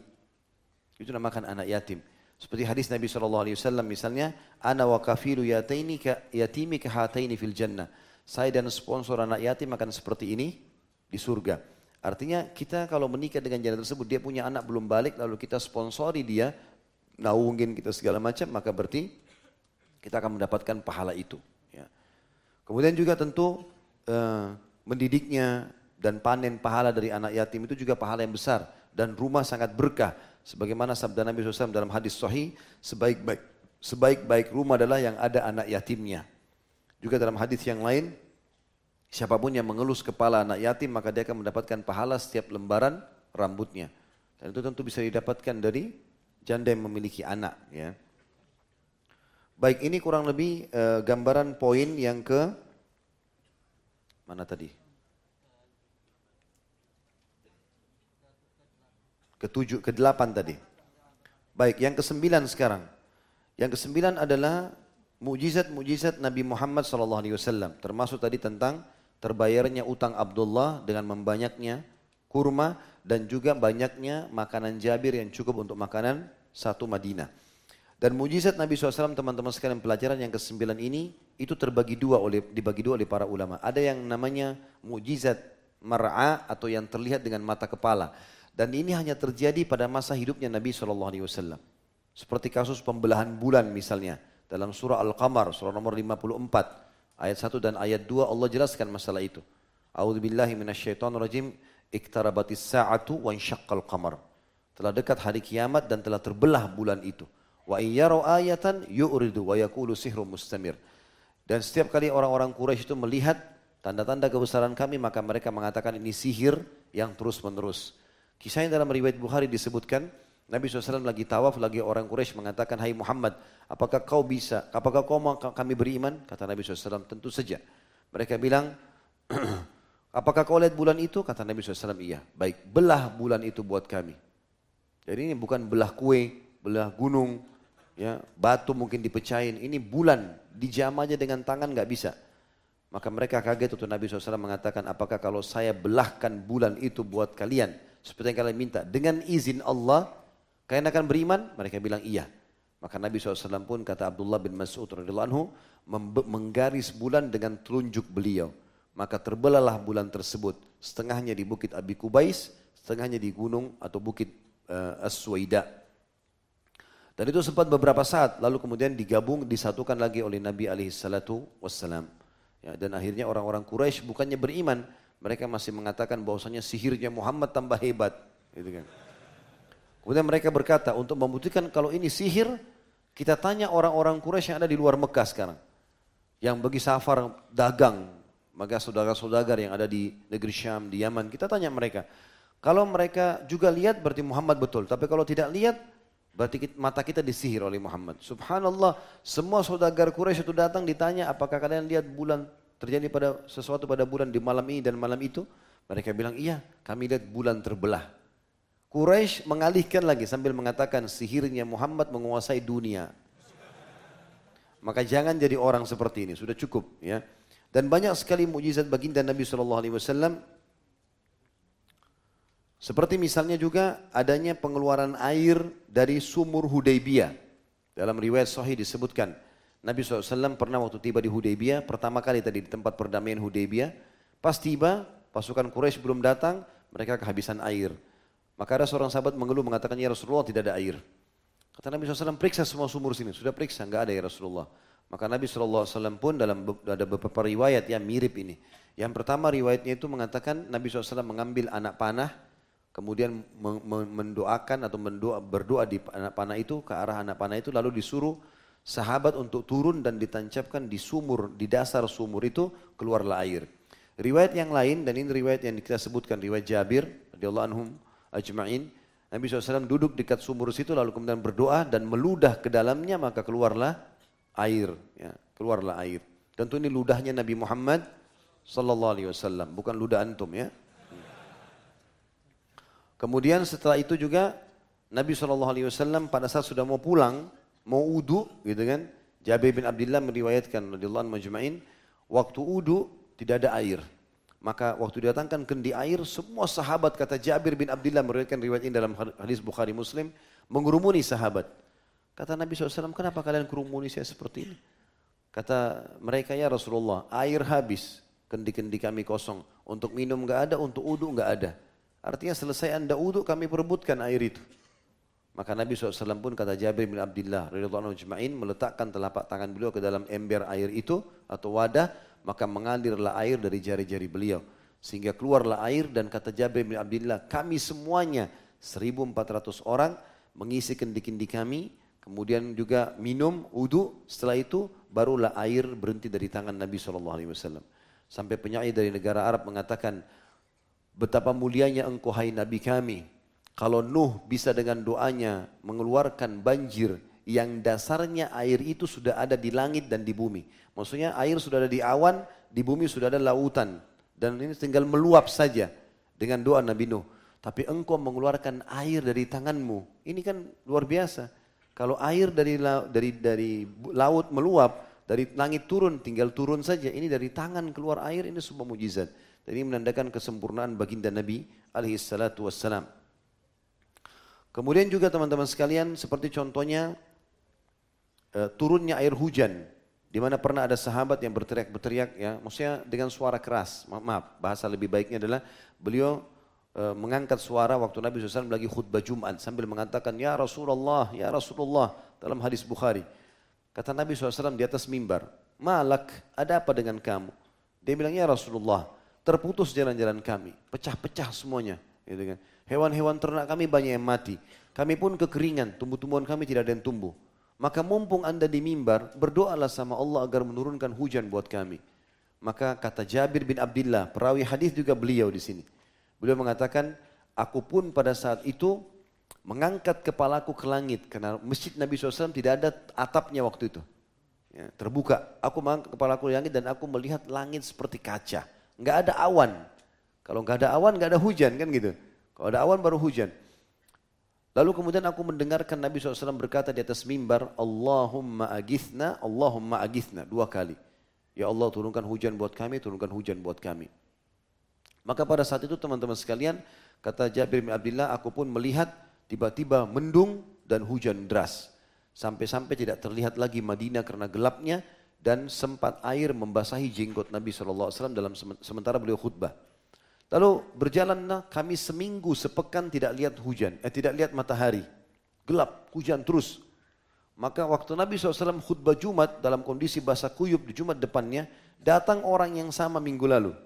Itu namakan anak yatim. Seperti hadis Nabi SAW misalnya, Ana wa kafilu yataini ka, yatimi kahataini fil jannah. Saya dan sponsor anak yatim akan seperti ini di surga. Artinya kita kalau menikah dengan janda tersebut, dia punya anak belum balik, lalu kita sponsori dia, naungin kita segala macam, maka berarti kita akan mendapatkan pahala itu. Ya. Kemudian juga tentu uh, mendidiknya dan panen pahala dari anak yatim itu juga pahala yang besar dan rumah sangat berkah. Sebagaimana sabda Nabi SAW dalam hadis sahih, sebaik-baik sebaik-baik rumah adalah yang ada anak yatimnya. Juga dalam hadis yang lain, Siapa pun yang mengelus kepala anak yatim maka dia akan mendapatkan pahala setiap lembaran rambutnya. Dan itu tentu bisa didapatkan dari janda yang memiliki anak. Ya. Baik ini kurang lebih uh, gambaran poin yang ke mana tadi? Ketujuh, ke delapan tadi. Baik, yang kesembilan sekarang. Yang kesembilan adalah mujizat-mujizat Nabi Muhammad SAW. Termasuk tadi tentang terbayarnya utang Abdullah dengan membanyaknya kurma dan juga banyaknya makanan Jabir yang cukup untuk makanan satu Madinah. Dan mujizat Nabi SAW teman-teman sekalian pelajaran yang kesembilan ini itu terbagi dua oleh dibagi dua oleh para ulama. Ada yang namanya mujizat mar'a atau yang terlihat dengan mata kepala. Dan ini hanya terjadi pada masa hidupnya Nabi SAW. Seperti kasus pembelahan bulan misalnya. Dalam surah Al-Qamar, surah nomor 54. Ayat 1 dan ayat 2 Allah jelaskan masalah itu. A'udzubillahi minasyaitonirrajim. Iktarabatis sa'atu wa insyaqqal qamar. Telah dekat hari kiamat dan telah terbelah bulan itu. Wa iyyarau ayatan yu'ridu wa yaqulu sihru mustamir. Dan setiap kali orang-orang Quraisy itu melihat tanda-tanda kebesaran kami maka mereka mengatakan ini sihir yang terus menerus. Kisahnya dalam riwayat Bukhari disebutkan Nabi SAW lagi tawaf, lagi orang Quraisy mengatakan, Hai Muhammad, apakah kau bisa, apakah kau mau kami beriman? Kata Nabi SAW, tentu saja. Mereka bilang, apakah kau lihat bulan itu? Kata Nabi SAW, iya. Baik, belah bulan itu buat kami. Jadi ini bukan belah kue, belah gunung, ya batu mungkin dipecahin. Ini bulan, dijam aja dengan tangan nggak bisa. Maka mereka kaget untuk Nabi SAW mengatakan, apakah kalau saya belahkan bulan itu buat kalian, seperti yang kalian minta, dengan izin Allah, Kalian akan beriman? Mereka bilang iya. Maka Nabi SAW pun kata Abdullah bin Mas'ud radhiyallahu anhu menggaris bulan dengan telunjuk beliau. Maka terbelalah bulan tersebut. Setengahnya di bukit Abi Kubais, setengahnya di gunung atau bukit uh, As-Suwaida. Dan itu sempat beberapa saat, lalu kemudian digabung, disatukan lagi oleh Nabi alaihi salatu wassalam. Ya, dan akhirnya orang-orang Quraisy bukannya beriman, mereka masih mengatakan bahwasanya sihirnya Muhammad tambah hebat. Gitu kan. Kemudian mereka berkata, untuk membuktikan kalau ini sihir, kita tanya orang-orang Quraisy yang ada di luar Mekah sekarang. Yang bagi safar dagang, maka saudara-saudara yang ada di negeri Syam, di Yaman, kita tanya mereka. Kalau mereka juga lihat berarti Muhammad betul. Tapi kalau tidak lihat, berarti mata kita disihir oleh Muhammad. Subhanallah, semua saudagar Quraisy itu datang ditanya, apakah kalian lihat bulan terjadi pada sesuatu pada bulan di malam ini dan malam itu? Mereka bilang, iya, kami lihat bulan terbelah. Quraisy mengalihkan lagi sambil mengatakan sihirnya Muhammad menguasai dunia. Maka jangan jadi orang seperti ini, sudah cukup ya. Dan banyak sekali mujizat baginda Nabi Shallallahu Alaihi Wasallam. Seperti misalnya juga adanya pengeluaran air dari sumur Hudaybiyah. Dalam riwayat Sahih disebutkan Nabi SAW pernah waktu tiba di Hudaybiyah pertama kali tadi di tempat perdamaian Hudaybiyah. Pas tiba pasukan Quraisy belum datang mereka kehabisan air. Maka ada seorang sahabat mengeluh mengatakan, ya Rasulullah tidak ada air. Kata Nabi SAW, periksa semua sumur sini. Sudah periksa, enggak ada ya Rasulullah. Maka Nabi SAW pun dalam ada beberapa riwayat yang mirip ini. Yang pertama riwayatnya itu mengatakan Nabi SAW mengambil anak panah, kemudian mendoakan atau mendoa, berdoa di anak panah itu ke arah anak panah itu lalu disuruh sahabat untuk turun dan ditancapkan di sumur, di dasar sumur itu keluarlah air. Riwayat yang lain dan ini riwayat yang kita sebutkan riwayat Jabir radhiyallahu anhum ajma'in Nabi SAW duduk dekat sumur situ lalu kemudian berdoa dan meludah ke dalamnya maka keluarlah air. Ya, keluarlah air. Tentu ini ludahnya Nabi Muhammad Sallallahu bukan ludah antum ya. Kemudian setelah itu juga Nabi Wasallam pada saat sudah mau pulang, mau udu, gitu kan? Jabir bin Abdullah meriwayatkan radhiyallahu anhu majma'in, waktu udu tidak ada air. Maka waktu didatangkan kendi air, semua sahabat kata Jabir bin Abdullah meriwayatkan riwayat ini dalam hadis Bukhari Muslim, mengurumuni sahabat. Kata Nabi SAW, kenapa kalian kerumuni saya seperti ini? Kata mereka, ya Rasulullah, air habis, kendi-kendi kami kosong. Untuk minum nggak ada, untuk uduk nggak ada. Artinya selesai anda uduk, kami perebutkan air itu. Maka Nabi SAW pun kata Jabir bin Abdullah meletakkan telapak tangan beliau ke dalam ember air itu atau wadah maka mengalirlah air dari jari-jari beliau. Sehingga keluarlah air dan kata Jabir bin Abdullah, kami semuanya 1400 orang mengisi kendi-kendi kami, kemudian juga minum, udu, setelah itu barulah air berhenti dari tangan Nabi SAW. Sampai penyair dari negara Arab mengatakan, betapa mulianya engkau hai Nabi kami, kalau Nuh bisa dengan doanya mengeluarkan banjir yang dasarnya air itu sudah ada di langit dan di bumi. Maksudnya air sudah ada di awan, di bumi sudah ada lautan. Dan ini tinggal meluap saja dengan doa Nabi Nuh. Tapi engkau mengeluarkan air dari tanganmu. Ini kan luar biasa. Kalau air dari dari dari laut meluap, dari langit turun, tinggal turun saja. Ini dari tangan keluar air, ini sebuah mujizat. Dan ini menandakan kesempurnaan baginda Nabi alaihi salatu wassalam. Kemudian juga teman-teman sekalian, seperti contohnya uh, turunnya air hujan di mana pernah ada sahabat yang berteriak-berteriak ya, maksudnya dengan suara keras. Ma maaf, bahasa lebih baiknya adalah beliau uh, mengangkat suara waktu Nabi SAW lagi khutbah Jumat sambil mengatakan ya Rasulullah, ya Rasulullah dalam hadis Bukhari. Kata Nabi SAW di atas mimbar, malak ada apa dengan kamu? Dia bilang ya Rasulullah, terputus jalan-jalan kami, pecah-pecah semuanya. Gitu kan. Hewan-hewan ternak kami banyak yang mati. Kami pun kekeringan, tumbuh-tumbuhan kami tidak ada yang tumbuh. Maka mumpung anda di mimbar, berdoalah sama Allah agar menurunkan hujan buat kami. Maka kata Jabir bin Abdullah, perawi hadis juga beliau di sini. Beliau mengatakan, aku pun pada saat itu mengangkat kepalaku ke langit karena masjid Nabi SAW tidak ada atapnya waktu itu. Ya, terbuka. Aku mengangkat kepalaku ke langit dan aku melihat langit seperti kaca. Enggak ada awan. Kalau enggak ada awan, enggak ada hujan kan gitu. Kalau ada awan baru hujan. Lalu kemudian aku mendengarkan Nabi SAW berkata di atas mimbar, Allahumma agithna, Allahumma agithna, dua kali. Ya Allah turunkan hujan buat kami, turunkan hujan buat kami. Maka pada saat itu teman-teman sekalian, kata Jabir bin Abdullah, aku pun melihat tiba-tiba mendung dan hujan deras. Sampai-sampai tidak terlihat lagi Madinah karena gelapnya dan sempat air membasahi jenggot Nabi SAW dalam sementara beliau khutbah. Lalu berjalanlah kami seminggu sepekan tidak lihat hujan, eh tidak lihat matahari. Gelap, hujan terus. Maka waktu Nabi SAW khutbah Jumat dalam kondisi basah kuyup di Jumat depannya, datang orang yang sama minggu lalu.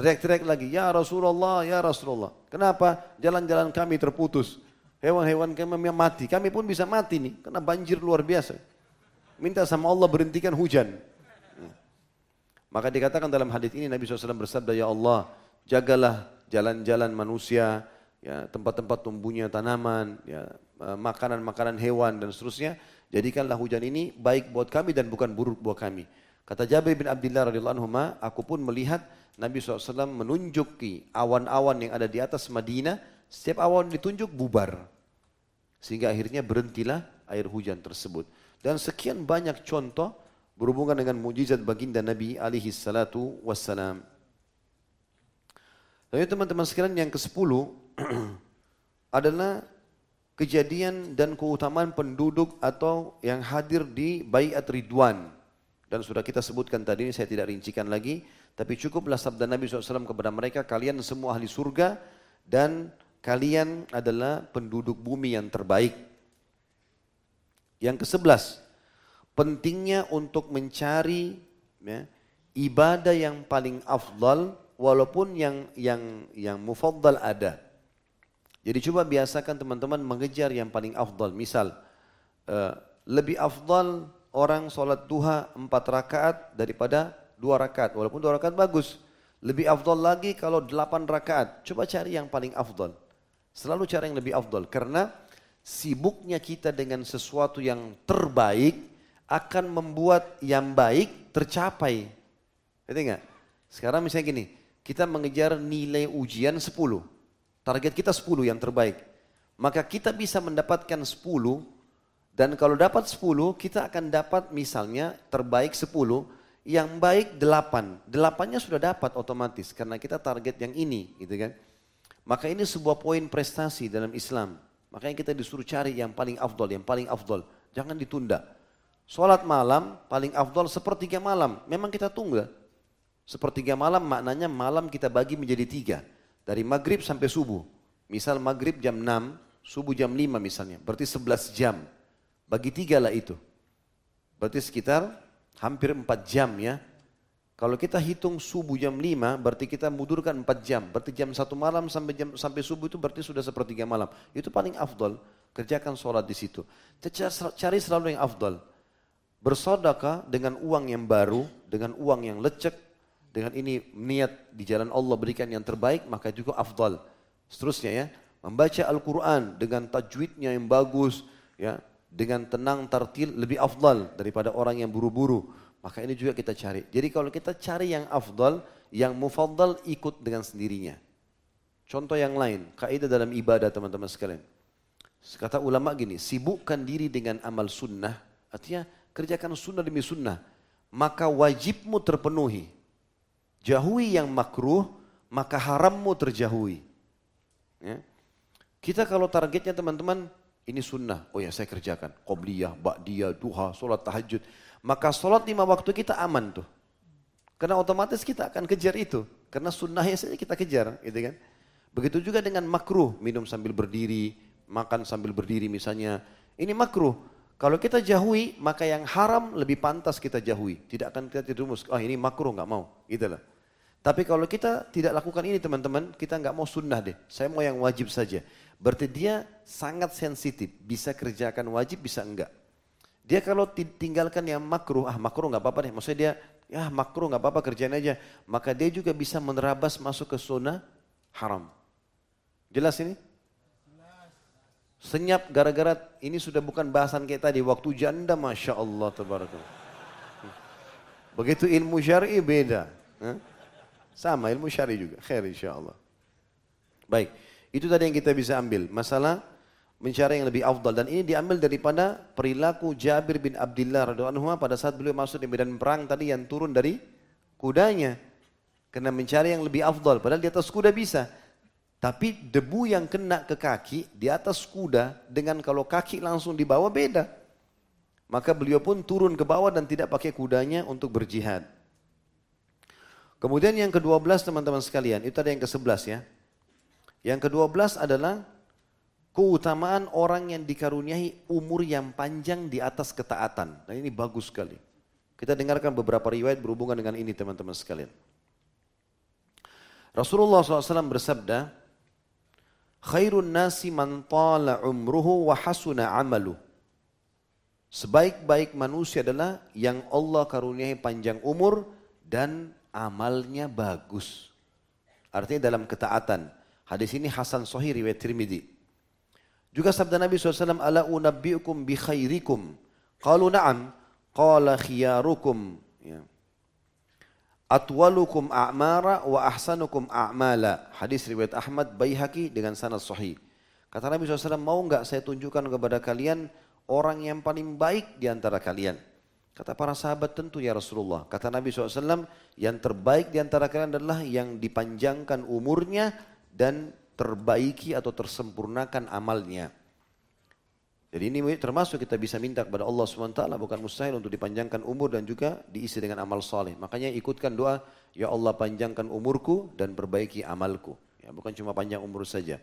Teriak-teriak lagi, ya Rasulullah, ya Rasulullah. Kenapa? Jalan-jalan kami terputus. Hewan-hewan kami mati. Kami pun bisa mati nih, karena banjir luar biasa. Minta sama Allah berhentikan hujan. Maka dikatakan dalam hadis ini Nabi SAW bersabda, Ya Allah, jagalah jalan-jalan manusia, ya tempat-tempat tumbuhnya tanaman, ya e, makanan-makanan hewan dan seterusnya. Jadikanlah hujan ini baik buat kami dan bukan buruk buat kami. Kata Jabir bin Abdullah radhiyallahu anhu, aku pun melihat Nabi SAW menunjuki awan-awan yang ada di atas Madinah, setiap awan ditunjuk bubar. Sehingga akhirnya berhentilah air hujan tersebut. Dan sekian banyak contoh berhubungan dengan mujizat baginda Nabi alaihi salatu wassalam. Lalu teman-teman sekalian yang ke-10 adalah kejadian dan keutamaan penduduk atau yang hadir di Baiat Ridwan. Dan sudah kita sebutkan tadi ini saya tidak rincikan lagi. Tapi cukuplah sabda Nabi SAW kepada mereka, kalian semua ahli surga dan kalian adalah penduduk bumi yang terbaik. Yang ke-11, pentingnya untuk mencari ya, ibadah yang paling afdal walaupun yang yang yang mufaddal ada. Jadi coba biasakan teman-teman mengejar yang paling afdal. Misal uh, lebih afdal orang sholat duha empat rakaat daripada dua rakaat. Walaupun dua rakaat bagus. Lebih afdal lagi kalau delapan rakaat. Coba cari yang paling afdal. Selalu cari yang lebih afdal. Karena sibuknya kita dengan sesuatu yang terbaik akan membuat yang baik tercapai. Ngerti enggak? Sekarang misalnya gini, kita mengejar nilai ujian 10. Target kita 10 yang terbaik. Maka kita bisa mendapatkan 10 dan kalau dapat 10 kita akan dapat misalnya terbaik 10 yang baik 8. 8-nya sudah dapat otomatis karena kita target yang ini gitu kan. Maka ini sebuah poin prestasi dalam Islam. Makanya kita disuruh cari yang paling afdol, yang paling afdol. Jangan ditunda. Sholat malam paling afdol sepertiga malam. Memang kita tunggu. Sepertiga malam maknanya malam kita bagi menjadi tiga. Dari maghrib sampai subuh. Misal maghrib jam 6, subuh jam 5 misalnya. Berarti 11 jam. Bagi tiga lah itu. Berarti sekitar hampir 4 jam ya. Kalau kita hitung subuh jam 5, berarti kita mundurkan 4 jam. Berarti jam 1 malam sampai jam sampai subuh itu berarti sudah sepertiga malam. Itu paling afdol. Kerjakan sholat di situ. Cari selalu yang afdol. Bersodakah dengan uang yang baru, dengan uang yang lecek, dengan ini niat di jalan Allah berikan yang terbaik, maka juga afdal. Seterusnya ya, membaca Al-Quran dengan tajwidnya yang bagus, ya, dengan tenang tartil lebih afdal daripada orang yang buru-buru. Maka ini juga kita cari. Jadi kalau kita cari yang afdal, yang mufaddal ikut dengan sendirinya. Contoh yang lain, kaidah dalam ibadah teman-teman sekalian. Kata ulama gini, sibukkan diri dengan amal sunnah, artinya kerjakan sunnah demi sunnah, maka wajibmu terpenuhi. Jauhi yang makruh, maka harammu terjauhi. Ya. Kita kalau targetnya teman-teman, ini sunnah, oh ya saya kerjakan. Qobliyah, ba'diyah, duha, sholat tahajud. Maka sholat lima waktu kita aman tuh. Karena otomatis kita akan kejar itu. Karena sunnahnya saja kita kejar, gitu kan. Begitu juga dengan makruh, minum sambil berdiri, makan sambil berdiri misalnya. Ini makruh. Kalau kita jauhi, maka yang haram lebih pantas kita jauhi. Tidak akan kita terjumus, ah oh, ini makruh nggak mau, gitu lah. Tapi kalau kita tidak lakukan ini teman-teman, kita nggak mau sunnah deh. Saya mau yang wajib saja. Berarti dia sangat sensitif, bisa kerjakan wajib, bisa enggak. Dia kalau tinggalkan yang makruh, ah makruh nggak apa-apa deh. Maksudnya dia, ya makruh nggak apa-apa kerjain aja. Maka dia juga bisa menerabas masuk ke sunnah haram. Jelas ini? Senyap gara-gara ini sudah bukan bahasan kayak tadi. Waktu janda Masya Allah. Begitu ilmu syari beda. Sama ilmu syari juga. Khair insya Allah. Baik. Itu tadi yang kita bisa ambil. Masalah mencari yang lebih afdal. Dan ini diambil daripada perilaku Jabir bin Abdullah radhiallahu pada saat beliau masuk di medan perang tadi yang turun dari kudanya. Karena mencari yang lebih afdal. Padahal di atas kuda bisa. Tapi debu yang kena ke kaki di atas kuda dengan kalau kaki langsung di bawah beda. Maka beliau pun turun ke bawah dan tidak pakai kudanya untuk berjihad. Kemudian yang ke-12 teman-teman sekalian, itu ada yang ke-11 ya. Yang ke-12 adalah keutamaan orang yang dikaruniai umur yang panjang di atas ketaatan. Dan ini bagus sekali. Kita dengarkan beberapa riwayat berhubungan dengan ini teman-teman sekalian. Rasulullah SAW bersabda, Khairun nasi man tala umruhu wa hasuna amalu. Sebaik-baik manusia adalah yang Allah karuniai panjang umur dan amalnya bagus. Artinya dalam ketaatan. Hadis ini Hasan Sahih riwayat Tirmidzi. Juga sabda Nabi SAW, Ala unabbi'ukum bi khairikum. Qalu na'am. Qala khiyarukum. Ya atwalukum a'mara wa ahsanukum a'mala. Hadis riwayat Ahmad Baihaqi dengan sanad sahih. Kata Nabi SAW, mau nggak saya tunjukkan kepada kalian orang yang paling baik di antara kalian? Kata para sahabat tentu ya Rasulullah. Kata Nabi SAW, yang terbaik di antara kalian adalah yang dipanjangkan umurnya dan terbaiki atau tersempurnakan amalnya. Jadi ini termasuk kita bisa minta kepada Allah SWT bukan mustahil untuk dipanjangkan umur dan juga diisi dengan amal soleh. Makanya ikutkan doa, Ya Allah panjangkan umurku dan perbaiki amalku. Ya, bukan cuma panjang umur saja.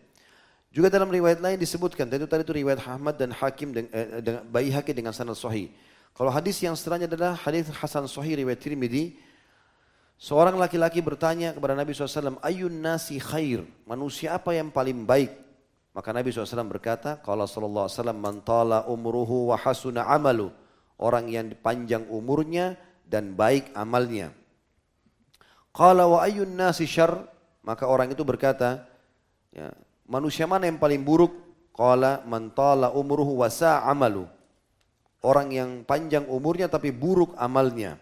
Juga dalam riwayat lain disebutkan, tentu tadi itu riwayat Ahmad dan Hakim dengan, eh, dengan Bayi Hakim dengan sanad sahih. Kalau hadis yang setelahnya adalah hadis Hasan Sahih riwayat Tirmidzi. Seorang laki-laki bertanya kepada Nabi SAW, Ayun nasi khair, manusia apa yang paling baik? Maka Nabi SAW berkata, Kalau Sallallahu Alaihi Wasallam mantala umruhu wa hasuna amalu. Orang yang panjang umurnya dan baik amalnya. Kalau wa ayun nasi syar, maka orang itu berkata, ya, manusia mana yang paling buruk? Qala mantala umruhu wa amalu orang yang panjang umurnya tapi buruk amalnya.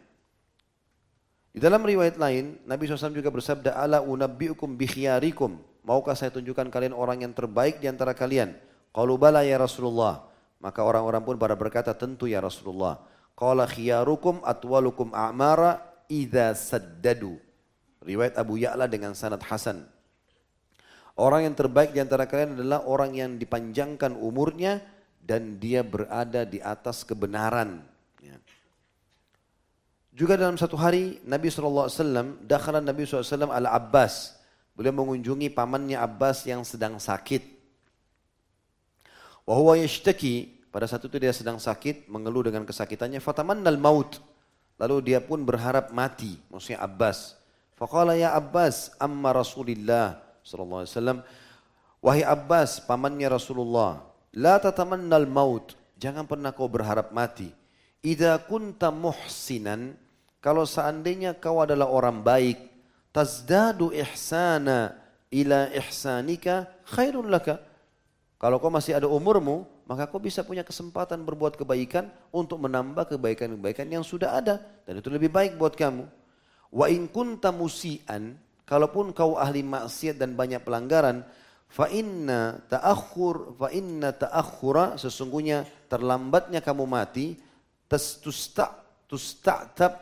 Di dalam riwayat lain, Nabi SAW juga bersabda, Ala unabbi'ukum bikhyarikum. Maukah saya tunjukkan kalian orang yang terbaik di antara kalian? Qalu bala ya Rasulullah. Maka orang-orang pun pada berkata, tentu ya Rasulullah. Qala khiyarukum atwalukum a'mara idha saddadu. Riwayat Abu Ya'la dengan sanad Hasan. Orang yang terbaik di antara kalian adalah orang yang dipanjangkan umurnya dan dia berada di atas kebenaran. Ya. Juga dalam satu hari Nabi SAW, dakhalan Nabi SAW ala Abbas. Beliau mengunjungi pamannya Abbas yang sedang sakit. Wahuwa yashtaki, pada saat itu dia sedang sakit, mengeluh dengan kesakitannya. Fatamannal maut. Lalu dia pun berharap mati, maksudnya Abbas. Faqala ya Abbas, amma Rasulillah sallallahu alaihi wasallam. Wahai Abbas, pamannya Rasulullah, La tatamannal maut. Jangan pernah kau berharap mati. Idza kunta muhsinan, kalau seandainya kau adalah orang baik, tazdadu ihsana ila ihsanika khairun laka. Kalau kau masih ada umurmu, maka kau bisa punya kesempatan berbuat kebaikan untuk menambah kebaikan-kebaikan yang sudah ada dan itu lebih baik buat kamu. Wa in kunta musian, kalaupun kau ahli maksiat dan banyak pelanggaran, Fa inna ta'akhur fa inna ta'akhura sesungguhnya terlambatnya kamu mati tusta tusta'tab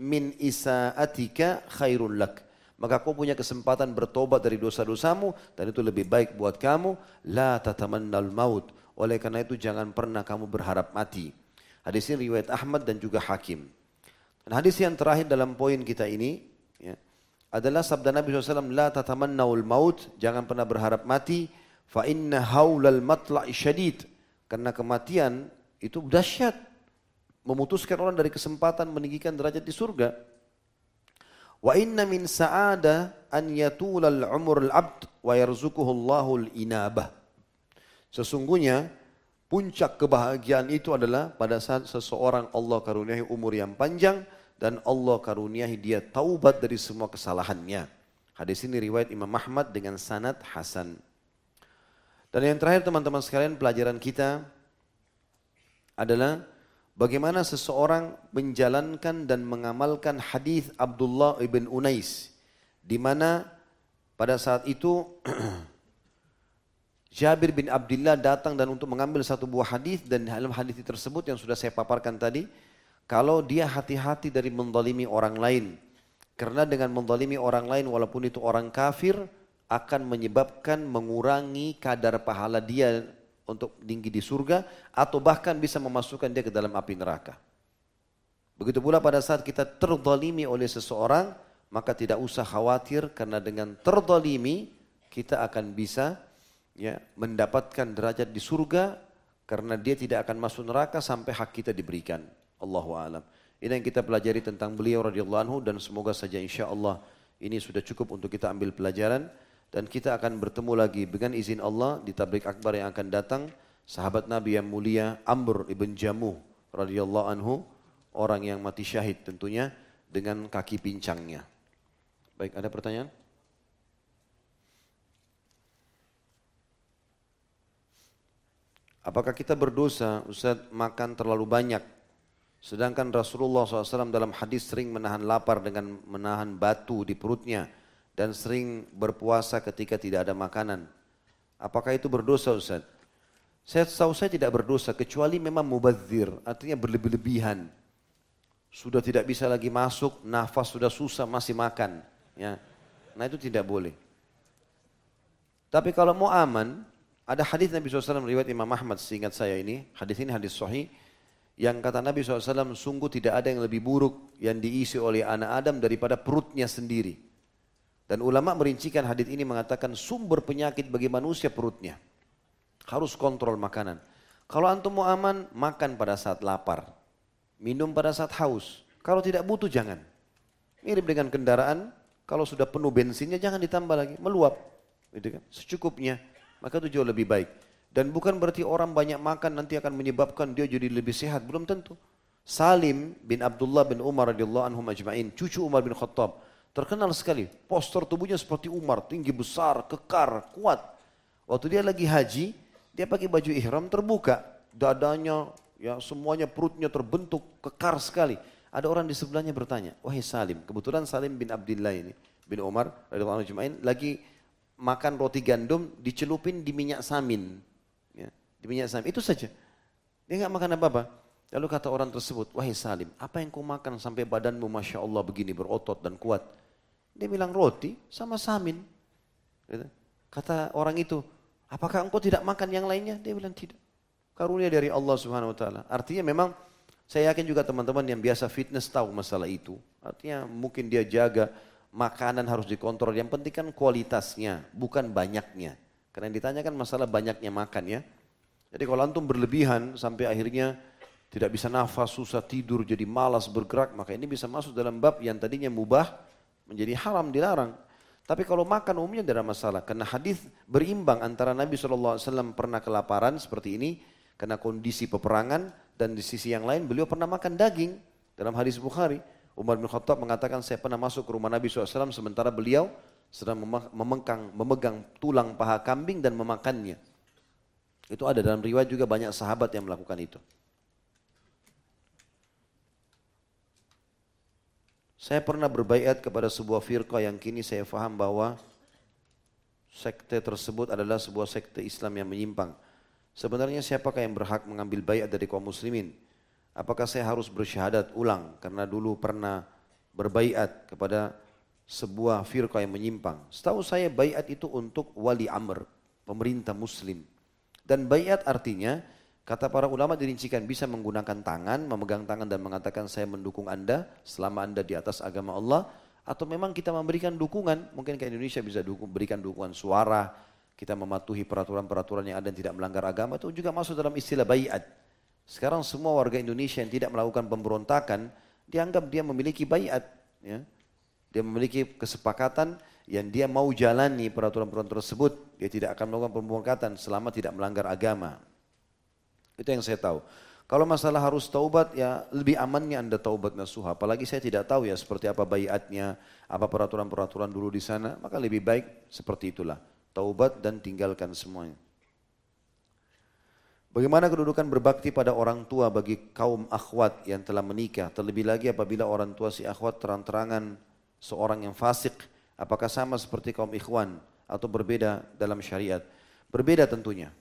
min isaatika khairul lak. Maka kau punya kesempatan bertobat dari dosa-dosamu dan itu lebih baik buat kamu. La tatamannal maut. Oleh karena itu jangan pernah kamu berharap mati. Hadis ini riwayat Ahmad dan juga Hakim. Dan hadis yang terakhir dalam poin kita ini, ya, adalah sabda Nabi SAW, La tatamannaul maut, jangan pernah berharap mati, fa inna haulal matla'i syadid. Karena kematian itu dahsyat. Memutuskan orang dari kesempatan meninggikan derajat di surga. Wa inna min sa'ada an yatulal umur al-abd wa yarzukuhu Allahul inabah. Sesungguhnya puncak kebahagiaan itu adalah pada saat seseorang Allah karuniai umur yang panjang, dan Allah karuniahi dia taubat dari semua kesalahannya. Hadis ini riwayat Imam Ahmad dengan sanad Hasan. Dan yang terakhir teman-teman sekalian pelajaran kita adalah bagaimana seseorang menjalankan dan mengamalkan hadis Abdullah ibn Unais di mana pada saat itu Jabir bin Abdullah datang dan untuk mengambil satu buah hadis dan dalam hadis tersebut yang sudah saya paparkan tadi kalau dia hati-hati dari mendalimi orang lain. Karena dengan mendalimi orang lain walaupun itu orang kafir akan menyebabkan mengurangi kadar pahala dia untuk tinggi di surga atau bahkan bisa memasukkan dia ke dalam api neraka. Begitu pula pada saat kita terdalimi oleh seseorang maka tidak usah khawatir karena dengan terdalimi kita akan bisa ya mendapatkan derajat di surga karena dia tidak akan masuk neraka sampai hak kita diberikan. Allahu alam. Ini yang kita pelajari tentang beliau radhiyallahu anhu dan semoga saja insya Allah ini sudah cukup untuk kita ambil pelajaran dan kita akan bertemu lagi dengan izin Allah di tablik akbar yang akan datang sahabat Nabi yang mulia Amr ibn Jamuh radhiyallahu anhu orang yang mati syahid tentunya dengan kaki pincangnya. Baik, ada pertanyaan? Apakah kita berdosa Ustaz makan terlalu banyak Sedangkan Rasulullah SAW dalam hadis sering menahan lapar dengan menahan batu di perutnya dan sering berpuasa ketika tidak ada makanan. Apakah itu berdosa Ustaz? Saya tahu saya tidak berdosa kecuali memang mubadzir, artinya berlebih-lebihan. Sudah tidak bisa lagi masuk, nafas sudah susah masih makan. Ya. Nah itu tidak boleh. Tapi kalau mau aman, ada hadis Nabi SAW riwayat Imam Ahmad seingat saya ini, hadis ini hadis sahih yang kata Nabi SAW sungguh tidak ada yang lebih buruk yang diisi oleh anak Adam daripada perutnya sendiri. Dan ulama merincikan hadis ini mengatakan sumber penyakit bagi manusia perutnya. Harus kontrol makanan. Kalau antum mau aman, makan pada saat lapar. Minum pada saat haus. Kalau tidak butuh jangan. Mirip dengan kendaraan, kalau sudah penuh bensinnya jangan ditambah lagi, meluap. Gitu kan? Secukupnya, maka itu jauh lebih baik. Dan bukan berarti orang banyak makan nanti akan menyebabkan dia jadi lebih sehat, belum tentu. Salim bin Abdullah bin Umar radhiyallahu anhu majma'in, cucu Umar bin Khattab, terkenal sekali. Postur tubuhnya seperti Umar, tinggi besar, kekar, kuat. Waktu dia lagi haji, dia pakai baju ihram terbuka, dadanya, ya semuanya perutnya terbentuk kekar sekali. Ada orang di sebelahnya bertanya, wahai Salim, kebetulan Salim bin Abdullah ini, bin Umar radhiyallahu anhu lagi makan roti gandum dicelupin di minyak samin. Ya, di minyak samin, itu saja. Dia nggak makan apa-apa. Lalu kata orang tersebut, wahai Salim, apa yang kau makan sampai badanmu Masya Allah begini berotot dan kuat? Dia bilang roti sama samin. Gitu. Kata orang itu, apakah engkau tidak makan yang lainnya? Dia bilang tidak. Karunia dari Allah Subhanahu Wa Taala. Artinya memang saya yakin juga teman-teman yang biasa fitness tahu masalah itu. Artinya mungkin dia jaga makanan harus dikontrol. Yang penting kan kualitasnya, bukan banyaknya. Karena yang ditanyakan masalah banyaknya makan ya. Jadi kalau antum berlebihan sampai akhirnya tidak bisa nafas, susah tidur, jadi malas bergerak, maka ini bisa masuk dalam bab yang tadinya mubah menjadi haram dilarang. Tapi kalau makan umumnya tidak ada masalah. Karena hadis berimbang antara Nabi SAW pernah kelaparan seperti ini, karena kondisi peperangan, dan di sisi yang lain beliau pernah makan daging dalam hadis Bukhari. Umar bin Khattab mengatakan saya pernah masuk ke rumah Nabi SAW sementara beliau sedang memengkang, memegang tulang paha kambing dan memakannya. Itu ada dalam riwayat juga banyak sahabat yang melakukan itu. Saya pernah berbaiat kepada sebuah firqa yang kini saya faham bahwa sekte tersebut adalah sebuah sekte Islam yang menyimpang. Sebenarnya siapakah yang berhak mengambil bayat dari kaum muslimin? Apakah saya harus bersyahadat ulang karena dulu pernah berbaiat kepada sebuah firqa yang menyimpang? Setahu saya bayat itu untuk wali amr, pemerintah muslim. Dan bayat artinya kata para ulama dirincikan bisa menggunakan tangan, memegang tangan dan mengatakan saya mendukung Anda selama Anda di atas agama Allah atau memang kita memberikan dukungan, mungkin ke Indonesia bisa dukung, berikan dukungan suara, kita mematuhi peraturan-peraturan yang ada dan tidak melanggar agama itu juga masuk dalam istilah bayat. Sekarang semua warga Indonesia yang tidak melakukan pemberontakan dianggap dia memiliki bayat. Ya. Dia memiliki kesepakatan yang dia mau jalani peraturan-peraturan tersebut. Dia tidak akan melakukan pemberontakan selama tidak melanggar agama. Itu yang saya tahu. Kalau masalah harus taubat ya lebih amannya anda taubat nasuha. Apalagi saya tidak tahu ya seperti apa bayatnya, apa peraturan-peraturan dulu di sana. Maka lebih baik seperti itulah taubat dan tinggalkan semuanya. Bagaimana kedudukan berbakti pada orang tua bagi kaum akhwat yang telah menikah, terlebih lagi apabila orang tua si akhwat terang-terangan seorang yang fasik, apakah sama seperti kaum ikhwan atau berbeda dalam syariat? Berbeda tentunya.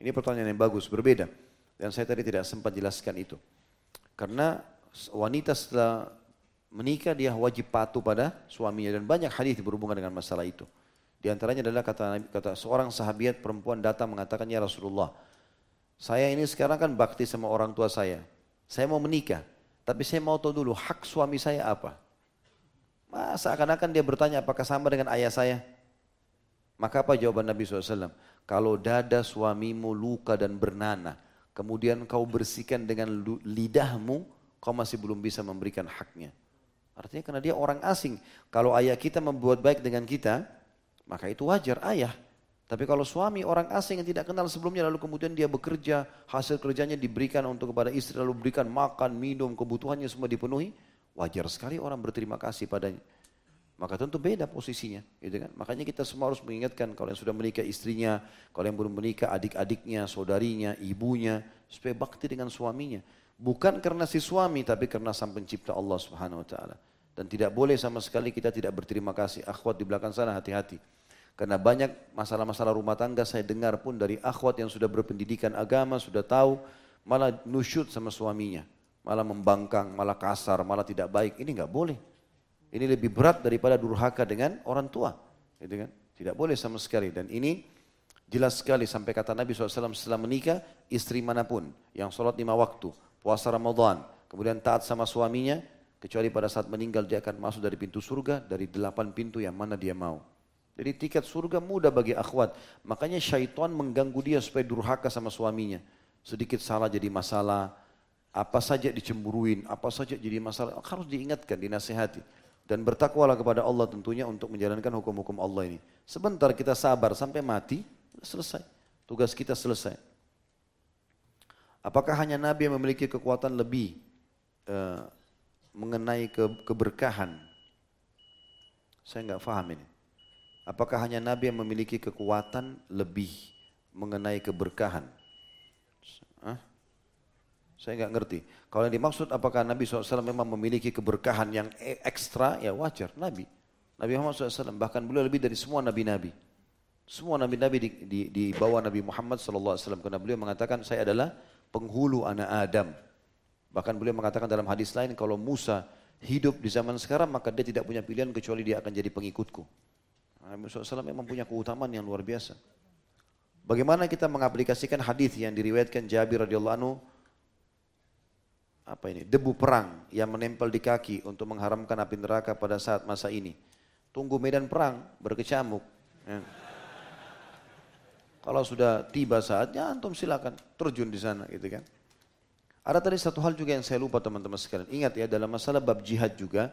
Ini pertanyaan yang bagus, berbeda. Dan saya tadi tidak sempat jelaskan itu. Karena wanita setelah menikah dia wajib patuh pada suaminya dan banyak hadis berhubungan dengan masalah itu. Di antaranya adalah kata, kata seorang sahabiat perempuan datang mengatakan, Ya Rasulullah, saya ini sekarang kan bakti sama orang tua saya. Saya mau menikah, tapi saya mau tahu dulu hak suami saya apa. Masa akan-akan dia bertanya apakah sama dengan ayah saya? Maka apa jawaban Nabi SAW? Kalau dada suamimu luka dan bernanah, kemudian kau bersihkan dengan lidahmu, kau masih belum bisa memberikan haknya. Artinya karena dia orang asing. Kalau ayah kita membuat baik dengan kita, maka itu wajar ayah. Tapi kalau suami orang asing yang tidak kenal sebelumnya lalu kemudian dia bekerja, hasil kerjanya diberikan untuk kepada istri lalu berikan makan, minum, kebutuhannya semua dipenuhi, wajar sekali orang berterima kasih padanya. Maka tentu beda posisinya, gitu kan? Makanya kita semua harus mengingatkan kalau yang sudah menikah istrinya, kalau yang belum menikah adik-adiknya, saudarinya, ibunya, supaya bakti dengan suaminya. Bukan karena si suami, tapi karena sang pencipta Allah Subhanahu Wa Taala. Dan tidak boleh sama sekali kita tidak berterima kasih. Akhwat di belakang sana hati-hati. Karena banyak masalah-masalah rumah tangga saya dengar pun dari akhwat yang sudah berpendidikan agama, sudah tahu, malah nusyut sama suaminya. Malah membangkang, malah kasar, malah tidak baik. Ini nggak boleh. Ini lebih berat daripada durhaka dengan orang tua. Gitu kan? Tidak boleh sama sekali. Dan ini jelas sekali sampai kata Nabi SAW setelah menikah, istri mana pun yang sholat lima waktu, puasa Ramadan, kemudian taat sama suaminya, kecuali pada saat meninggal dia akan masuk dari pintu surga, dari delapan pintu yang mana dia mau. Jadi tiket surga mudah bagi akhwat. Makanya syaitan mengganggu dia supaya durhaka sama suaminya. Sedikit salah jadi masalah. Apa saja dicemburuin, apa saja jadi masalah, harus diingatkan, dinasehati. Dan bertakwalah kepada Allah tentunya untuk menjalankan hukum-hukum Allah ini. Sebentar kita sabar sampai mati, selesai. Tugas kita selesai. Apakah hanya Nabi yang memiliki kekuatan lebih uh, mengenai ke, keberkahan? Saya nggak paham ini. Apakah hanya Nabi yang memiliki kekuatan lebih mengenai keberkahan? Hah? Saya nggak ngerti. Kalau yang dimaksud apakah Nabi SAW memang memiliki keberkahan yang e- ekstra, ya wajar. Nabi. Nabi Muhammad SAW bahkan beliau lebih dari semua nabi-nabi. Semua nabi-nabi di, di, di bawah Nabi Muhammad SAW karena beliau mengatakan saya adalah penghulu anak Adam. Bahkan beliau mengatakan dalam hadis lain kalau Musa hidup di zaman sekarang maka dia tidak punya pilihan kecuali dia akan jadi pengikutku. Nabi SAW memang punya keutamaan yang luar biasa. Bagaimana kita mengaplikasikan hadis yang diriwayatkan Jabir radhiyallahu anhu apa ini debu perang yang menempel di kaki untuk mengharamkan api neraka pada saat masa ini. Tunggu medan perang berkecamuk. Ya. Kalau sudah tiba saatnya antum silakan terjun di sana gitu kan. Ada tadi satu hal juga yang saya lupa teman-teman sekalian. Ingat ya dalam masalah bab jihad juga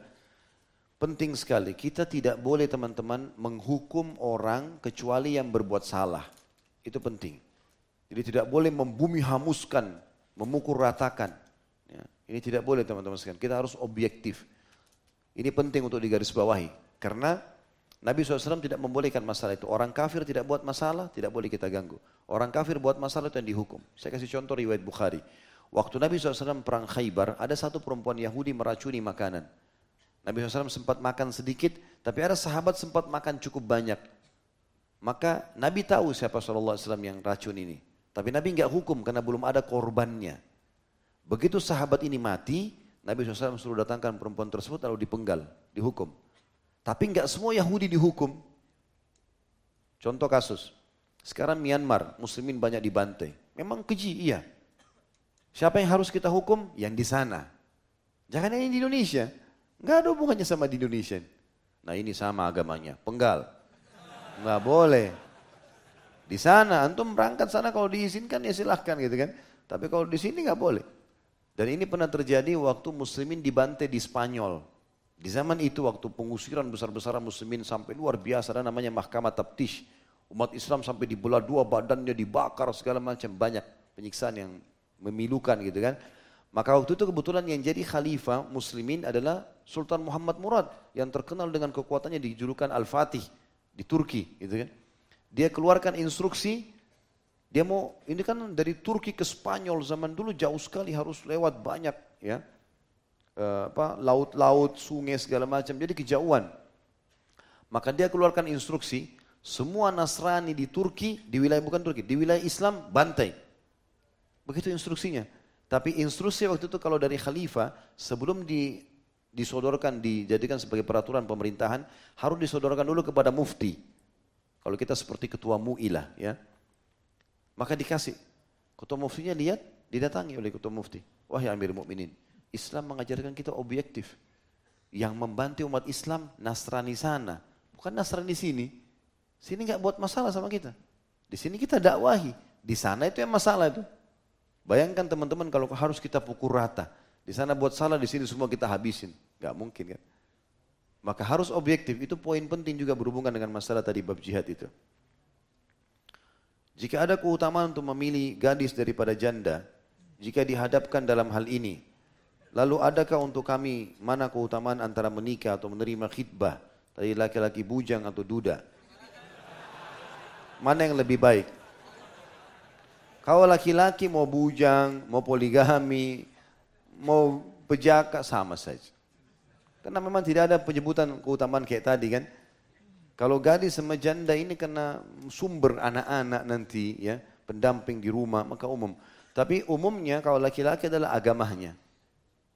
penting sekali. Kita tidak boleh teman-teman menghukum orang kecuali yang berbuat salah. Itu penting. Jadi tidak boleh membumi hamuskan, memukul ratakan. Ini tidak boleh teman-teman sekalian. Kita harus objektif. Ini penting untuk digarisbawahi. Karena Nabi SAW tidak membolehkan masalah itu. Orang kafir tidak buat masalah, tidak boleh kita ganggu. Orang kafir buat masalah itu yang dihukum. Saya kasih contoh riwayat Bukhari. Waktu Nabi SAW perang Khaybar, ada satu perempuan Yahudi meracuni makanan. Nabi SAW sempat makan sedikit, tapi ada sahabat sempat makan cukup banyak. Maka Nabi tahu siapa SAW yang racun ini. Tapi Nabi nggak hukum karena belum ada korbannya. Begitu sahabat ini mati, Nabi SAW suruh datangkan perempuan tersebut lalu dipenggal, dihukum. Tapi enggak semua Yahudi dihukum. Contoh kasus, sekarang Myanmar, muslimin banyak dibantai. Memang keji, iya. Siapa yang harus kita hukum? Yang di sana. Jangan yang di Indonesia. Enggak ada hubungannya sama di Indonesia. Nah ini sama agamanya, penggal. Enggak boleh. Di sana, antum berangkat sana kalau diizinkan ya silahkan gitu kan. Tapi kalau di sini enggak boleh. Dan ini pernah terjadi waktu muslimin dibantai di Spanyol. Di zaman itu waktu pengusiran besar-besaran muslimin sampai luar biasa ada namanya mahkamah taptish. Umat Islam sampai dibelah dua badannya dibakar segala macam banyak penyiksaan yang memilukan gitu kan. Maka waktu itu kebetulan yang jadi khalifah muslimin adalah Sultan Muhammad Murad yang terkenal dengan kekuatannya dijulukan Al-Fatih di Turki gitu kan. Dia keluarkan instruksi dia mau, ini kan dari Turki ke Spanyol zaman dulu jauh sekali harus lewat banyak ya. Uh, apa laut-laut, sungai segala macam. Jadi kejauhan. Maka dia keluarkan instruksi, semua Nasrani di Turki, di wilayah bukan Turki, di wilayah Islam bantai. Begitu instruksinya. Tapi instruksi waktu itu kalau dari khalifah sebelum di, disodorkan dijadikan sebagai peraturan pemerintahan harus disodorkan dulu kepada mufti. Kalau kita seperti ketua mu'ilah ya. Maka dikasih. Ketua muftinya lihat, didatangi oleh ketua mufti. Wahai Amir Mukminin, Islam mengajarkan kita objektif. Yang membantu umat Islam Nasrani sana, bukan Nasrani sini. Sini nggak buat masalah sama kita. Di sini kita dakwahi, di sana itu yang masalah itu. Bayangkan teman-teman kalau harus kita pukul rata. Di sana buat salah, di sini semua kita habisin. Gak mungkin kan. Maka harus objektif, itu poin penting juga berhubungan dengan masalah tadi bab jihad itu. Jika ada keutamaan untuk memilih gadis daripada janda, jika dihadapkan dalam hal ini, lalu adakah untuk kami mana keutamaan antara menikah atau menerima khidbah dari laki-laki bujang atau duda? Mana yang lebih baik? Kalau laki-laki mau bujang, mau poligami, mau pejaka sama saja. Karena memang tidak ada penyebutan keutamaan kayak tadi kan. Kalau gadis sama janda ini kena sumber anak-anak nanti ya, pendamping di rumah maka umum. Tapi umumnya kalau laki-laki adalah agamanya.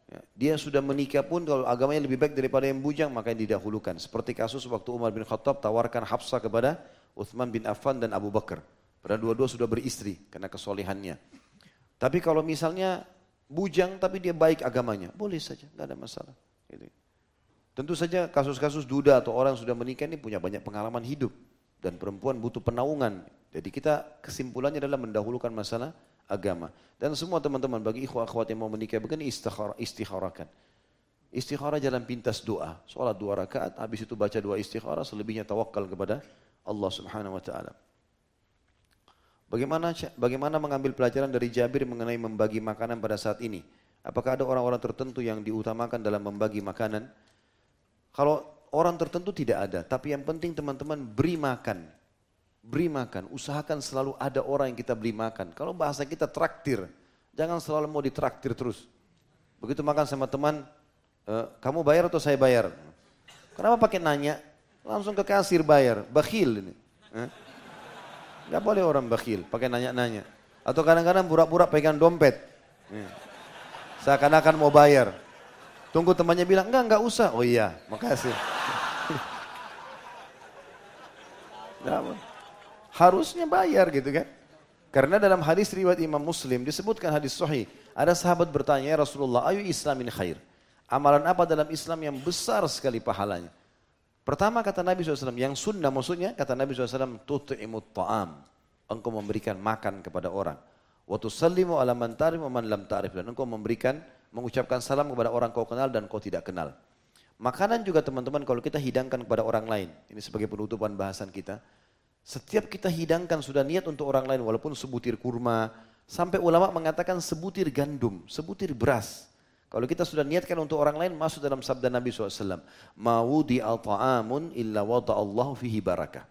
Ya, dia sudah menikah pun kalau agamanya lebih baik daripada yang bujang maka didahulukan. Seperti kasus waktu Umar bin Khattab tawarkan Hafsah kepada Uthman bin Affan dan Abu Bakar. Padahal dua-dua sudah beristri karena kesolehannya. Tapi kalau misalnya bujang tapi dia baik agamanya, boleh saja, tidak ada masalah. Gitu. Tentu saja kasus-kasus duda atau orang sudah menikah ini punya banyak pengalaman hidup dan perempuan butuh penaungan. Jadi kita kesimpulannya adalah mendahulukan masalah agama. Dan semua teman-teman bagi ikhwah akhwat yang mau menikah begini istikhara, istikharakan. Istikhara jalan pintas doa. Sholat dua rakaat, habis itu baca dua istikhara, selebihnya tawakal kepada Allah subhanahu wa ta'ala. Bagaimana bagaimana mengambil pelajaran dari Jabir mengenai membagi makanan pada saat ini? Apakah ada orang-orang tertentu yang diutamakan dalam membagi makanan? Kalau orang tertentu tidak ada, tapi yang penting teman-teman beri makan. Beri makan, usahakan selalu ada orang yang kita beri makan. Kalau bahasa kita traktir, jangan selalu mau ditraktir terus. Begitu makan sama teman, e, kamu bayar atau saya bayar? Kenapa pakai nanya? Langsung ke kasir bayar, bakhil ini. Eh? Gak boleh orang bakhil, pakai nanya-nanya. Atau kadang-kadang pura-pura pegang dompet. Eh. Seakan-akan mau bayar. Tunggu temannya bilang, enggak, enggak usah. Oh iya, makasih. Harusnya bayar gitu kan. Karena dalam hadis riwayat Imam Muslim disebutkan hadis sahih. Ada sahabat bertanya, ya Rasulullah, ayu islamin khair. Amalan apa dalam Islam yang besar sekali pahalanya? Pertama kata Nabi SAW, yang sunnah maksudnya, kata Nabi SAW, tut'imut ta'am. Engkau memberikan makan kepada orang. Waktu salimu ala man tarif lam tarif. Dan engkau memberikan, mengucapkan salam kepada orang kau kenal dan kau tidak kenal. Makanan juga teman-teman kalau kita hidangkan kepada orang lain. Ini sebagai penutupan bahasan kita. Setiap kita hidangkan sudah niat untuk orang lain walaupun sebutir kurma. Sampai ulama mengatakan sebutir gandum, sebutir beras. Kalau kita sudah niatkan untuk orang lain masuk dalam sabda Nabi SAW. Mawudi al-ta'amun illa wada'allahu fihi barakah.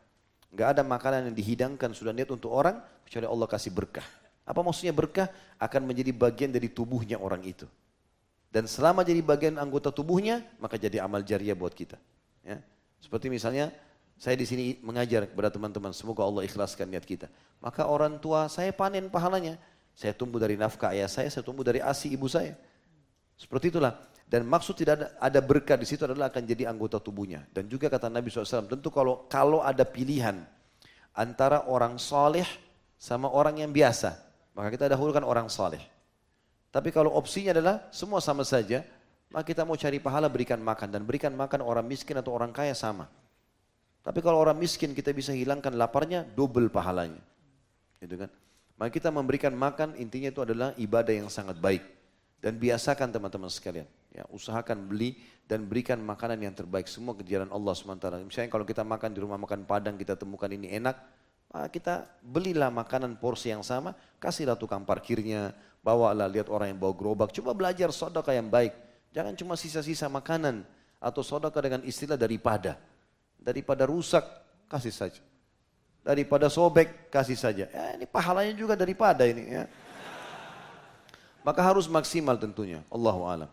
Gak ada makanan yang dihidangkan sudah niat untuk orang, kecuali Allah kasih berkah. Apa maksudnya berkah? Akan menjadi bagian dari tubuhnya orang itu. Dan selama jadi bagian anggota tubuhnya, maka jadi amal jariah buat kita. Ya. Seperti misalnya, saya di sini mengajar kepada teman-teman, semoga Allah ikhlaskan niat kita. Maka orang tua saya panen pahalanya. Saya tumbuh dari nafkah ayah saya, saya tumbuh dari asi ibu saya. Seperti itulah. Dan maksud tidak ada, ada berkah di situ adalah akan jadi anggota tubuhnya. Dan juga kata Nabi SAW, tentu kalau kalau ada pilihan antara orang soleh sama orang yang biasa, maka kita dahulukan orang soleh. Tapi kalau opsinya adalah semua sama saja, maka kita mau cari pahala berikan makan. Dan berikan makan orang miskin atau orang kaya sama. Tapi kalau orang miskin kita bisa hilangkan laparnya, double pahalanya. Gitu kan? Maka kita memberikan makan intinya itu adalah ibadah yang sangat baik. Dan biasakan teman-teman sekalian. Ya, usahakan beli dan berikan makanan yang terbaik semua ke jalan Allah SWT. Misalnya kalau kita makan di rumah makan Padang kita temukan ini enak, maka kita belilah makanan porsi yang sama, kasihlah tukang parkirnya, bawalah lihat orang yang bawa gerobak, coba belajar sodaka yang baik. Jangan cuma sisa-sisa makanan atau sodaka dengan istilah daripada. Daripada rusak, kasih saja. Daripada sobek, kasih saja. Ya, ini pahalanya juga daripada ini ya. Maka harus maksimal tentunya. Allahu alam.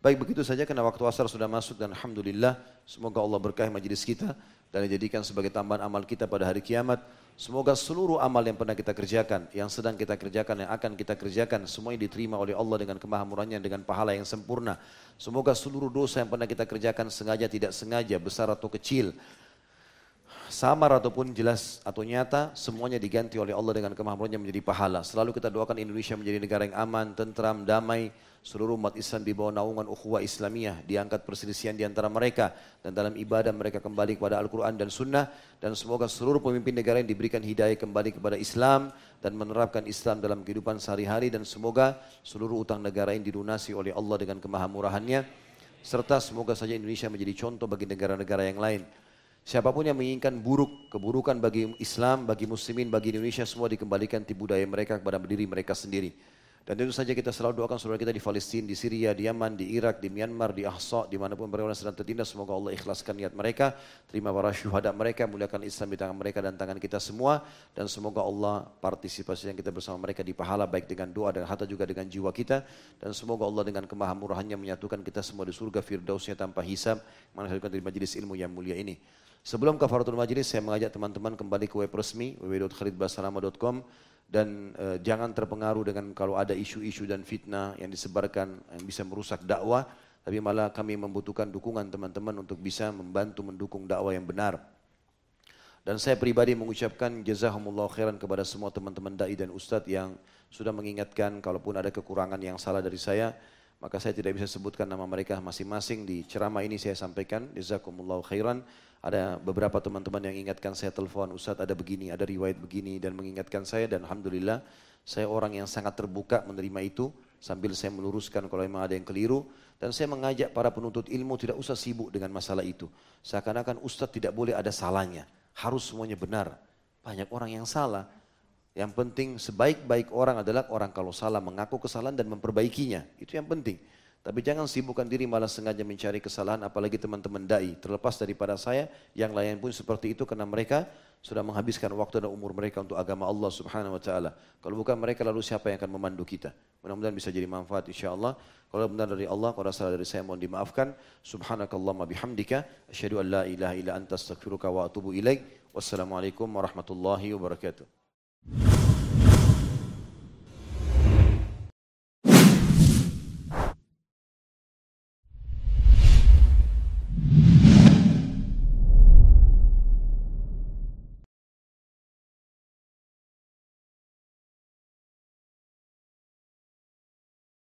Baik begitu saja karena waktu asar sudah masuk dan Alhamdulillah semoga Allah berkahi majlis kita dan dijadikan sebagai tambahan amal kita pada hari kiamat. Semoga seluruh amal yang pernah kita kerjakan, yang sedang kita kerjakan, yang akan kita kerjakan, semuanya diterima oleh Allah dengan kemahamurannya, dengan pahala yang sempurna. Semoga seluruh dosa yang pernah kita kerjakan sengaja tidak sengaja, besar atau kecil, samar ataupun jelas atau nyata, semuanya diganti oleh Allah dengan kemampuannya menjadi pahala. Selalu kita doakan Indonesia menjadi negara yang aman, tentram, damai, seluruh umat Islam di bawah naungan ukhuwah Islamiyah, diangkat perselisihan di antara mereka, dan dalam ibadah mereka kembali kepada Al-Quran dan Sunnah, dan semoga seluruh pemimpin negara yang diberikan hidayah kembali kepada Islam, dan menerapkan Islam dalam kehidupan sehari-hari, dan semoga seluruh utang negara ini dilunasi oleh Allah dengan kemahamurahannya, serta semoga saja Indonesia menjadi contoh bagi negara-negara yang lain. Siapa pun yang menginginkan buruk, keburukan bagi Islam, bagi muslimin, bagi Indonesia semua dikembalikan di budaya mereka kepada diri mereka sendiri. Dan tentu saja kita selalu doakan saudara kita di Palestina, di Syria, di Yaman, di Irak, di Myanmar, di Ahsa, di mana pun mereka sedang tertindas. Semoga Allah ikhlaskan niat mereka, terima para syuhada mereka, muliakan Islam di tangan mereka dan tangan kita semua. Dan semoga Allah partisipasi yang kita bersama mereka di pahala baik dengan doa dan harta juga dengan jiwa kita. Dan semoga Allah dengan kemahamurahannya menyatukan kita semua di surga firdausnya tanpa hisab. Mana dari majlis ilmu yang mulia ini. Sebelum kafaratul majlis saya mengajak teman-teman kembali ke web resmi www.khalidbasalama.com dan e, jangan terpengaruh dengan kalau ada isu-isu dan fitnah yang disebarkan yang bisa merusak dakwah. Tapi malah kami membutuhkan dukungan teman-teman untuk bisa membantu mendukung dakwah yang benar. Dan saya pribadi mengucapkan jazakumullah khairan kepada semua teman-teman dai dan ustadz yang sudah mengingatkan kalaupun ada kekurangan yang salah dari saya, maka saya tidak bisa sebutkan nama mereka masing-masing. Di ceramah ini saya sampaikan jazakumullah khairan ada beberapa teman-teman yang ingatkan saya telepon Ustaz ada begini ada riwayat begini dan mengingatkan saya dan alhamdulillah Saya orang yang sangat terbuka menerima itu sambil saya meluruskan kalau memang ada yang keliru dan saya mengajak para penuntut ilmu tidak usah sibuk dengan masalah itu. Seakan-akan ustadz tidak boleh ada salahnya, harus semuanya benar. Banyak orang yang salah. Yang penting sebaik-baik orang adalah orang kalau salah mengaku kesalahan dan memperbaikinya. Itu yang penting. Tapi jangan sibukkan diri malah sengaja mencari kesalahan apalagi teman-teman dai. Terlepas daripada saya, yang lain pun seperti itu karena mereka sudah menghabiskan waktu dan umur mereka untuk agama Allah subhanahu wa ta'ala. Kalau bukan mereka lalu siapa yang akan memandu kita? Mudah-mudahan bisa jadi manfaat insya Allah. Kalau benar dari Allah, kalau salah dari saya mohon dimaafkan. Subhanakallahumma bihamdika. Asyhadu an la ilaha illa anta astaghfiruka wa atubu ilaik. Wassalamualaikum warahmatullahi wabarakatuh.